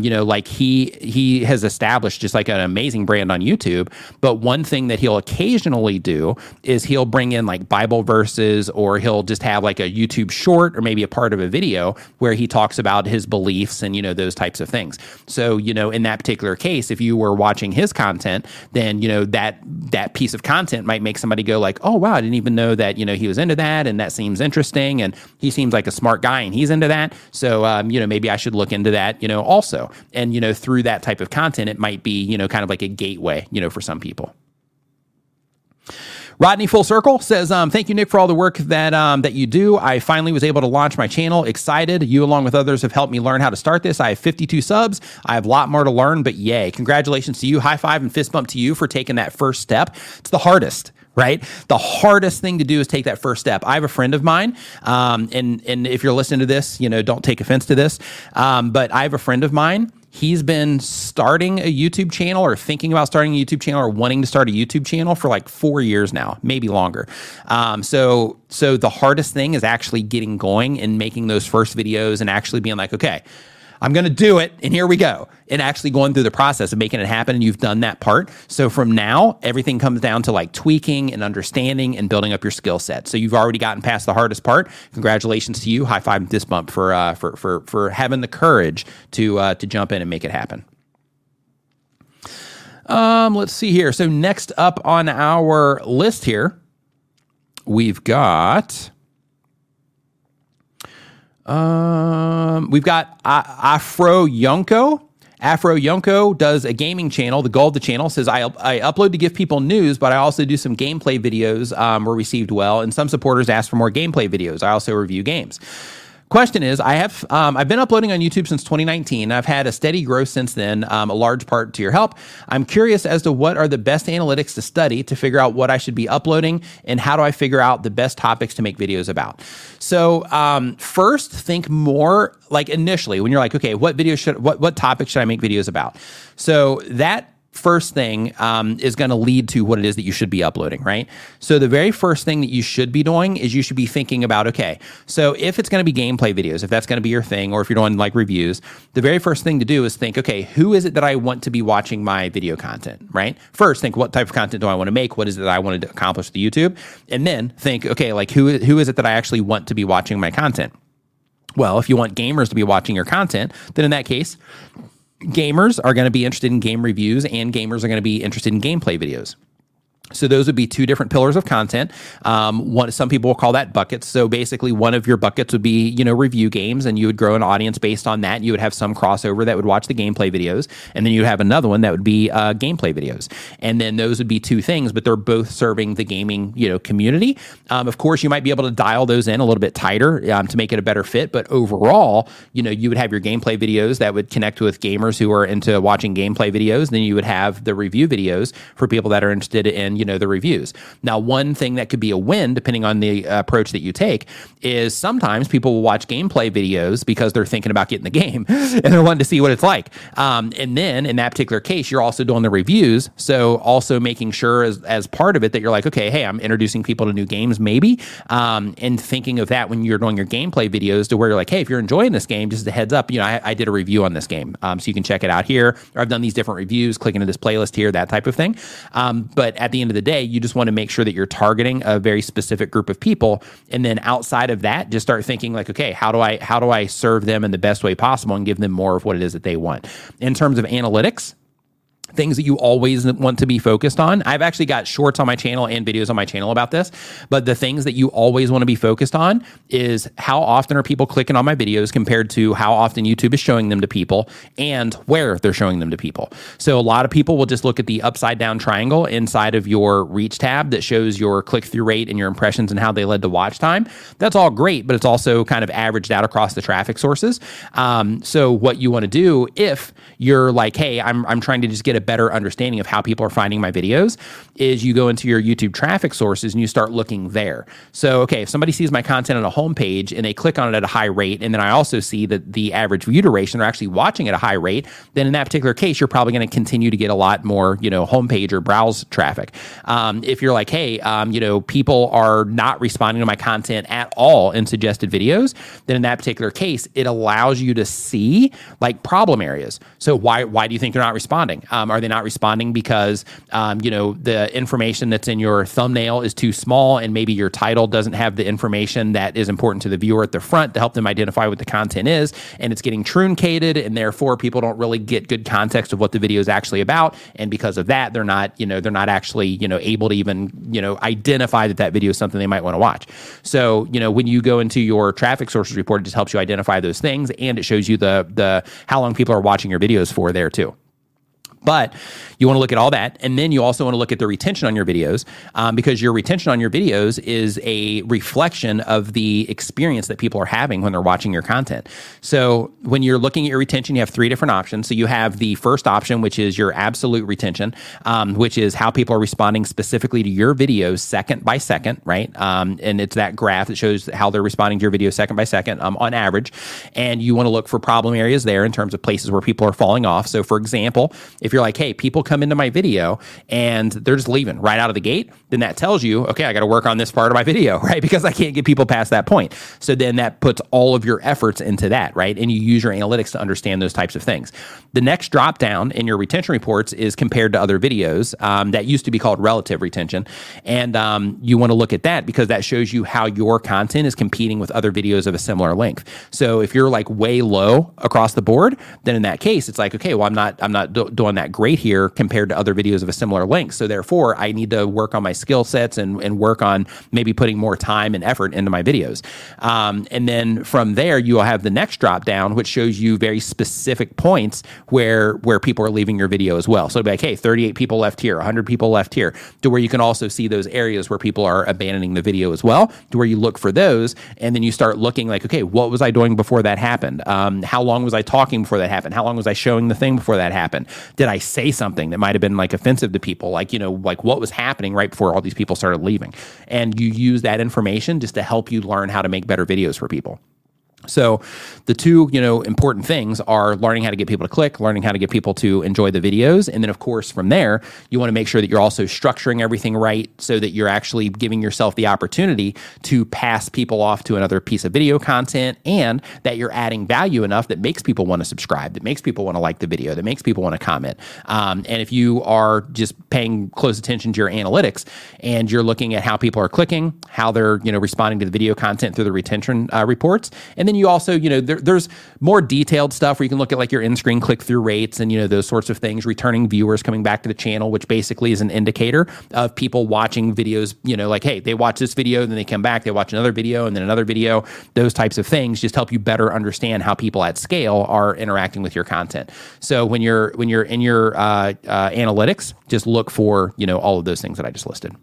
you know like he he has established just like a amazing brand on YouTube. But one thing that he'll occasionally do is he'll bring in like Bible verses or he'll just have like a YouTube short or maybe a part of a video where he talks about his beliefs and, you know, those types of things. So, you know, in that particular case, if you were watching his content, then, you know, that that piece of content might make somebody go like, oh, wow, I didn't even know that, you know, he was into that and that seems interesting. And he seems like a smart guy and he's into that. So, um, you know, maybe I should look into that, you know, also. And, you know, through that type of content, it might be, you know, kind of like a gateway, you know, for some people. Rodney Full Circle says, um, "Thank you, Nick, for all the work that um, that you do. I finally was able to launch my channel. Excited. You, along with others, have helped me learn how to start this. I have 52 subs. I have a lot more to learn, but yay! Congratulations to you. High five and fist bump to you for taking that first step. It's the hardest." right? The hardest thing to do is take that first step. I have a friend of mine, um, and and if you're listening to this, you know, don't take offense to this, um, but I have a friend of mine. He's been starting a YouTube channel or thinking about starting a YouTube channel or wanting to start a YouTube channel for like four years now, maybe longer. Um, so, so the hardest thing is actually getting going and making those first videos and actually being like, okay, I'm going to do it. And here we go. And actually going through the process of making it happen. And you've done that part. So from now, everything comes down to like tweaking and understanding and building up your skill set. So you've already gotten past the hardest part. Congratulations to you. High five this bump for, uh, for, for, for having the courage to, uh, to jump in and make it happen. Um, let's see here. So next up on our list here, we've got um, we've got Afro Yonko. Afro Yonko does a gaming channel. The goal of the channel says I, I upload to give people news, but I also do some gameplay videos um, were received well, and some supporters ask for more gameplay videos. I also review games. Question is, I have um, I've been uploading on YouTube since 2019. I've had a steady growth since then, um, a large part to your help. I'm curious as to what are the best analytics to study to figure out what I should be uploading, and how do I figure out the best topics to make videos about. So um, first, think more like initially when you're like, okay, what video should what what topic should I make videos about? So that first thing um, is going to lead to what it is that you should be uploading, right? So the very first thing that you should be doing is you should be thinking about, okay, so if it's going to be gameplay videos, if that's going to be your thing, or if you're doing like reviews, the very first thing to do is think, okay, who is it that I want to be watching my video content, right? First, think what type of content do I want to make? What is it that I want to accomplish with YouTube? And then think, okay, like who who is it that I actually want to be watching my content? Well, if you want gamers to be watching your content, then in that case, gamers are going to be interested in game reviews and gamers are going to be interested in gameplay videos. So those would be two different pillars of content. Um, one, some people will call that buckets. So basically, one of your buckets would be you know review games, and you would grow an audience based on that. You would have some crossover that would watch the gameplay videos, and then you have another one that would be uh, gameplay videos. And then those would be two things, but they're both serving the gaming you know community. Um, of course, you might be able to dial those in a little bit tighter um, to make it a better fit. But overall, you know, you would have your gameplay videos that would connect with gamers who are into watching gameplay videos. And then you would have the review videos for people that are interested in you know the reviews. Now, one thing that could be a win, depending on the uh, approach that you take, is sometimes people will watch gameplay videos because they're thinking about getting the game and they're wanting to see what it's like. Um, and then in that particular case, you're also doing the reviews, so also making sure as as part of it that you're like, okay, hey, I'm introducing people to new games, maybe, um, and thinking of that when you're doing your gameplay videos to where you're like, hey, if you're enjoying this game, just a heads up, you know, I, I did a review on this game, um, so you can check it out here. Or I've done these different reviews, click into this playlist here, that type of thing. Um, but at the end of the day, you just want to make sure that you're targeting a very specific group of people. And then outside of that, just start thinking like, okay, how do I how do I serve them in the best way possible and give them more of what it is that they want? In terms of analytics, things that you always want to be focused on. I've actually got shorts on my channel and videos on my channel about this, but the things that you always want to be focused on is how often are people clicking on my videos compared to how often YouTube is showing them to people and where they're showing them to people. So a lot of people will just look at the upside down triangle inside of your reach tab that shows your click through rate and your impressions and how they led to watch time. That's all great, but it's also kind of averaged out across the traffic sources. Um, so what you want to do if you're like, hey, I'm, I'm trying to just get a better understanding of how people are finding my videos is you go into your YouTube traffic sources and you start looking there. So, okay, if somebody sees my content on a homepage and they click on it at a high rate, and then I also see that the average view duration, they're actually watching at a high rate, then in that particular case, you're probably going to continue to get a lot more, you know, homepage or browse traffic. Um, if you're like, hey, um, you know, people are not responding to my content at all in suggested videos, then in that particular case, it allows you to see like problem areas. So why why do you think they're not responding? Um, are they not responding because um, you know the information that's in your thumbnail is too small, and maybe your title doesn't have the information that is important to the viewer at the front to help them identify what the content is, and it's getting truncated, and therefore people don't really get good context of what the video is actually about, and because of that, they're not you know they're not actually you know able to even you know identify that that video is something they might want to watch. So you know when you go into your traffic sources report, it just helps you identify those things, and it shows you the the how long people are watching your videos for there too. But you want to look at all that. And then you also want to look at the retention on your videos um, because your retention on your videos is a reflection of the experience that people are having when they're watching your content. So when you're looking at your retention, you have three different options. So you have the first option, which is your absolute retention, um, which is how people are responding specifically to your videos second by second, right? Um, and it's that graph that shows how they're responding to your video second by second um, on average. And you want to look for problem areas there in terms of places where people are falling off. So for example, if you're like, hey, people come into my video and they're just leaving right out of the gate, then that tells you, okay, I got to work on this part of my video, right? Because I can't get people past that point. So then that puts all of your efforts into that, right? And you use your analytics to understand those types of things. The next drop down in your retention reports is compared to other videos. Um, that used to be called relative retention. And um, you want to look at that because that shows you how your content is competing with other videos of a similar length. So if you're like way low across the board, then in that case, it's like, okay, well, I'm not, I'm not do- doing that great here compared to other videos of a similar length. So therefore, I need to work on my skill sets and, and work on maybe putting more time and effort into my videos. Um, and then from there, you will have the next drop down, which shows you very specific points where where people are leaving your video as well. So it'll be like, hey, 38 people left here, 100 people left here, to where you can also see those areas where people are abandoning the video as well, to where you look for those, and then you start looking like, okay, what was I doing before that happened? Um, how long was I talking before that happened? How long was I showing the thing before that happened? Did I say something that might have been like offensive to people, like you know, like what was happening right before all these people started leaving, and you use that information just to help you learn how to make better videos for people. So, the two, you know, important things are learning how to get people to click, learning how to get people to enjoy the videos, and then of course from there, you want to make sure that you're also structuring everything right so that you're actually giving yourself the opportunity to pass people off to another piece of video content and that you're adding value enough that makes people want to subscribe, that makes people want to like the video, that makes people want to comment. Um, and if you are just paying close attention to your analytics and you're looking at how people are clicking, how they're, you know, responding to the video content through the retention uh, reports, and then then you also, you know, there, there's more detailed stuff where you can look at like your in-screen click-through rates and you know those sorts of things, returning viewers coming back to the channel, which basically is an indicator of people watching videos. You know, like hey, they watch this video, then they come back, they watch another video, and then another video. Those types of things just help you better understand how people at scale are interacting with your content. So when you're when you're in your uh, uh, analytics, just look for you know all of those things that I just listed.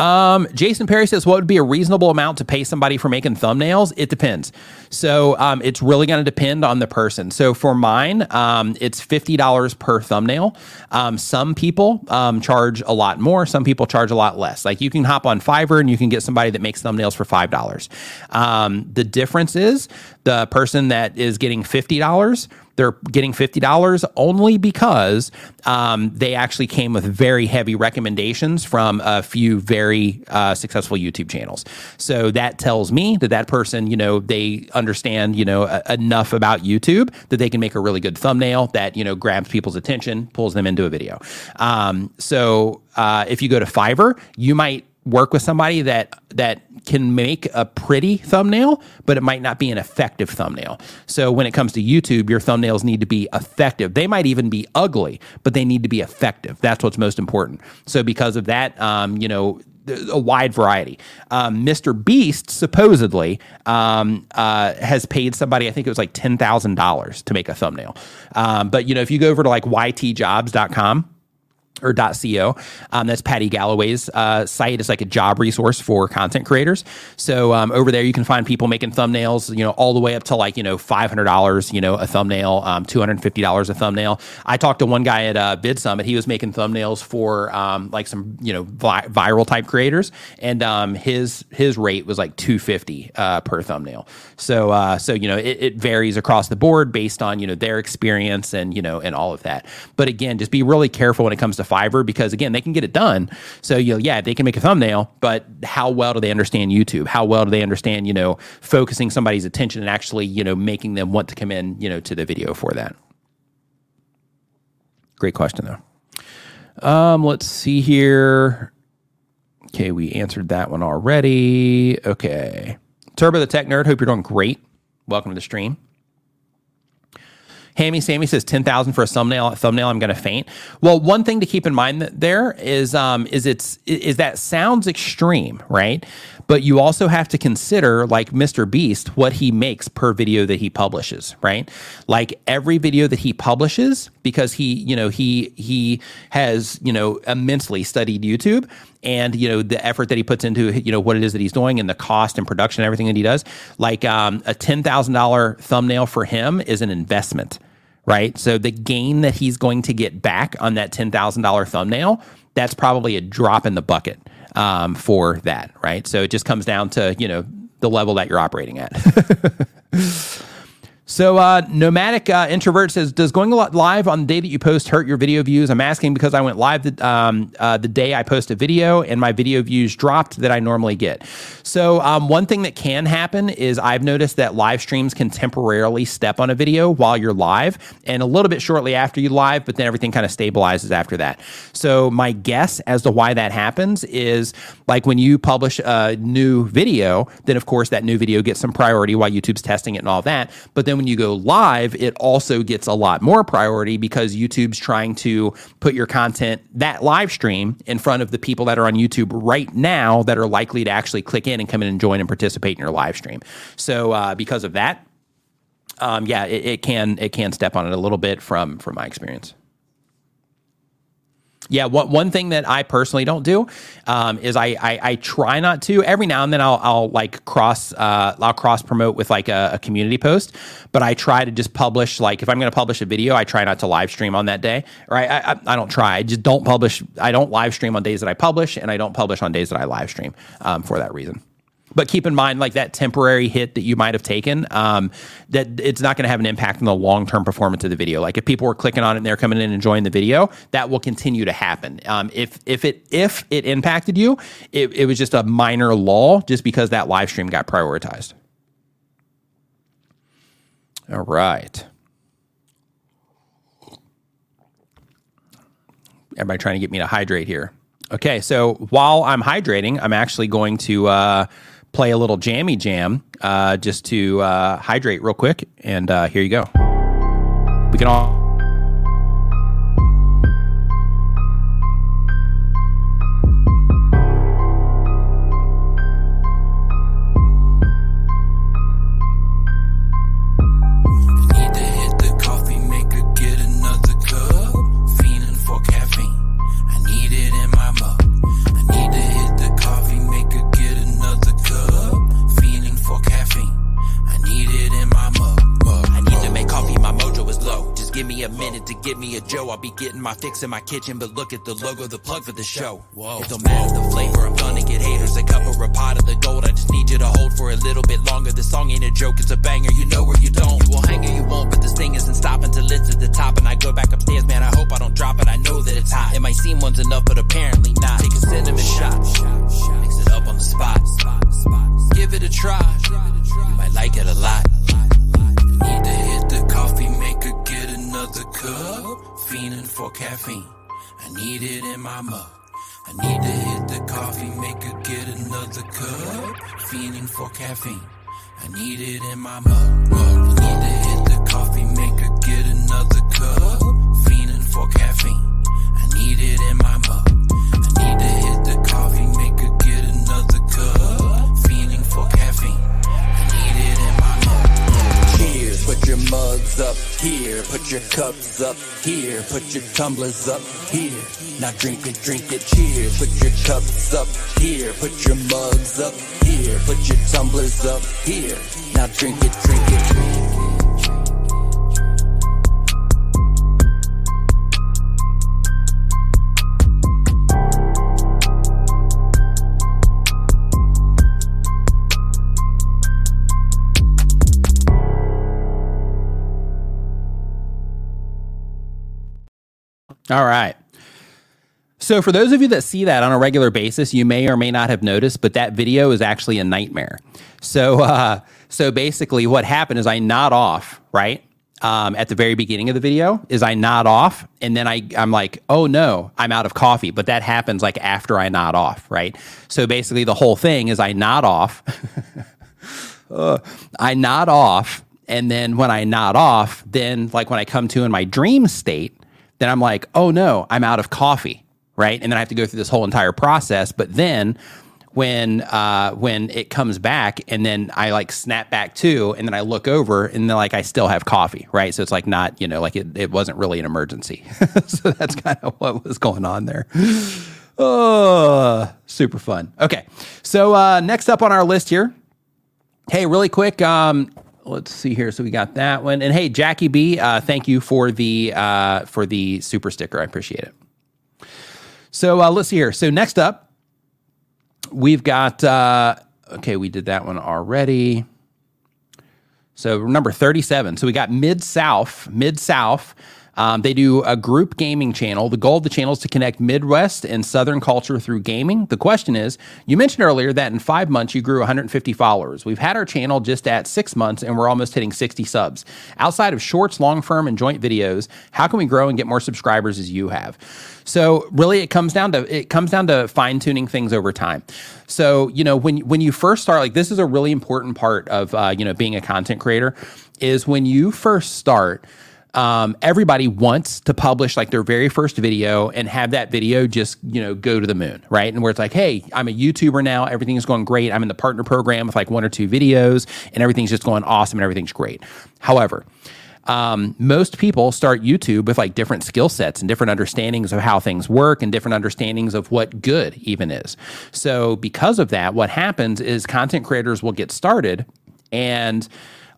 Um, Jason Perry says, "What would be a reasonable amount to pay somebody for making thumbnails?" It depends. So um, it's really going to depend on the person. So for mine, um, it's fifty dollars per thumbnail. Um, some people um, charge a lot more. Some people charge a lot less. Like you can hop on Fiverr and you can get somebody that makes thumbnails for five dollars. Um, the difference is the person that is getting fifty dollars they're getting $50 only because um, they actually came with very heavy recommendations from a few very uh, successful YouTube channels. So that tells me that that person, you know, they understand, you know, a- enough about YouTube that they can make a really good thumbnail that, you know, grabs people's attention, pulls them into a video. Um, so uh, if you go to Fiverr, you might work with somebody that that can make a pretty thumbnail, but it might not be an effective thumbnail. So when it comes to YouTube, your thumbnails need to be effective. They might even be ugly, but they need to be effective. That's what's most important. So because of that, um, you know, a wide variety. Um, Mr. Beast supposedly um, uh, has paid somebody, I think it was like ten thousand dollars to make a thumbnail. Um, but you know, if you go over to like ytjobs.com or .co. Um, that's Paddy Galloway's uh, site. It's like a job resource for content creators. So um, over there, you can find people making thumbnails, you know, all the way up to like you know five hundred dollars, you know, a thumbnail, um, two hundred fifty dollars a thumbnail. I talked to one guy at uh, VidSummit. He was making thumbnails for um, like some you know vi- viral type creators, and um, his his rate was like two fifty uh, per thumbnail. So uh, so you know it, it varies across the board based on you know their experience and you know and all of that. But again, just be really careful when it comes to Fiverr because again, they can get it done. So you know, yeah, they can make a thumbnail, but how well do they understand YouTube? How well do they understand, you know, focusing somebody's attention and actually, you know, making them want to come in, you know, to the video for that? Great question, though. Um, let's see here. Okay, we answered that one already. Okay. Turbo the Tech Nerd, hope you're doing great. Welcome to the stream. Hammy Sammy says ten thousand for a thumbnail. Thumbnail, I'm going to faint. Well, one thing to keep in mind there is um, is it's is that sounds extreme, right? But you also have to consider, like Mr. Beast, what he makes per video that he publishes, right? Like every video that he publishes, because he, you know, he he has, you know, immensely studied YouTube and you know the effort that he puts into you know what it is that he's doing and the cost and production and everything that he does like um, a $10000 thumbnail for him is an investment right? So the gain that he's going to get back on that $10000 thumbnail that's probably a drop in the bucket um, for that right? So it just comes down to you know the level that you're operating at So, uh, Nomadic uh, Introvert says, Does going live on the day that you post hurt your video views? I'm asking because I went live the, um, uh, the day I post a video and my video views dropped that I normally get. So, um, one thing that can happen is I've noticed that live streams can temporarily step on a video while you're live and a little bit shortly after you live, but then everything kind of stabilizes after that. So, my guess as to why that happens is like when you publish a new video, then of course that new video gets some priority while YouTube's testing it and all that. But then when you go live, it also gets a lot more priority because YouTube's trying to put your content, that live stream, in front of the people that are on YouTube right now that are likely to actually click in and come in and join and participate in your live stream. So uh, because of that, um, yeah, it, it can it can step on it a little bit from from my experience. Yeah, one, one thing that I personally don't do um, is I, I, I try not to. Every now and then I'll I'll like cross uh, I'll cross promote with like a, a, community post, but I try to just publish like if I'm going to publish a video, I try not to live stream on that day. Right? I, I, I, don't try. I just don't publish. I don't live stream on days that I publish, and I don't publish on days that I live stream um, for that reason but keep in mind like that temporary hit that you might have taken um, that it's not going to have an impact on the long-term performance of the video. Like if people were clicking on it and they're coming in and enjoying the video that will continue to happen. Um, if if it if it impacted you it, it was just a minor lull just because that live stream got prioritized. All right. Everybody trying to get me to hydrate here. Okay so while i'm hydrating i'm actually going to uh, play a little jammy jam uh, just to uh, hydrate real quick. And uh, here you go. We can all. Getting my fix in my kitchen, but look at the logo, the plug for the show. Whoa. It don't matter the flavor, I'm gonna get haters. A cup or a pot of the gold, I just need you to hold for a little bit longer. The song ain't a joke, it's a banger, you know where you don't. You will hang or you won't, but this thing isn't stopping till it's at the top. And I go back upstairs, man, I hope I don't drop it, I know that it's hot. It might seem one's enough, but apparently not. Take a cinnamon shot, mix it up on the spot. Give it a try, you might like it a lot. Need to hit the coffee get cup fiending for caffeine. I need it in my mug. I need to hit the coffee maker, get another cup. Fiending for caffeine. I need it in my mug. mug. I need to hit the coffee maker, get another cup. Fiending for caffeine. I need it in my mug. I need to hit your mugs up here. Put your cups up here. Put your tumblers up here. Now drink it, drink it, cheers. Put your cups up here. Put your mugs up here. Put your tumblers up here. Now drink it, drink it, All right. So, for those of you that see that on a regular basis, you may or may not have noticed, but that video is actually a nightmare. So, uh, so basically, what happened is I nod off, right? um, at the very beginning of the video is I nod off and then I, I'm like, oh no, I'm out of coffee. But that happens like after I nod off, right? So basically, the whole thing is I nod off. uh, I nod off. And then when I nod off, then like when I come to in my dream state, then I'm like, oh no, I'm out of coffee, right? And then I have to go through this whole entire process. But then when uh, when it comes back and then I like snap back to and then I look over and then like I still have coffee, right? So it's like not, you know, like it, it wasn't really an emergency. so that's kind of what was going on there. Oh, super fun. Okay. So uh, next up on our list here. Hey, really quick, um, let's see here. So we got that one. And hey, Jackie B, uh, thank you for the uh, for the super sticker. I appreciate it. So uh, let's see here. So next up, We've got, uh, okay, we did that one already. So number 37. So we got Mid South, Mid South. Um, they do a group gaming channel. The goal of the channel is to connect Midwest and Southern culture through gaming. The question is you mentioned earlier that in five months you grew 150 followers. We've had our channel just at six months and we're almost hitting 60 subs. Outside of shorts, long form, and joint videos, how can we grow and get more subscribers as you have? So really, it comes down to it comes down to fine tuning things over time. So you know when when you first start, like this is a really important part of uh, you know being a content creator, is when you first start um, everybody wants to publish like their very first video and have that video just you know go to the moon right? And where it's like hey i'm a youtuber now. Everything is going great. I'm in the partner program with like one or two videos and everything's just going awesome and everything's great. However um, most people start YouTube with like different skill sets and different understandings of how things work and different understandings of what good even is. So, because of that, what happens is content creators will get started and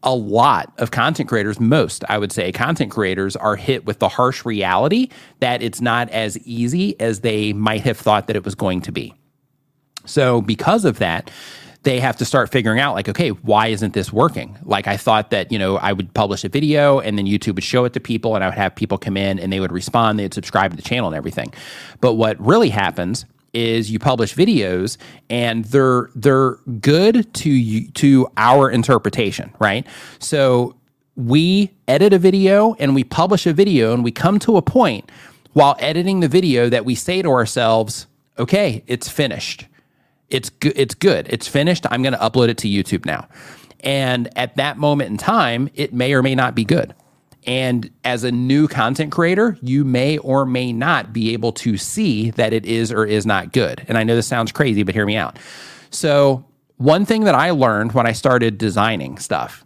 a lot of content creators, most I would say content creators, are hit with the harsh reality that it's not as easy as they might have thought that it was going to be. So, because of that, they have to start figuring out like okay why isn't this working like i thought that you know i would publish a video and then youtube would show it to people and i would have people come in and they would respond they'd subscribe to the channel and everything but what really happens is you publish videos and they're they're good to to our interpretation, right? So we edit a video and we publish a video and we come to a point while editing the video that we say to ourselves, "Okay, it's finished. It's good. It's good. It's finished. I'm going to upload it to YouTube now." And at that moment in time, it may or may not be good. And as a new content creator, you may or may not be able to see that it is or is not good. And I know this sounds crazy, but hear me out. So, one thing that I learned when I started designing stuff,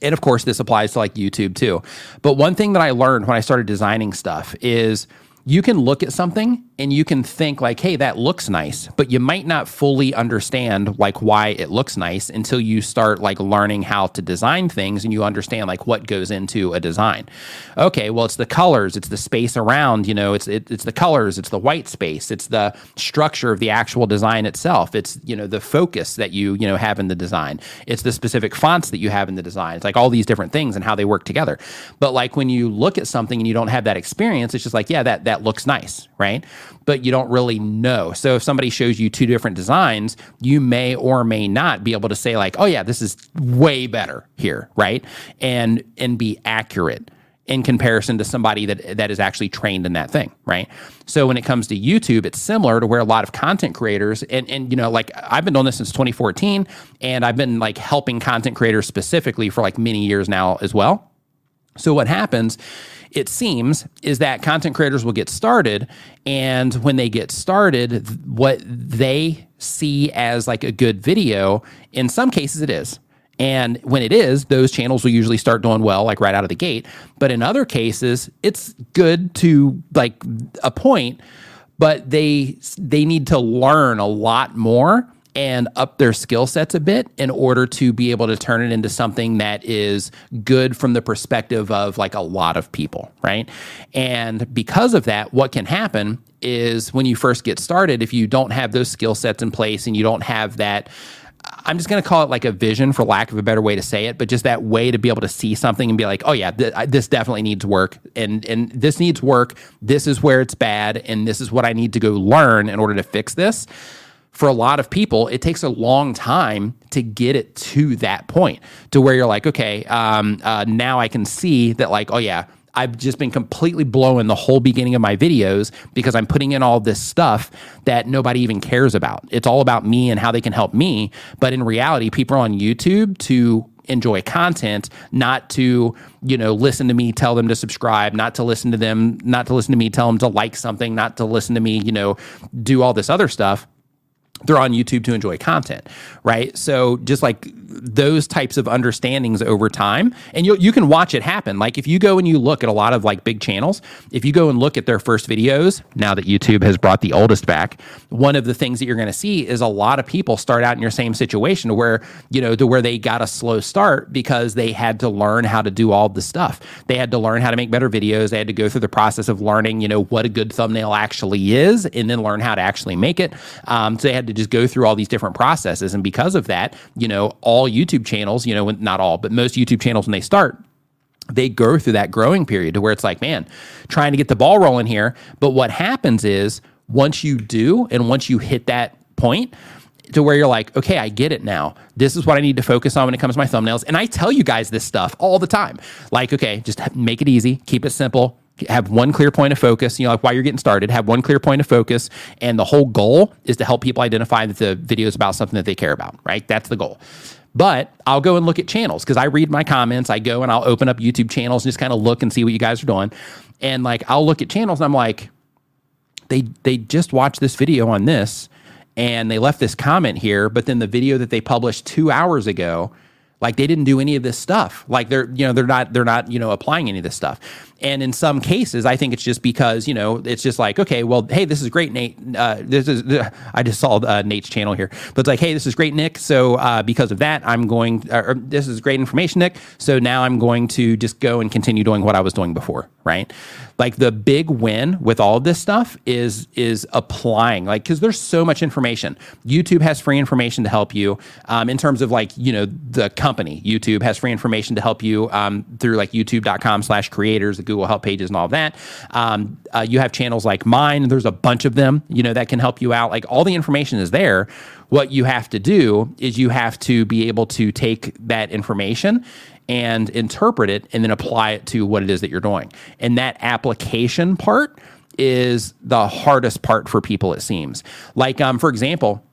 and of course, this applies to like YouTube too, but one thing that I learned when I started designing stuff is you can look at something and you can think like hey that looks nice but you might not fully understand like why it looks nice until you start like learning how to design things and you understand like what goes into a design. Okay well it's the colors it's the space around you know it's it, it's the colors it's the white space it's the structure of the actual design itself it's you know the focus that you you know have in the design it's the specific fonts that you have in the design it's like all these different things and how they work together. But like when you look at something and you don't have that experience it's just like yeah that that looks nice right but you don't really know. So if somebody shows you two different designs, you may or may not be able to say like, "Oh yeah, this is way better here," right? And and be accurate in comparison to somebody that that is actually trained in that thing, right? So when it comes to YouTube, it's similar to where a lot of content creators and and you know like I've been doing this since 2014 and I've been like helping content creators specifically for like many years now as well. So what happens it seems, is that content creators will get started. And when they get started, what they see as like a good video, in some cases it is. And when it is, those channels will usually start doing well, like right out of the gate. But in other cases, it's good to like a point, but they they need to learn a lot more and up their skill sets a bit in order to be able to turn it into something that is good from the perspective of like a lot of people, right? And because of that, what can happen is when you first get started, if you don't have those skill sets in place and you don't have that. I'm just going to call it like a vision for lack of a better way to say it, but just that way to be able to see something and be like, oh yeah, th- this definitely needs work and and this needs work. This is where it's bad and this is what I need to go learn in order to fix this for a lot of people, it takes a long time to get it to that point to where you're like, okay, um, uh, now I can see that, like, oh, yeah, I've just been completely blowing the whole beginning of my videos because I'm putting in all this stuff that nobody even cares about. It's all about me and how they can help me. But in reality, people are on YouTube to enjoy content, not to, you know, listen to me tell them to subscribe, not to listen to them, not to listen to me tell them to like something, not to listen to me, you know, do all this other stuff they're on YouTube to enjoy content, right? So just like those types of understandings over time, and you you can watch it happen. Like if you go and you look at a lot of like big channels, if you go and look at their first videos, now that YouTube has brought the oldest back, one of the things that you're going to see is a lot of people start out in your same situation where you know to where they got a slow start because they had to learn how to do all the stuff. They had to learn how to make better videos. They had to go through the process of learning, you know, what a good thumbnail actually is, and then learn how to actually make it. Um, so they had to just go through all these different processes. And because of that, you know, all YouTube channels, you know, not all, but most YouTube channels when they start, they go through that growing period to where it's like, man, trying to get the ball rolling here. But what happens is once you do, and once you hit that point, to where you're like, okay, I get it now. This is what I need to focus on when it comes to my thumbnails. And I tell you guys this stuff all the time. Like, okay, just make it easy, keep it simple, have one clear point of focus, you know, like why you're getting started, have one clear point of focus. And the whole goal is to help people identify that the video is about something that they care about, right? That's the goal. But I'll go and look at channels because I read my comments. I go and I'll open up YouTube channels and just kind of look and see what you guys are doing. And like, I'll look at channels and I'm like, they, they just watched this video on this and they left this comment here, but then the video that they published two hours ago, like they didn't do any of this stuff. Like they're, you know, they're not, they're not, you know, applying any of this stuff. And in some cases, I think it's just because, you know, it's just like, okay, well, hey, this is great, Nate. Uh, this is, uh, I just saw uh, Nate's channel here, but it's like, hey, this is great, Nick. So uh, because of that, I'm going, or this is great information, Nick. So now I'm going to just go and continue doing what I was doing before, right? Like the big win with all this stuff is is applying, like because there's so much information. YouTube has free information to help you um, in terms of like you know the company. YouTube has free information to help you um, through like YouTube.com/creators, the Google Help pages, and all that. Um, uh, you have channels like mine. There's a bunch of them, you know, that can help you out. Like all the information is there. What you have to do is you have to be able to take that information and interpret it and then apply it to what it is that you're doing. And that application part is the hardest part for people, it seems. Like, um, for example,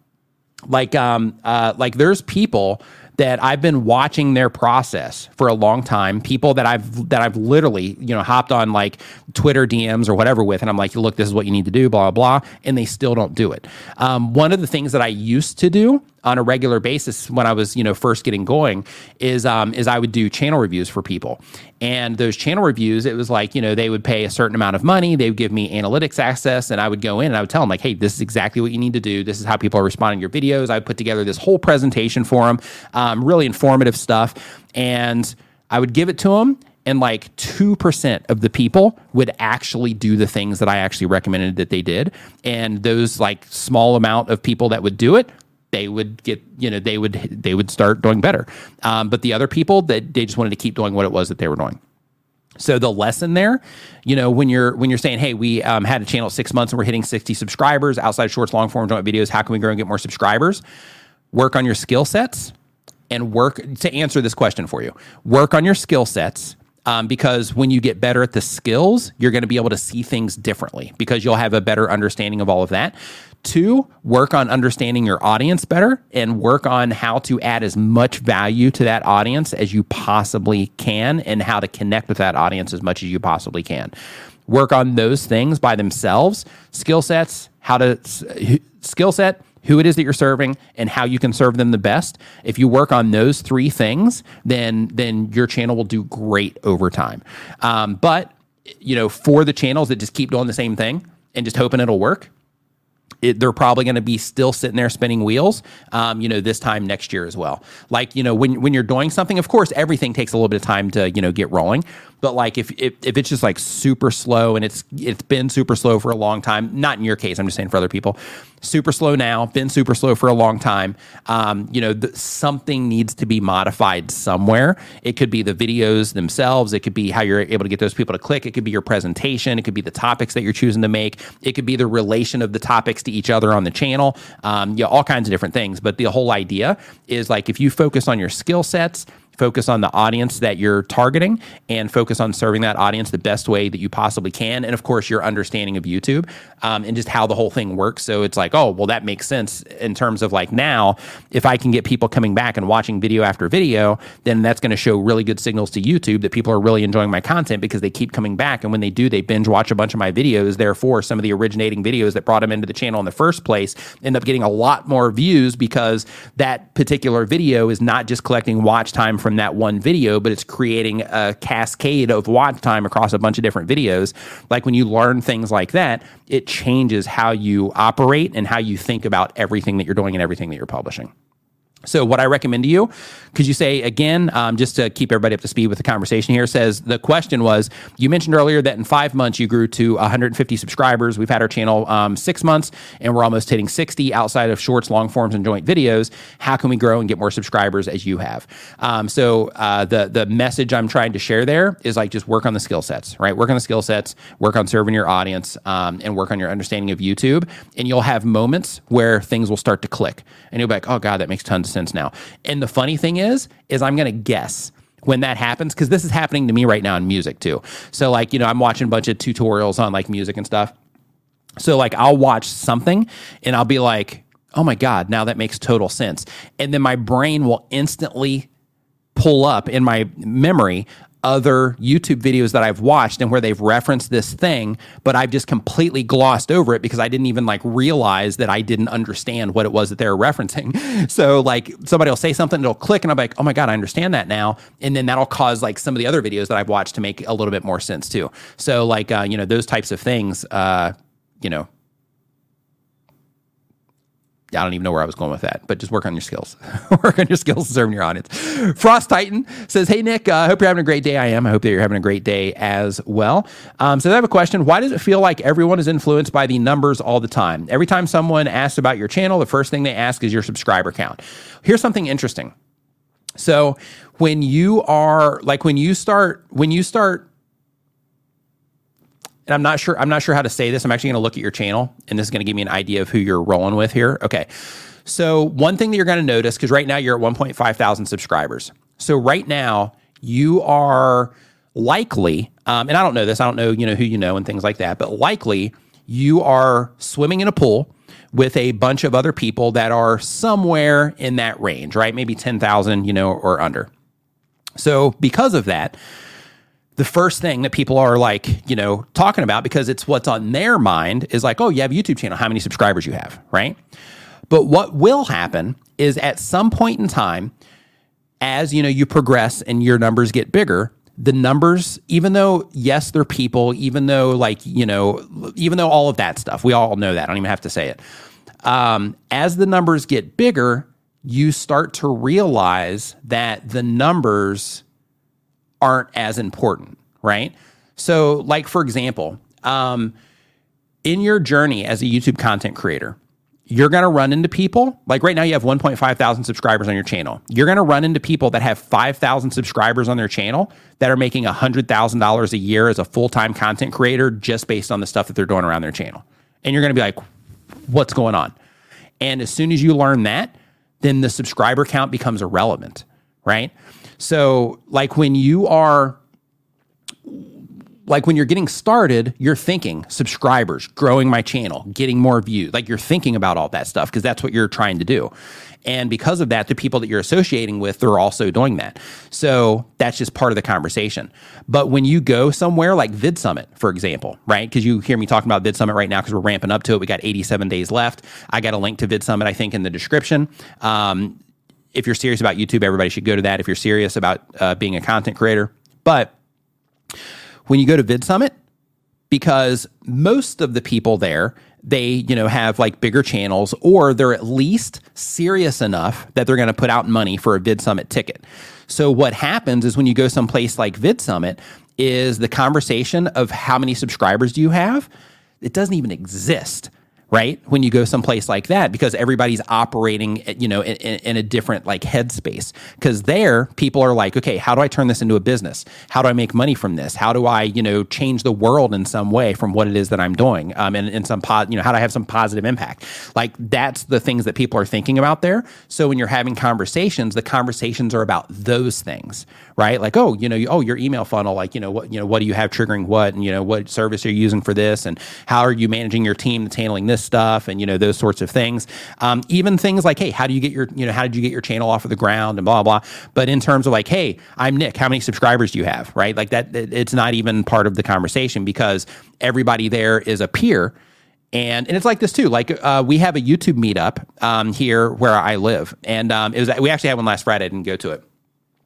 like um, uh, like there's people that I've been watching their process for a long time. People that I've that I've literally you know hopped on like Twitter DMs or whatever with, and I'm like, look, this is what you need to do, blah blah blah, and they still don't do it. Um, one of the things that I used to do on a regular basis when I was, you know, first getting going is um, is I would do channel reviews for people. And those channel reviews, it was like, you know, they would pay a certain amount of money, they would give me analytics access, and I would go in and I would tell them, like, hey, this is exactly what you need to do. This is how people are responding to your videos. I put together this whole presentation for them, um, really informative stuff. And I would give it to them and like 2% of the people would actually do the things that I actually recommended that they did. And those like small amount of people that would do it they would get you know they would they would start doing better. Um, but the other people that they just wanted to keep doing what it was that they were doing. So the lesson there you know when you're when you're saying hey we um, had a channel six months and we're hitting 60 subscribers outside shorts long form joint videos how can we grow and get more subscribers? Work on your skill sets and work to answer this question for you work on your skill sets um, because when you get better at the skills, you're going to be able to see things differently because you'll have a better understanding of all of that. Two, work on understanding your audience better and work on how to add as much value to that audience as you possibly can and how to connect with that audience as much as you possibly can. Work on those things by themselves skill sets, how to skill set, who it is that you're serving and how you can serve them the best. If you work on those three things, then then your channel will do great over time. Um, but you know, for the channels that just keep doing the same thing and just hoping it'll work, it, they're probably going to be still sitting there spinning wheels, um, you know, this time next year as well. Like, you know, when, when you're doing something, of course, everything takes a little bit of time to, you know, get rolling. But like if, if, if it's just like super slow and it's it's been super slow for a long time, not in your case, I'm just saying for other people, super slow now, been super slow for a long time. Um, you know, the, something needs to be modified somewhere. It could be the videos themselves. It could be how you're able to get those people to click. It could be your presentation. It could be the topics that you're choosing to make. It could be the relation of the topics to each other on the channel, um, yeah, all kinds of different things. But the whole idea is like if you focus on your skill sets focus on the audience that you're targeting and focus on serving that audience the best way that you possibly can. And of course, your understanding of YouTube um, and just how the whole thing works. So it's like, oh, well, that makes sense in terms of like now, if I can get people coming back and watching video after video, then that's going to show really good signals to YouTube that people are really enjoying my content because they keep coming back. And when they do, they binge watch a bunch of my videos. Therefore, some of the originating videos that brought them into the channel in the first place end up getting a lot more views because that particular video is not just collecting watch time from from that one video, but it's creating a cascade of watch time across a bunch of different videos. Like when you learn things like that, it changes how you operate and how you think about everything that you're doing and everything that you're publishing. So, what I recommend to you, because you say again, um, just to keep everybody up to speed with the conversation here, says the question was you mentioned earlier that in five months you grew to 150 subscribers. We've had our channel um, six months and we're almost hitting 60 outside of shorts, long forms, and joint videos. How can we grow and get more subscribers as you have? Um, so, uh, the the message I'm trying to share there is like just work on the skill sets, right? Work on the skill sets, work on serving your audience, um, and work on your understanding of YouTube. And you'll have moments where things will start to click, and you'll be like, oh God, that makes tons sense now. And the funny thing is, is I'm to guess when that happens because this is happening to me right now in music too. So like, you know, I'm watching a bunch of tutorials on like music and stuff. So like I'll watch something and I'll be like, "Oh my god, now that makes total sense." And then my brain will instantly pull up in my memory other YouTube videos that I've watched and where they've referenced this thing, but I've just completely glossed over it because I didn't even like realize that I didn't understand what it was that they were referencing. So like somebody will say something, it'll click, and I'm like, oh my god, I understand that now, and then that'll cause like some of the other videos that I've watched to make a little bit more sense too. So like uh, you know those types of things, uh, you know, I don't even know where I was going with that, but just work on your skills. work on your skills serving your audience. Frost Titan says, Hey, Nick, I uh, hope you're having a great day. I am. I hope that you're having a great day as well. Um, so I have a question. Why does it feel like everyone is influenced by the numbers all the time? Every time someone asks about your channel, the first thing they ask is your subscriber count. Here's something interesting. So when you are like, when you start, when you start and I'm not sure I'm not sure how to say this. I'm actually going to look at your channel, and this is going to give me an idea of who you're rolling with here. Okay. So one thing that you're going to notice because right now you're at 1.5 thousand subscribers. So right now you are likely, um, and I don't know this. I don't know you know who you know and things like that, but likely you are swimming in a pool with a bunch of other people that are somewhere in that range, right? Maybe 10,000, you know, or under. So because of that the first thing that people are like, you know, talking about because it's what's on their mind is like, oh, you have a YouTube channel, how many subscribers you have, right? But what will happen is at some point in time, as you know, you progress and your numbers get bigger, the numbers, even though yes, they're people, even though like you know, even though all of that stuff, we all know that. I don't even have to say it. Um, as the numbers get bigger, you start to realize that the numbers aren't as important, right? So, like for example, um, in your journey as a YouTube content creator, you're going to run into people like right now you have 1.5 thousand subscribers on your channel. You're going to run into people that have 5000 subscribers on their channel that are making $100000 a year as a full-time content creator just based on the stuff that they're doing around their channel. And you're going to be like what's going on? And as soon as you learn that then the subscriber count becomes irrelevant right so, like when you are like when you're getting started, you're thinking subscribers, growing my channel, getting more views. Like you're thinking about all that stuff because that's what you're trying to do. And because of that, the people that you're associating with, they're also doing that. So that's just part of the conversation. But when you go somewhere like VidSummit, for example, right? Because you hear me talking about VidSummit right now because we're ramping up to it. We got 87 days left. I got a link to VidSummit, I think, in the description. Um, if you're serious about YouTube, everybody should go to that. If you're serious about uh, being a content creator, but when you go to VidSummit, because most of the people there, they you know have like bigger channels, or they're at least serious enough that they're going to put out money for a VidSummit ticket. So what happens is when you go someplace like VidSummit, is the conversation of how many subscribers do you have? It doesn't even exist right? When you go someplace like that, because everybody's operating, you know, in, in a different like headspace. Because there, people are like, okay, how do I turn this into a business? How do I make money from this? How do I, you know, change the world in some way from what it is that I'm doing? Um, and in some, po- you know, how do I have some positive impact? Like that's the things that people are thinking about there. So when you're having conversations, the conversations are about those things, right? Like, oh, you know, oh, your email funnel, like, you know, what, you know, what do you have triggering what, and you know, what service are you using for this, and how are you managing your team that's handling this stuff and you know those sorts of things. Um, even things like, hey, how do you get your you know how did you get your channel off of the ground and blah blah. But in terms of like, hey, I'm Nick. How many subscribers do you have? Right, like that. It's not even part of the conversation because everybody there is a peer. And, and it's like this too. Like uh, we have a YouTube meetup um, here where I live, and um, it was we actually had one last Friday. I didn't go to it,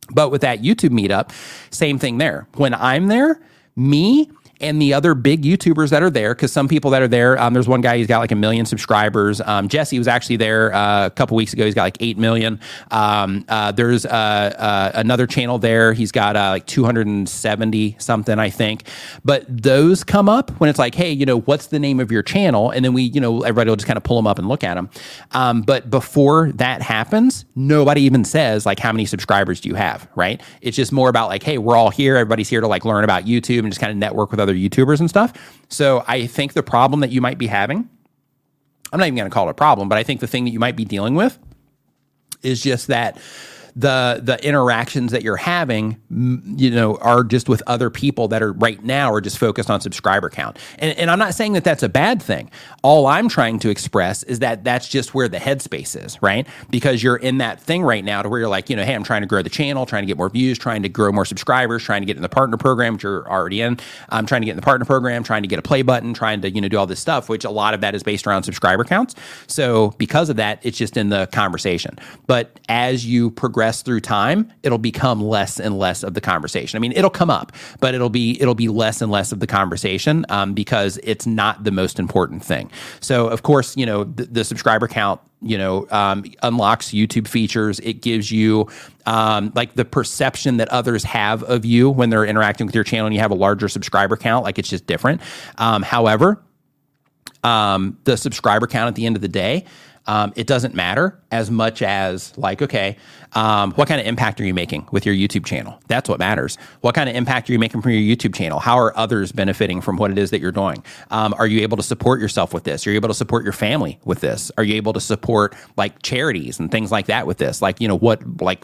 but with that YouTube meetup, same thing there. When I'm there, me and the other big YouTubers that are there, because some people that are there, um, there's one guy, he's got like a million subscribers. Um, Jesse was actually there uh, a couple weeks ago. He's got like 8 million. Um, uh, there's uh, uh another channel there. He's got uh, like 270 something, I think. But those come up when it's like, hey, you know, what's the name of your channel? And then we, you know, everybody will just kind of pull them up and look at them. Um, but before that happens, nobody even says like, how many subscribers do you have, right? It's just more about like, hey, we're all here. Everybody's here to like learn about YouTube and just kind of network with other YouTubers and stuff. So I think the problem that you might be having, I'm not even going to call it a problem, but I think the thing that you might be dealing with is just that the the interactions that you're having, you know, are just with other people that are right now are just focused on subscriber count. And, and I'm not saying that that's a bad thing. All I'm trying to express is that that's just where the headspace is, right? Because you're in that thing right now to where you're like, you know, hey, I'm trying to grow the channel, trying to get more views, trying to grow more subscribers, trying to get in the partner program, which you're already in. I'm trying to get in the partner program, trying to get a play button, trying to, you know, do all this stuff, which a lot of that is based around subscriber counts. So because of that, it's just in the conversation. But as you progress progress through time, it'll become less and less of the conversation. I mean, it'll come up, but it'll be it'll be less and less of the conversation um, because it's not the most important thing. So, of course, you know the, the subscriber count you know um, unlocks youtube features it gives you um, like the perception that others have of you when they're interacting with your channel and you have a larger subscriber count like it's just different um, however um, the subscriber count at the end of the day um, it doesn't matter as much as like, okay, um, what kind of impact are you making with your YouTube channel? That's what matters. What kind of impact are you making from your YouTube channel? How are others benefiting from what it is that you're doing? Um, are you able to support yourself with this? Are you able to support your family with this? Are you able to support like charities and things like that with this? Like, you know, what, like,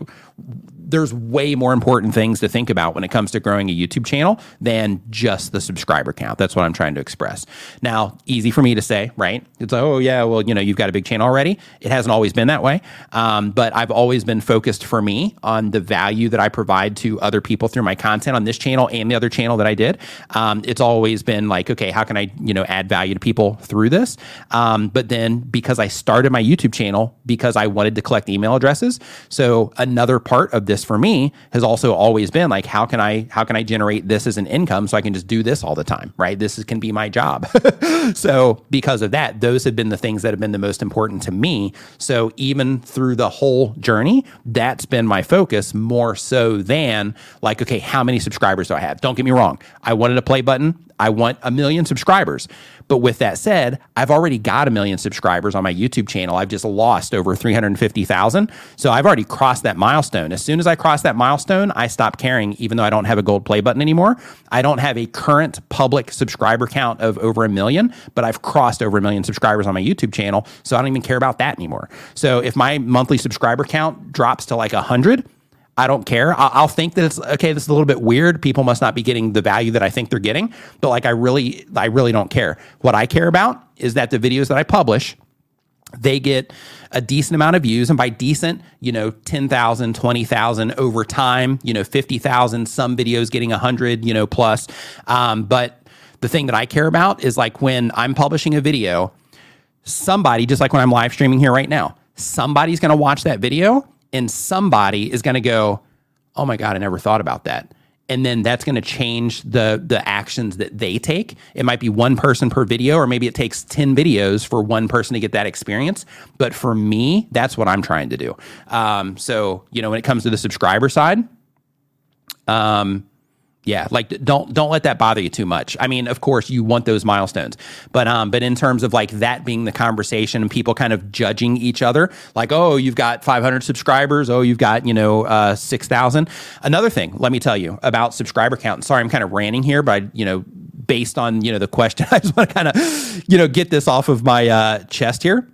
there's way more important things to think about when it comes to growing a YouTube channel than just the subscriber count. That's what I'm trying to express. Now, easy for me to say, right? It's like, oh, yeah, well, you know, you've got a big channel already. It hasn't always been that way. Um, but I've always been focused for me on the value that I provide to other people through my content on this channel and the other channel that I did. Um, it's always been like, okay, how can I, you know, add value to people through this? Um, but then because I started my YouTube channel because I wanted to collect email addresses. So another part of this for me has also always been like, how can I, how can I generate this as an income so I can just do this all the time, right? This is, can be my job. so because of that, those have been the things that have been the most important to me. So even through the whole journey, that's been my focus more so than like, okay, how many subscribers do I have? Don't get me wrong. I wanted a play button. I want a million subscribers. But with that said, I've already got a million subscribers on my YouTube channel. I've just lost over 350,000. So I've already crossed that milestone. As soon as I cross that milestone, I stop caring, even though I don't have a gold play button anymore. I don't have a current public subscriber count of over a million, but I've crossed over a million subscribers on my YouTube channel. So I don't even care about that anymore. So if my monthly subscriber count drops to like 100, I don't care. I'll, I'll, think that it's okay. This is a little bit weird. People must not be getting the value that I think they're getting. But like, I really, I really don't care. What I care about is that the videos that I publish, they get a decent amount of views. And by decent, you know, 10,000, 20,000 over time, you know, 50,000, some videos getting 100, you know, plus. Um, but the thing that I care about is like when I'm publishing a video, somebody, just like when I'm live streaming here right now, somebody's going to watch that video and somebody is going to go, "Oh my god, I never thought about that." And then that's going to change the the actions that they take. It might be one person per video, or maybe it takes ten videos for one person to get that experience. But for me, that's what I'm trying to do. Um, so you know, when it comes to the subscriber side, um, Yeah, like don't don't let that bother you too much. I mean, of course, you want those milestones, but um, but in terms of like that being the conversation and people kind of judging each other, like oh, you've got 500 subscribers, oh, you've got you know uh, 6,000. Another thing, let me tell you about subscriber count. Sorry, I'm kind of ranting here, but I, you know, based on you know the question, I just want to kind of you know get this off of my uh, chest here.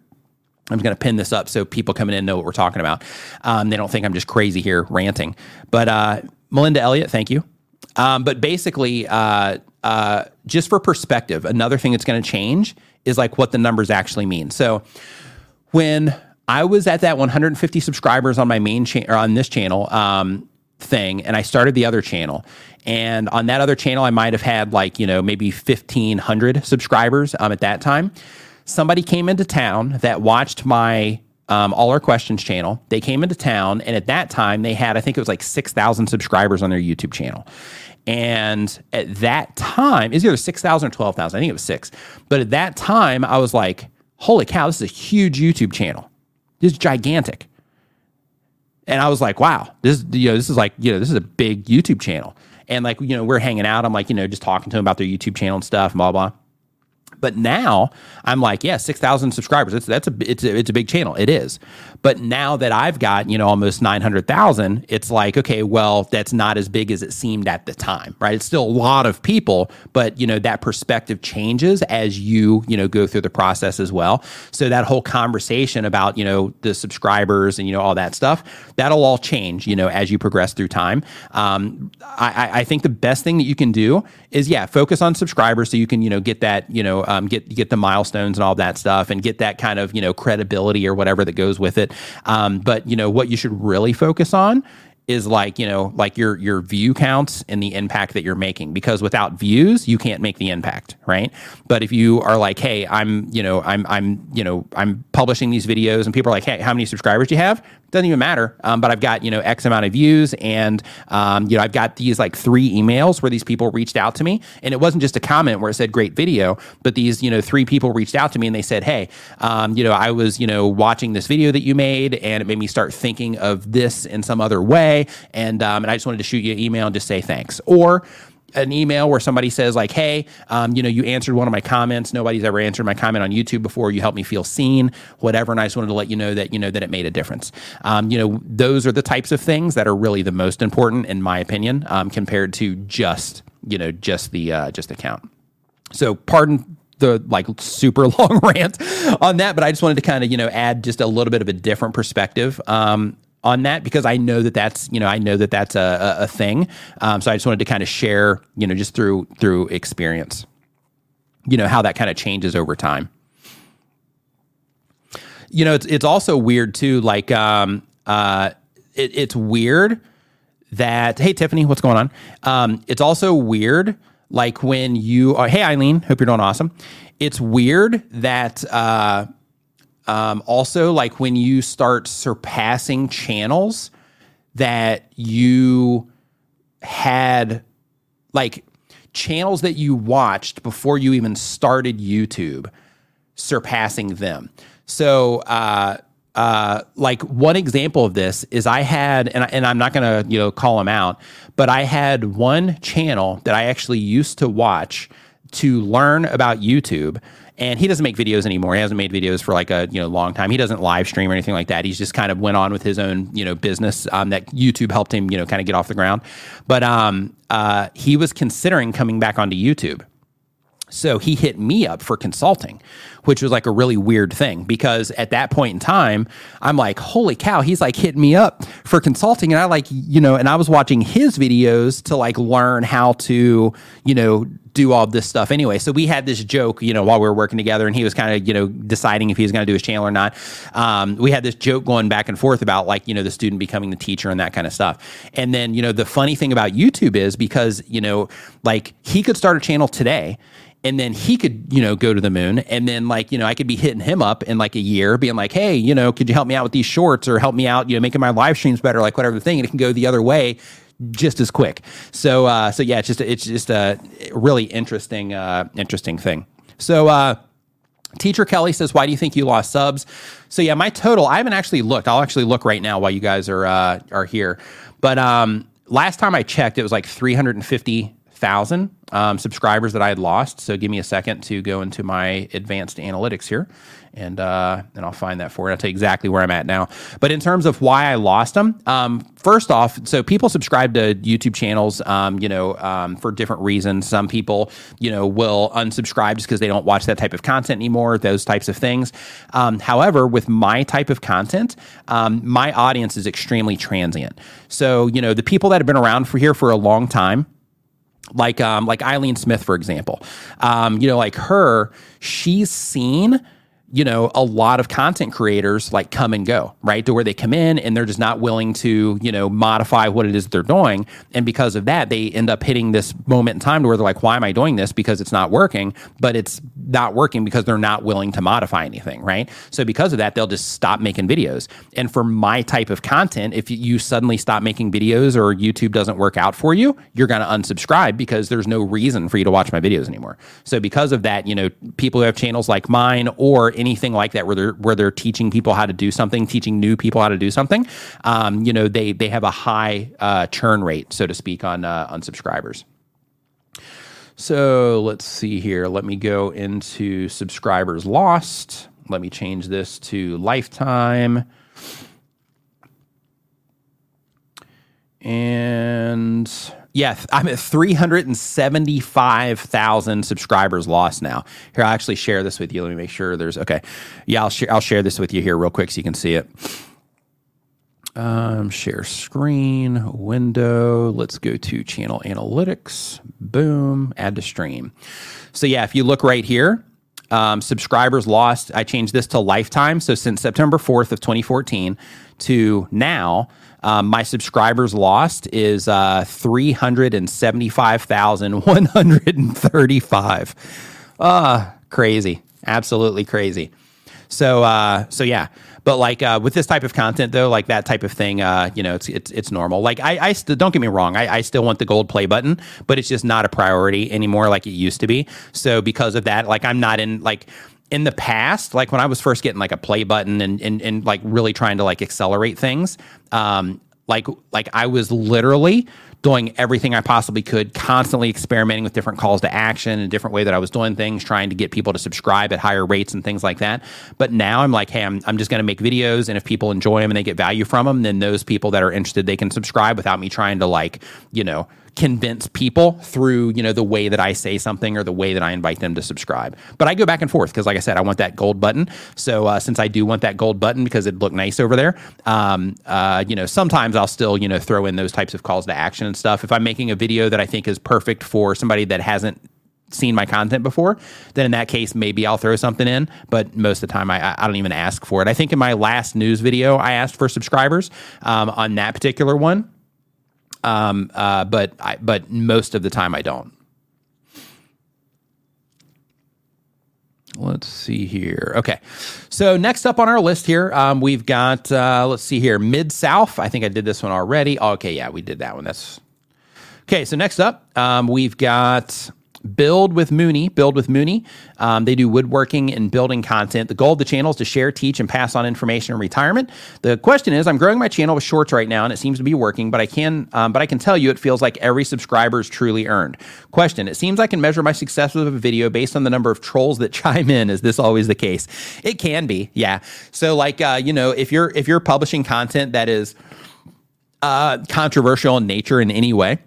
I'm going to pin this up so people coming in know what we're talking about. Um, they don't think I'm just crazy here ranting. But uh, Melinda Elliott, thank you. Um, but basically, uh, uh, just for perspective, another thing that's going to change is like what the numbers actually mean. So when I was at that 150 subscribers on my main channel or on this channel um, thing, and I started the other channel, and on that other channel, I might have had like you know maybe 1,500 subscribers um, at that time. Somebody came into town that watched my um, All Our Questions channel. They came into town, and at that time, they had, I think it was like 6,000 subscribers on their YouTube channel. And at that time, it's either 6,000 or 12,000. I think it was six. But at that time, I was like, holy cow, this is a huge YouTube channel. This is gigantic. And I was like, wow, this, you know, this is like, you know, this is a big YouTube channel. And like, you know, we're hanging out. I'm like, you know, just talking to them about their YouTube channel and stuff, and blah, blah. But now I'm like, yeah, six thousand subscribers. It's that's a it's a, it's a big channel. It is. But now that I've got you know almost nine hundred thousand, it's like okay, well that's not as big as it seemed at the time, right? It's still a lot of people, but you know that perspective changes as you you know go through the process as well. So that whole conversation about you know the subscribers and you know all that stuff, that'll all change you know as you progress through time. Um, I, I think the best thing that you can do is yeah, focus on subscribers so you can you know get that you know um, get get the milestones and all that stuff, and get that kind of you know credibility or whatever that goes with it. Um, but you know what you should really focus on is like you know like your your view counts and the impact that you're making because without views you can't make the impact right but if you are like hey i'm you know i'm i'm you know i'm publishing these videos and people are like hey how many subscribers do you have doesn't even matter um, but i've got you know x amount of views and um, you know i've got these like three emails where these people reached out to me. And it wasn't just a comment where it said great video but these you know three people reached out to me and they said hey um, you know i was you know watching this video that you made and it made me start thinking of this in some other way. And um, and i just wanted to shoot you an email and just say thanks. Or an email where somebody says like hey um, you know you answered one of my comments. Nobody's ever answered my comment on youtube before. You helped me feel seen whatever and i just wanted to let you know that you know that it made a difference. Um, you know those are the types of things that are really the most important in my opinion um, compared to just you know just the uh, just the count so pardon the like super long rant on that but i just wanted to kind of you know add just a little bit of a different perspective. Um, on that because I know that that's you know I know that that's a, a thing. Um, so I just wanted to kind of share you know just through through experience, you know how that kind of changes over time. You know, it's it's also weird too. Like, um, uh, it, it's weird that hey Tiffany, what's going on? Um, it's also weird like when you are hey Eileen, hope you're doing awesome. It's weird that. Uh, um, also, like when you start surpassing channels that you had, like channels that you watched before you even started YouTube, surpassing them. So, uh, uh, like one example of this is I had, and, and I'm not to you know call them out, but I had one channel that I actually used to watch to learn about YouTube and he doesn't make videos anymore. He hasn't made videos for like a you know long time. He doesn't live stream or anything like that. He's just kind of went on with his own you know business um, that YouTube helped him you know kind of get off the ground. But um, uh, he was considering coming back onto YouTube. So he hit me up for consulting, which was like a really weird thing because at that point in time, I'm like, holy cow, he's like hitting me up for consulting. And I like, you know, and I was watching his videos to like learn how to, you know, do all this stuff anyway. So we had this joke, you know, while we were working together, and he was kind of, you know, deciding if he was going to do his channel or not. Um, we had this joke going back and forth about like, you know, the student becoming the teacher and that kind of stuff. And then, you know, the funny thing about YouTube is because, you know, like he could start a channel today and then he could you know go to the moon and then like you know i could be hitting him up in like a year being like hey you know could you help me out with these shorts or help me out you know making my live streams better like whatever the thing and it can go the other way just as quick. So uh, so yeah, it's just it's just a really interesting uh, interesting thing. So. Uh, Teacher Kelly says, "Why do you think you lost subs?" So yeah, my total. I haven't actually looked. I'll actually look right now while you guys are uh, are here. But um, last time I checked, it was like 350,000 um, subscribers that I had lost. So give me a second to go into my advanced analytics here, and uh, and I'll find that for you. I'll tell you exactly where I'm at now. But in terms of why I lost them, um, first off, so people subscribe to YouTube channels, um, you know, um, for different reasons. Some people, you know, will unsubscribe just because they don't watch that type of content anymore. Those types of things. Um, however, with my type of content, um, my audience is extremely transient. So you know, the people that have been around for here for a long time like um like Eileen Smith for example. Um you know like her she's seen you know, a lot of content creators like come and go, right? To where they come in and they're just not willing to, you know, modify what it is they're doing. And because of that, they end up hitting this moment in time to where they're like, why am I doing this? Because it's not working, but it's not working because they're not willing to modify anything, right? So because of that, they'll just stop making videos. And for my type of content, if you suddenly stop making videos or YouTube doesn't work out for you, you're going to unsubscribe because there's no reason for you to watch my videos anymore. So because of that, you know, people who have channels like mine or anything like that where they're where they're teaching people how to do something, teaching new people how to do something, um, you know, they they have a high uh, churn rate, so to speak, on uh, on subscribers. So let's see here. Let me go into subscribers lost. Let me change this to lifetime. And yeah, I'm at 375,000 subscribers lost now. Here, I'll actually share this with you. Let me make sure there's okay. Yeah, I'll share. I'll share this with you here real quick so you can see it. Um, share screen window. Let's go to channel analytics. Boom, add to stream. So yeah, if you look right here, um, subscribers lost. I changed this to lifetime. So since September 4th of 2014 to now, um, my subscribers lost is uh, 375,135. Uh, crazy. Absolutely crazy. So, uh, so yeah. But like uh, with this type of content, though, like that type of thing, uh, you know, it's it's it's normal. Like I, I still don't get me wrong, I, I still want the gold play button, but it's just not a priority anymore like it used to be. So because of that, like I'm not in like in the past, like when I was first getting like a play button and, and, and like really trying to like accelerate things, um, like like I was literally doing everything I possibly could, constantly experimenting with different calls to action and different way that I was doing things, trying to get people to subscribe at higher rates and things like that. But now I'm like, hey, I'm, I'm just going to make videos, and if people enjoy them and they get value from them, then those people that are interested, they can subscribe without me trying to like, you know, convince people through you know the way that I say something or the way that I invite them to subscribe. But I go back and forth because, like I said, I want that gold button. So uh, since I do want that gold button because it'd look nice over there, um, uh, you know, sometimes I'll still you know throw in those types of calls to action and stuff. If I'm making a video that I think is perfect for somebody that hasn't seen my content before, then in that case, maybe I'll throw something in. But most of the time, I, I don't even ask for it. I think in my last news video, I asked for subscribers um, on that particular one. Um, uh, but I, but most of the time I don't. Let's see here. Okay. So next up on our list here, um, we've got, uh, let's see here, Mid South. I think I did this one already. okay. Yeah, we did that one. That's okay. So next up, um, we've got Build with Mooney. Build with Mooney. Um, they do woodworking and building content. The goal of the channel is to share, teach, and pass on information in retirement. The question is, I'm growing my channel with shorts right now, and it seems to be working. But I can, um, but I can tell you, it feels like every subscriber is truly earned. Question: It seems I can measure my success with a video based on the number of trolls that chime in. Is this always the case? It can be, yeah. So, like, uh, you know, if you're if you're publishing content that is uh, controversial in nature in any way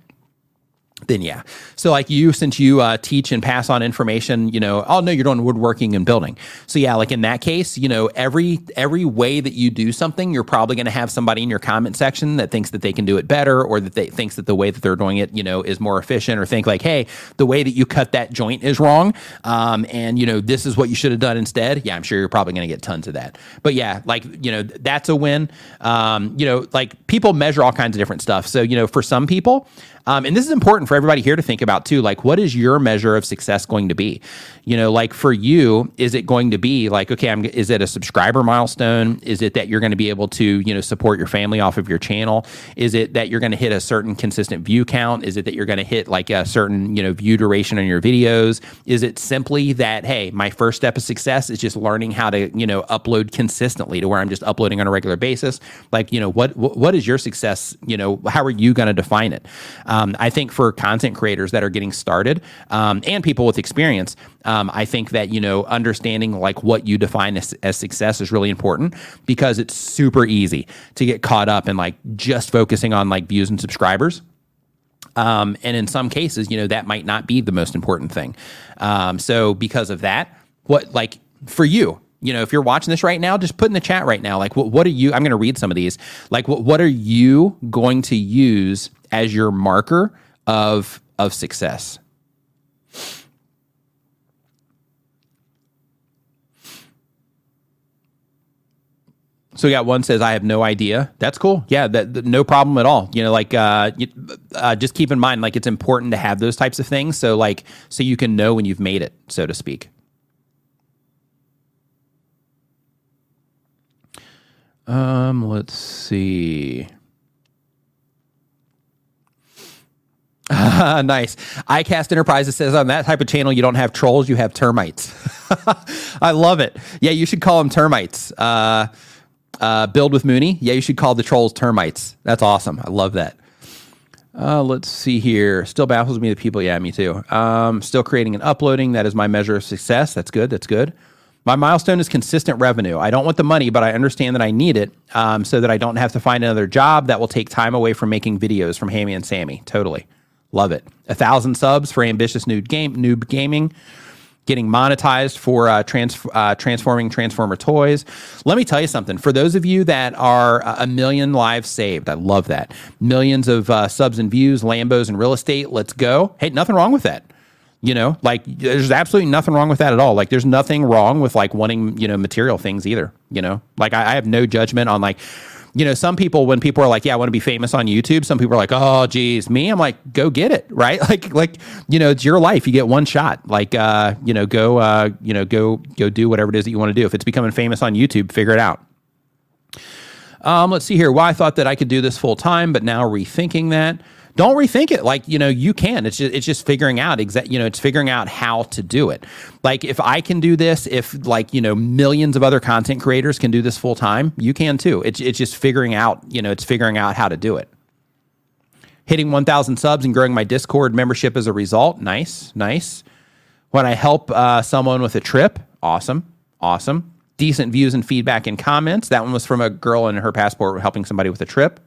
then yeah. So like you, since you uh, teach and pass on information, you know, oh no, you're doing woodworking and building. So yeah, like in that case, you know, every every way that you do something, you're probably going to have somebody in your comment section that thinks that they can do it better, or that they thinks that the way that they're doing it, you know, is more efficient, or think like, hey, the way that you cut that joint is wrong, um, and you know, this is what you should have done instead. Yeah, I'm sure you're probably going to get tons of that. But yeah, like you know, that's a win. Um, you know, like people measure all kinds of different stuff. So you know, for some people, Um, and this is important for everybody here to think about too. Like, what is your measure of success going to be? You know, like for you, is it going to be like, okay, I'm, is it a subscriber milestone? Is it that you're going to be able to, you know, support your family off of your channel? Is it that you're going to hit a certain consistent view count? Is it that you're going to hit like a certain, you know, view duration on your videos? Is it simply that, hey, my first step of success is just learning how to, you know, upload consistently to where I'm just uploading on a regular basis? Like, you know, what, what is your success? You know, how are you going to define it? Um, I think for content creators that are getting started um, and people with experience, um, I think that you know understanding like what you define as, as success is really important because it's super easy to get caught up in like just focusing on like views and subscribers. Um, and in some cases, you know, that might not be the most important thing. Um, so because of that, what like for you, you know, if you're watching this right now, just put in the chat right now, like, what, what are you, I'm going to read some of these. Like, what, what are you going to use as your marker of, of success? So we got one says I have no idea. That's cool. Yeah, that, that no problem at all. You know, like uh, you, uh, just keep in mind like it's important to have those types of things. So like so you can know when you've made it, so to speak. Um, let's see. nice. iCast Enterprises says on that type of channel, you don't have trolls, you have termites. I love it. Yeah, you should call them termites. Uh, uh, build with Mooney. Yeah, you should call the trolls termites. That's awesome. I love that. Uh, let's see here. Still baffles me the people. Yeah, me too. Um, still creating and uploading. That is my measure of success. That's good. That's good. My milestone is consistent revenue. I don't want the money, but I understand that I need it um, so that I don't have to find another job that will take time away from making videos from Hammy and Sammy. Totally. Love it. A thousand subs for ambitious noob game noob gaming. Getting monetized for uh, trans, uh, transforming Transformer toys. Let me tell you something. For those of you that are a million lives saved, I love that. Millions of uh, subs and views, Lambos and real estate. Let's go. Hey, nothing wrong with that. You know, like there's absolutely nothing wrong with that at all. Like there's nothing wrong with like wanting, you know, material things either. You know, like I, I have no judgment on like, you know, some people when people are like, "Yeah, I want to be famous on YouTube," some people are like, "Oh, geez, me." I'm like, "Go get it, right?" Like, like you know, it's your life. You get one shot. Like, uh, you know, go, uh, you know, go, go do whatever it is that you want to do. If it's becoming famous on YouTube, figure it out. Um, let's see here. Why well, I thought that I could do this full time, but now rethinking that don't rethink it. Like, you know, you can. It's just it's just figuring out exact, you know, it's figuring out how to do it. Like if I can do this, if like, you know, millions of other content creators can do this full time, you can too. It's it's just figuring out, you know, it's figuring out how to do it. Hitting 1000 subs and growing my Discord membership as a result. Nice, nice. When I help uh, someone with a trip, awesome, awesome. Decent views and feedback and comments. That one was from a girl in her passport helping somebody with a trip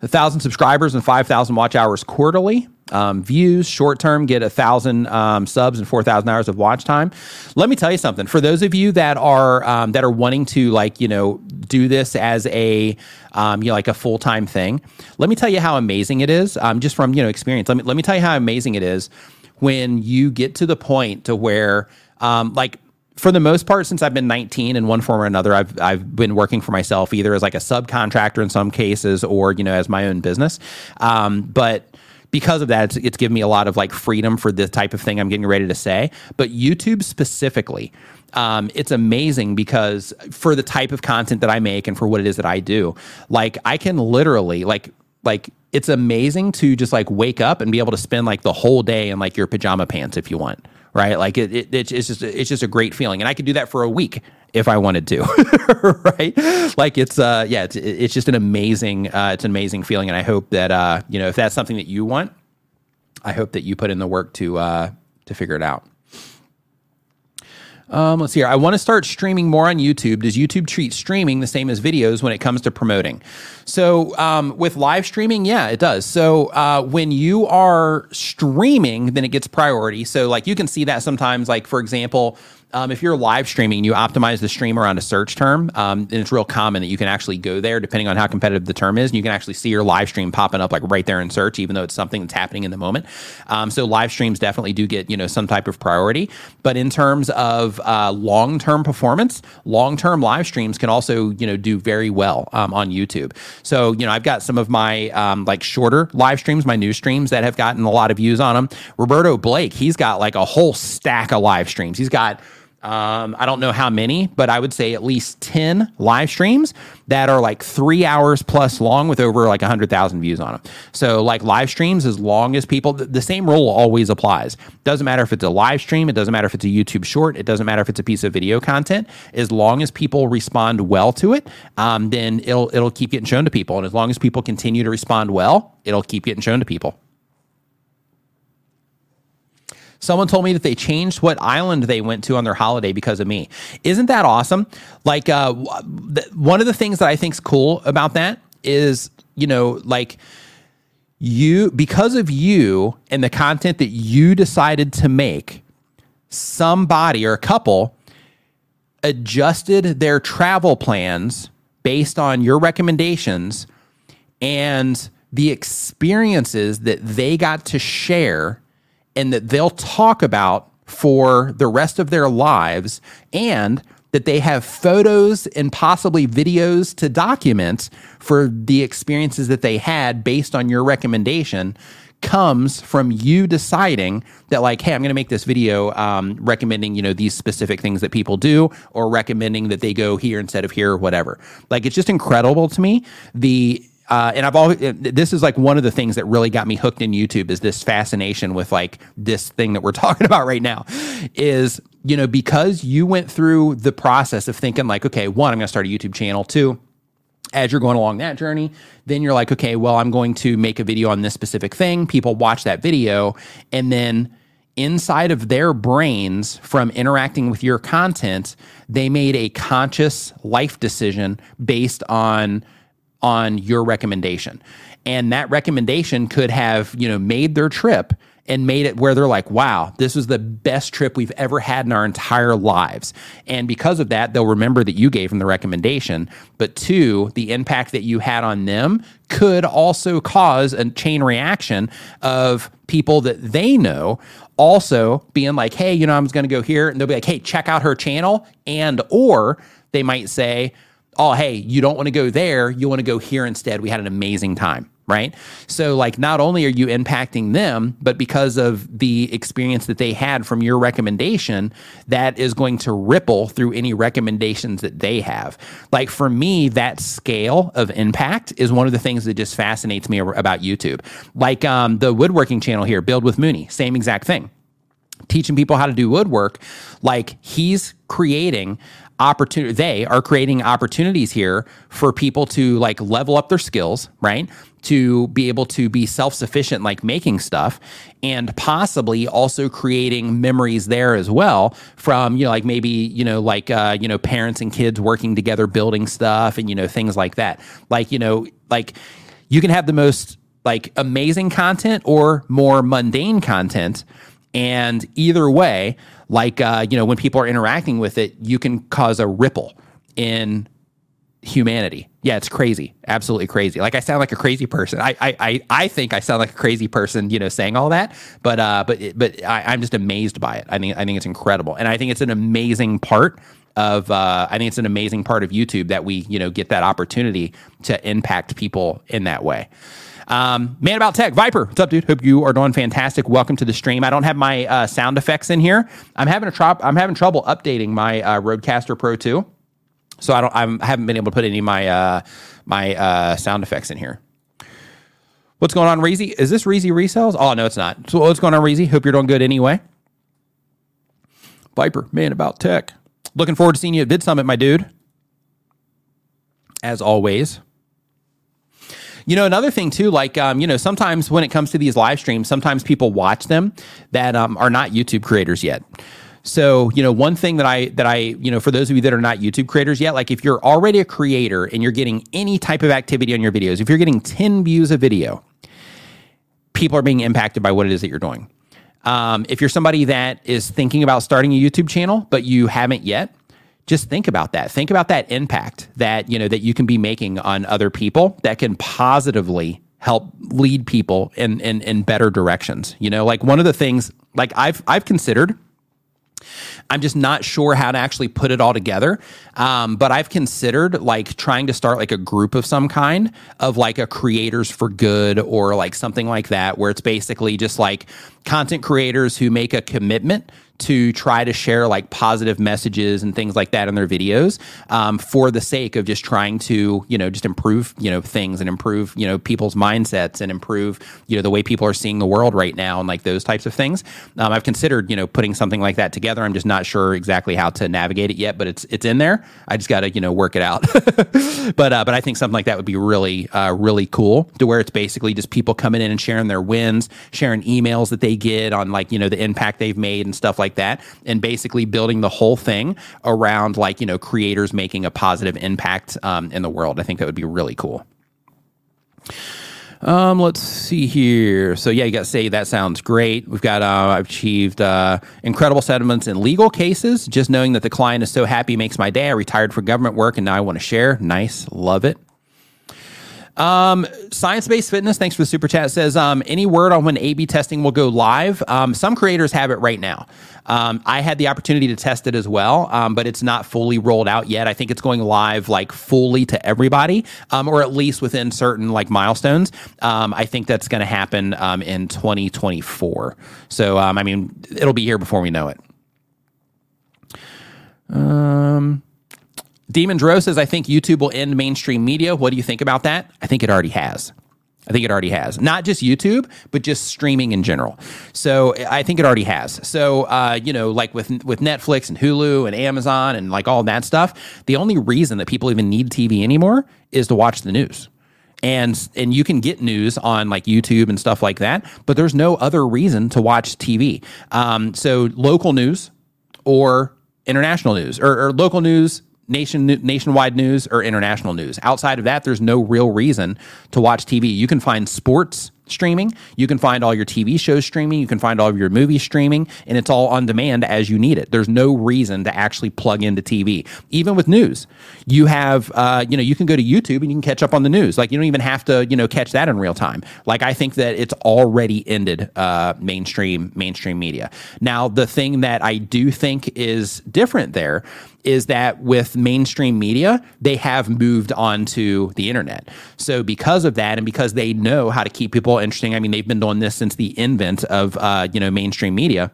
a thousand subscribers and 5,000 watch hours quarterly. Um, views short term get a thousand um, subs and 4,000 hours of watch time. Let me tell you something. For those of you that are um, that are wanting to like you know do this as a um, you know like a full time thing, let me tell you how amazing it is. Um, just from you know experience, let me let me tell you how amazing it is when you get to the point to where um, like for the most part, since I've been 19 in one form or another, I've I've been working for myself either as like a subcontractor in some cases or you know as my own business. Um, but because of that, it's, it's given me a lot of like freedom for this type of thing I'm getting ready to say. But YouTube specifically, um, it's amazing because for the type of content that I make and for what it is that I do, like I can literally like like it's amazing to just like wake up and be able to spend like the whole day in like your pajama pants if you want right? Like it, it, it's just it's just a great feeling, and I could do that for a week if I wanted to, right? Like it's uh yeah, it's it's just an amazing uh, it's an amazing feeling, and I hope that uh you know if that's something that you want, I hope that you put in the work to uh to figure it out. Um, let's see here. I want to start streaming more on YouTube. Does YouTube treat streaming the same as videos when it comes to promoting? So, um, with live streaming, yeah, it does. So, uh, when you are streaming, then it gets priority. So, like, you can see that sometimes, like, for example, um, if you're live streaming, you optimize the stream around a search term, um, and it's real common that you can actually go there depending on how competitive the term is, and you can actually see your live stream popping up like right there in search, even though it's something that's happening in the moment. Um, so live streams definitely do get you know some type of priority, but in terms of uh, long term performance, long term live streams can also you know do very well um, on YouTube. So you know I've got some of my um, like shorter live streams, my new streams that have gotten a lot of views on them. Roberto Blake, he's got like a whole stack of live streams. He's got um, I don't know how many, but I would say at least 10 live streams that are like three hours plus long with over like 100,000 views on them. So, like live streams, as long as people, the same rule always applies. Doesn't matter if it's a live stream, it doesn't matter if it's a YouTube short, it doesn't matter if it's a piece of video content. As long as people respond well to it, um, then it'll, it'll keep getting shown to people. And as long as people continue to respond well, it'll keep getting shown to people. Someone told me that they changed what island they went to on their holiday because of me. Isn't that awesome? Like, uh, one of the things that I think is cool about that is, you know, like you, because of you and the content that you decided to make, somebody or a couple adjusted their travel plans based on your recommendations and the experiences that they got to share and that they'll talk about for the rest of their lives and that they have photos and possibly videos to document for the experiences that they had based on your recommendation comes from you deciding that like hey i'm going to make this video um, recommending you know these specific things that people do or recommending that they go here instead of here or whatever. Like it's just incredible to me the uh, and I've always this is like one of the things that really got me hooked in YouTube is this fascination with like this thing that we're talking about right now is you know because you went through the process of thinking like okay one I'm going to start a YouTube channel two as you're going along that journey, then you're like, okay, well, I'm going to make a video on this specific thing. People watch that video, and then inside of their brains from interacting with your content, they made a conscious life decision based on on your recommendation. And that recommendation could have, you know, made their trip and made it where they're like, wow, this was the best trip we've ever had in our entire lives. And because of that, they'll remember that you gave them the recommendation. But two, the impact that you had on them could also cause a chain reaction of people that they know also being like, hey, you know, I'm going to go here. And they'll be like, hey, check out her channel. And, or they might say, oh, hey, you don't want to go there. You want to go here instead. We had an amazing time. Right. So, like, not only are you impacting them, but because of the experience that they had from your recommendation, that is going to ripple through any recommendations that they have. Like, for me, that scale of impact is one of the things that just fascinates me about YouTube. Like, um, the woodworking channel here, Build with Mooney, same exact thing teaching people how to do woodwork like he's creating opportunity they are creating opportunities here for people to like level up their skills right? To be able to be self-sufficient like making stuff and possibly also creating memories there as well from you know like maybe you know like uh, you know parents and kids working together building stuff and you know things like that. Like you know like you can have the most like amazing content or more mundane content and either way like uh, you know when people are interacting with it you can cause a ripple in humanity. Yeah it's crazy. Absolutely crazy. Like i sound like a crazy person. I i i, think i sound like a crazy person you know saying all that but uh but but I, i'm just amazed by it. I think i think it's incredible. And i think it's an amazing part of uh, I think it's an amazing part of YouTube that we you know get that opportunity to impact people in that way. Um, Man About Tech, Viper, what's up, dude? Hope you are doing fantastic. Welcome to the stream. I don't have my uh, sound effects in here. I'm having a tro- I'm having trouble updating my uh, Rodecaster Pro 2, so I don't I'm, I haven't been able to put any of my uh, my uh, sound effects in here. What's going on, Reezy? Is this Reezy resells? Oh no, it's not. So what's going on, Reezy? Hope you're doing good anyway. Viper, man about tech. Looking forward to seeing you at VidSummit, my dude. As always. You know, another thing too, like um, you know, sometimes when it comes to these live streams, sometimes people watch them that um, are not YouTube creators yet. So, you know, one thing that I that I, you know, for those of you that are not YouTube creators yet, like if you're already a creator and you're getting any type of activity on your videos, if you're getting 10 views a video, people are being impacted by what it is that you're doing. Um, if you're somebody that is thinking about starting a YouTube channel, but you haven't yet, just think about that. Think about that impact that, you know, that you can be making on other people that can positively help lead people in, in, in better directions. You know, like one of the things like I've, I've considered I'm just not sure how to actually put it all together. Um, but I've considered like trying to start like a group of some kind of like a creators for good or like something like that, where it's basically just like content creators who make a commitment to try to share like positive messages and things like that in their videos um, for the sake of just trying to you know just improve you know things and improve you know people's mindsets and improve you know the way people are seeing the world right now and like those types of things. Um, i've considered you know putting something like that together. I'm just not sure exactly how to navigate it yet but it's it's in there. I just got to you know work it out. But uh, but i think something like that would be really uh, really cool to where it's basically just people coming in and sharing their wins sharing emails that they get on like you know the impact they've made and stuff like like that and basically building the whole thing around like you know creators making a positive impact um, in the world i think that would be really cool um, let's see here. So yeah, you got to say that sounds great. We've got uh, I've achieved uh, incredible settlements in legal cases. Just knowing that the client is so happy makes my day. I retired for government work and now I want to share. Nice, love it. Um, Science based fitness, thanks for the super chat. Says um, any word on when A B testing will go live? Um, some creators have it right now. Um, I had the opportunity to test it as well, um, but it's not fully rolled out yet. I think it's going live like fully to everybody, um, or at least within certain like milestones. Um, I think that's going to happen um, in 2024. So, um, I mean, it'll be here before we know it. Um, Demon Dro says, I think YouTube will end mainstream media. What do you think about that? I think it already has. I think it already has. Not just YouTube, but just streaming in general. So I think it already has. So uh, you know, like with with Netflix and Hulu and Amazon and like all that stuff, the only reason that people even need TV anymore is to watch the news and and you can get news on like YouTube and stuff like that, but there's no other reason to watch TV. Um, so local news or international news or, or local news nation nationwide news or international news. Outside of that, there's no real reason to watch TV. You can find sports streaming. You can find all your TV shows streaming. You can find all of your movies streaming, and it's all on demand as you need it. There's no reason to actually plug into TV. Even with news, you have, uh, you know, you can go to YouTube and you can catch up on the news. Like you don't even have to, you know, catch that in real time. Like I think that it's already ended uh, mainstream mainstream media. Now, the thing that I do think is different there is that with mainstream media, they have moved on to the internet. So because of that, and because they know how to keep people interesting, I mean, they've been doing this since the invent of uh, you know mainstream media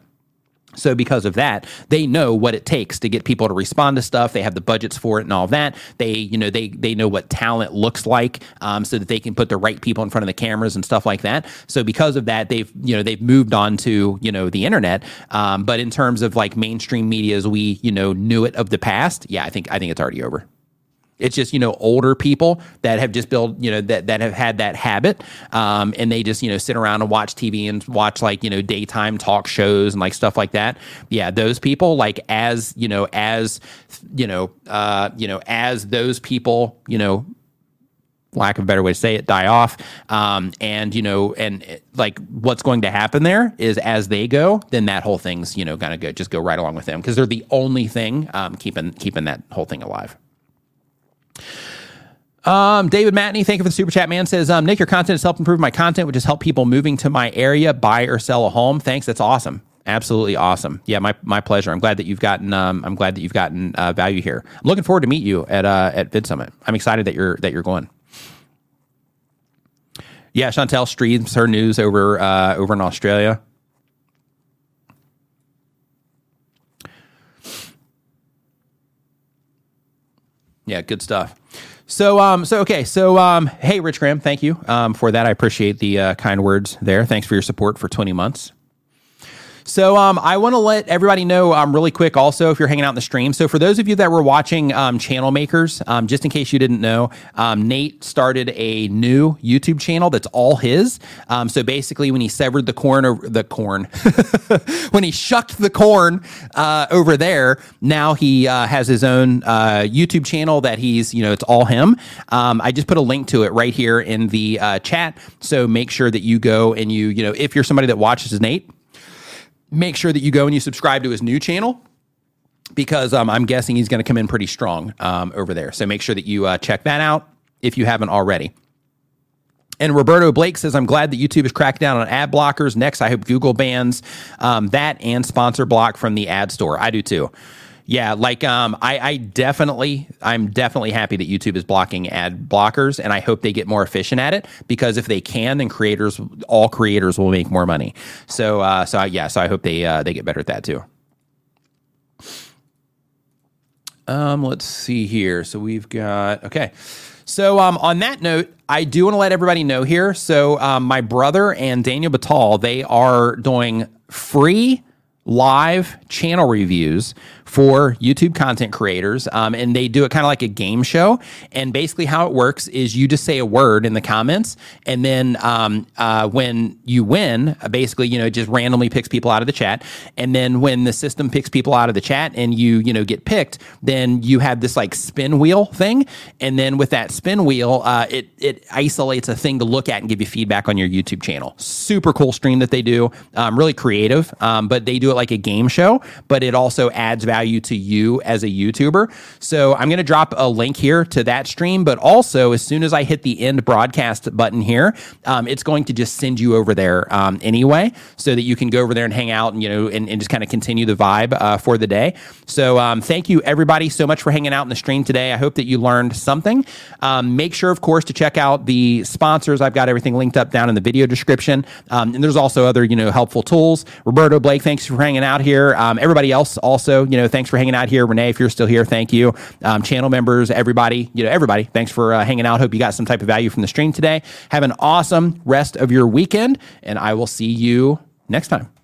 so because of that, they know what it takes to get people to respond to stuff. They have the budgets for it and all that. They, you know, they they know what talent looks like, um, so that they can put the right people in front of the cameras and stuff like that. So because of that, they've you know they've moved on to you know the internet. Um, but in terms of like mainstream media as we you know knew it of the past, yeah, I think I think it's already over. It's just you know older people that have just built you know that that have had that habit, um, and they just you know sit around and watch TV and watch like you know daytime talk shows and like stuff like that. Yeah, those people like as you know as you know uh, you know as those people you know lack of a better way to say it, die off. Um, and you know, and like what's going to happen there is as they go, then that whole thing's you know gonna go just go right along with them because they're the only thing um, keeping keeping that whole thing alive. Um, David Matney, thank you for the super chat, man. Says, um, Nick, your content has helped improve my content, which has helped people moving to my area buy or sell a home. Thanks. That's awesome. Absolutely awesome. Yeah, my, my pleasure. I'm glad that you've gotten um, I'm glad that you've gotten uh, value here. I'm looking forward to meet you at uh, at VidSummit. I'm excited that you're that you're going. Yeah, Chantel streams her news over uh, over in Australia. Yeah, good stuff. So, um, so okay, so um, hey, Rich Graham, thank you um, for that. I appreciate the uh, kind words there. Thanks for your support for 20 months. So um, I want to let everybody know um, really quick also if you're hanging out in the stream. So for those of you that were watching um, Channel Makers, um, just in case you didn't know, um, Nate started a new YouTube channel that's all his. Um, so basically, when he severed the corn over the corn, when he shucked the corn uh, over there, now he uh, has his own uh, YouTube channel that he's you know it's all him. I just put a link to it right here in the uh, chat. So make sure that you go and you you know if you're somebody that watches Nate make sure that you go and you subscribe to his new channel because um, I'm guessing he's going to come in pretty strong um, over there. So make sure that you uh, check that out if you haven't already. And Roberto Blake says, I'm glad that YouTube is cracking down on ad blockers. Next, I hope Google bans um, that and sponsor block from the ad store. I do too. Yeah, like um, I, I definitely, I'm definitely happy that YouTube is blocking ad blockers, and I hope they get more efficient at it because if they can, then creators, all creators, will make more money. So, uh, so yeah, so I hope they uh, they get better at that too. Um, let's see here. So we've got okay. So um, on that note, I do want to let everybody know here. So um, my brother and Daniel Batal, they are doing free live channel reviews for YouTube content creators. Um, and they do it kind of like a game show. And basically, how it works is you just say a word in the comments. And then um, uh, when you win, basically, you know, it just randomly picks people out of the chat. And then when the system picks people out of the chat and you, you know, get picked, then you have this like spin wheel thing. And then with that spin wheel, uh, it, it isolates a thing to look at and give you feedback on your YouTube channel. Super cool stream that they do. Um, really creative, um, but they do it like a game show, but it also adds value value to you as a YouTuber. So I'm going to drop a link here to that stream, but also as soon as I hit the end broadcast button here, um, it's going to just send you over there um, anyway, so that you can go over there and hang out and you know and, and just kind of continue the vibe uh, for the day. So um, thank you everybody so much for hanging out in the stream today. I hope that you learned something. Um, make sure, of course, to check out the sponsors. I've got everything linked up down in the video description, um, and there's also other you know helpful tools. Roberto Blake, thanks for hanging out here. Um, everybody else also, you know know, thanks for hanging out here. Rene, if you're still here, thank you. Um, channel members, everybody, you know, everybody, thanks for uh, hanging out. Hope you got some type of value from the stream today. Have an awesome rest of your weekend, and I will see you next time.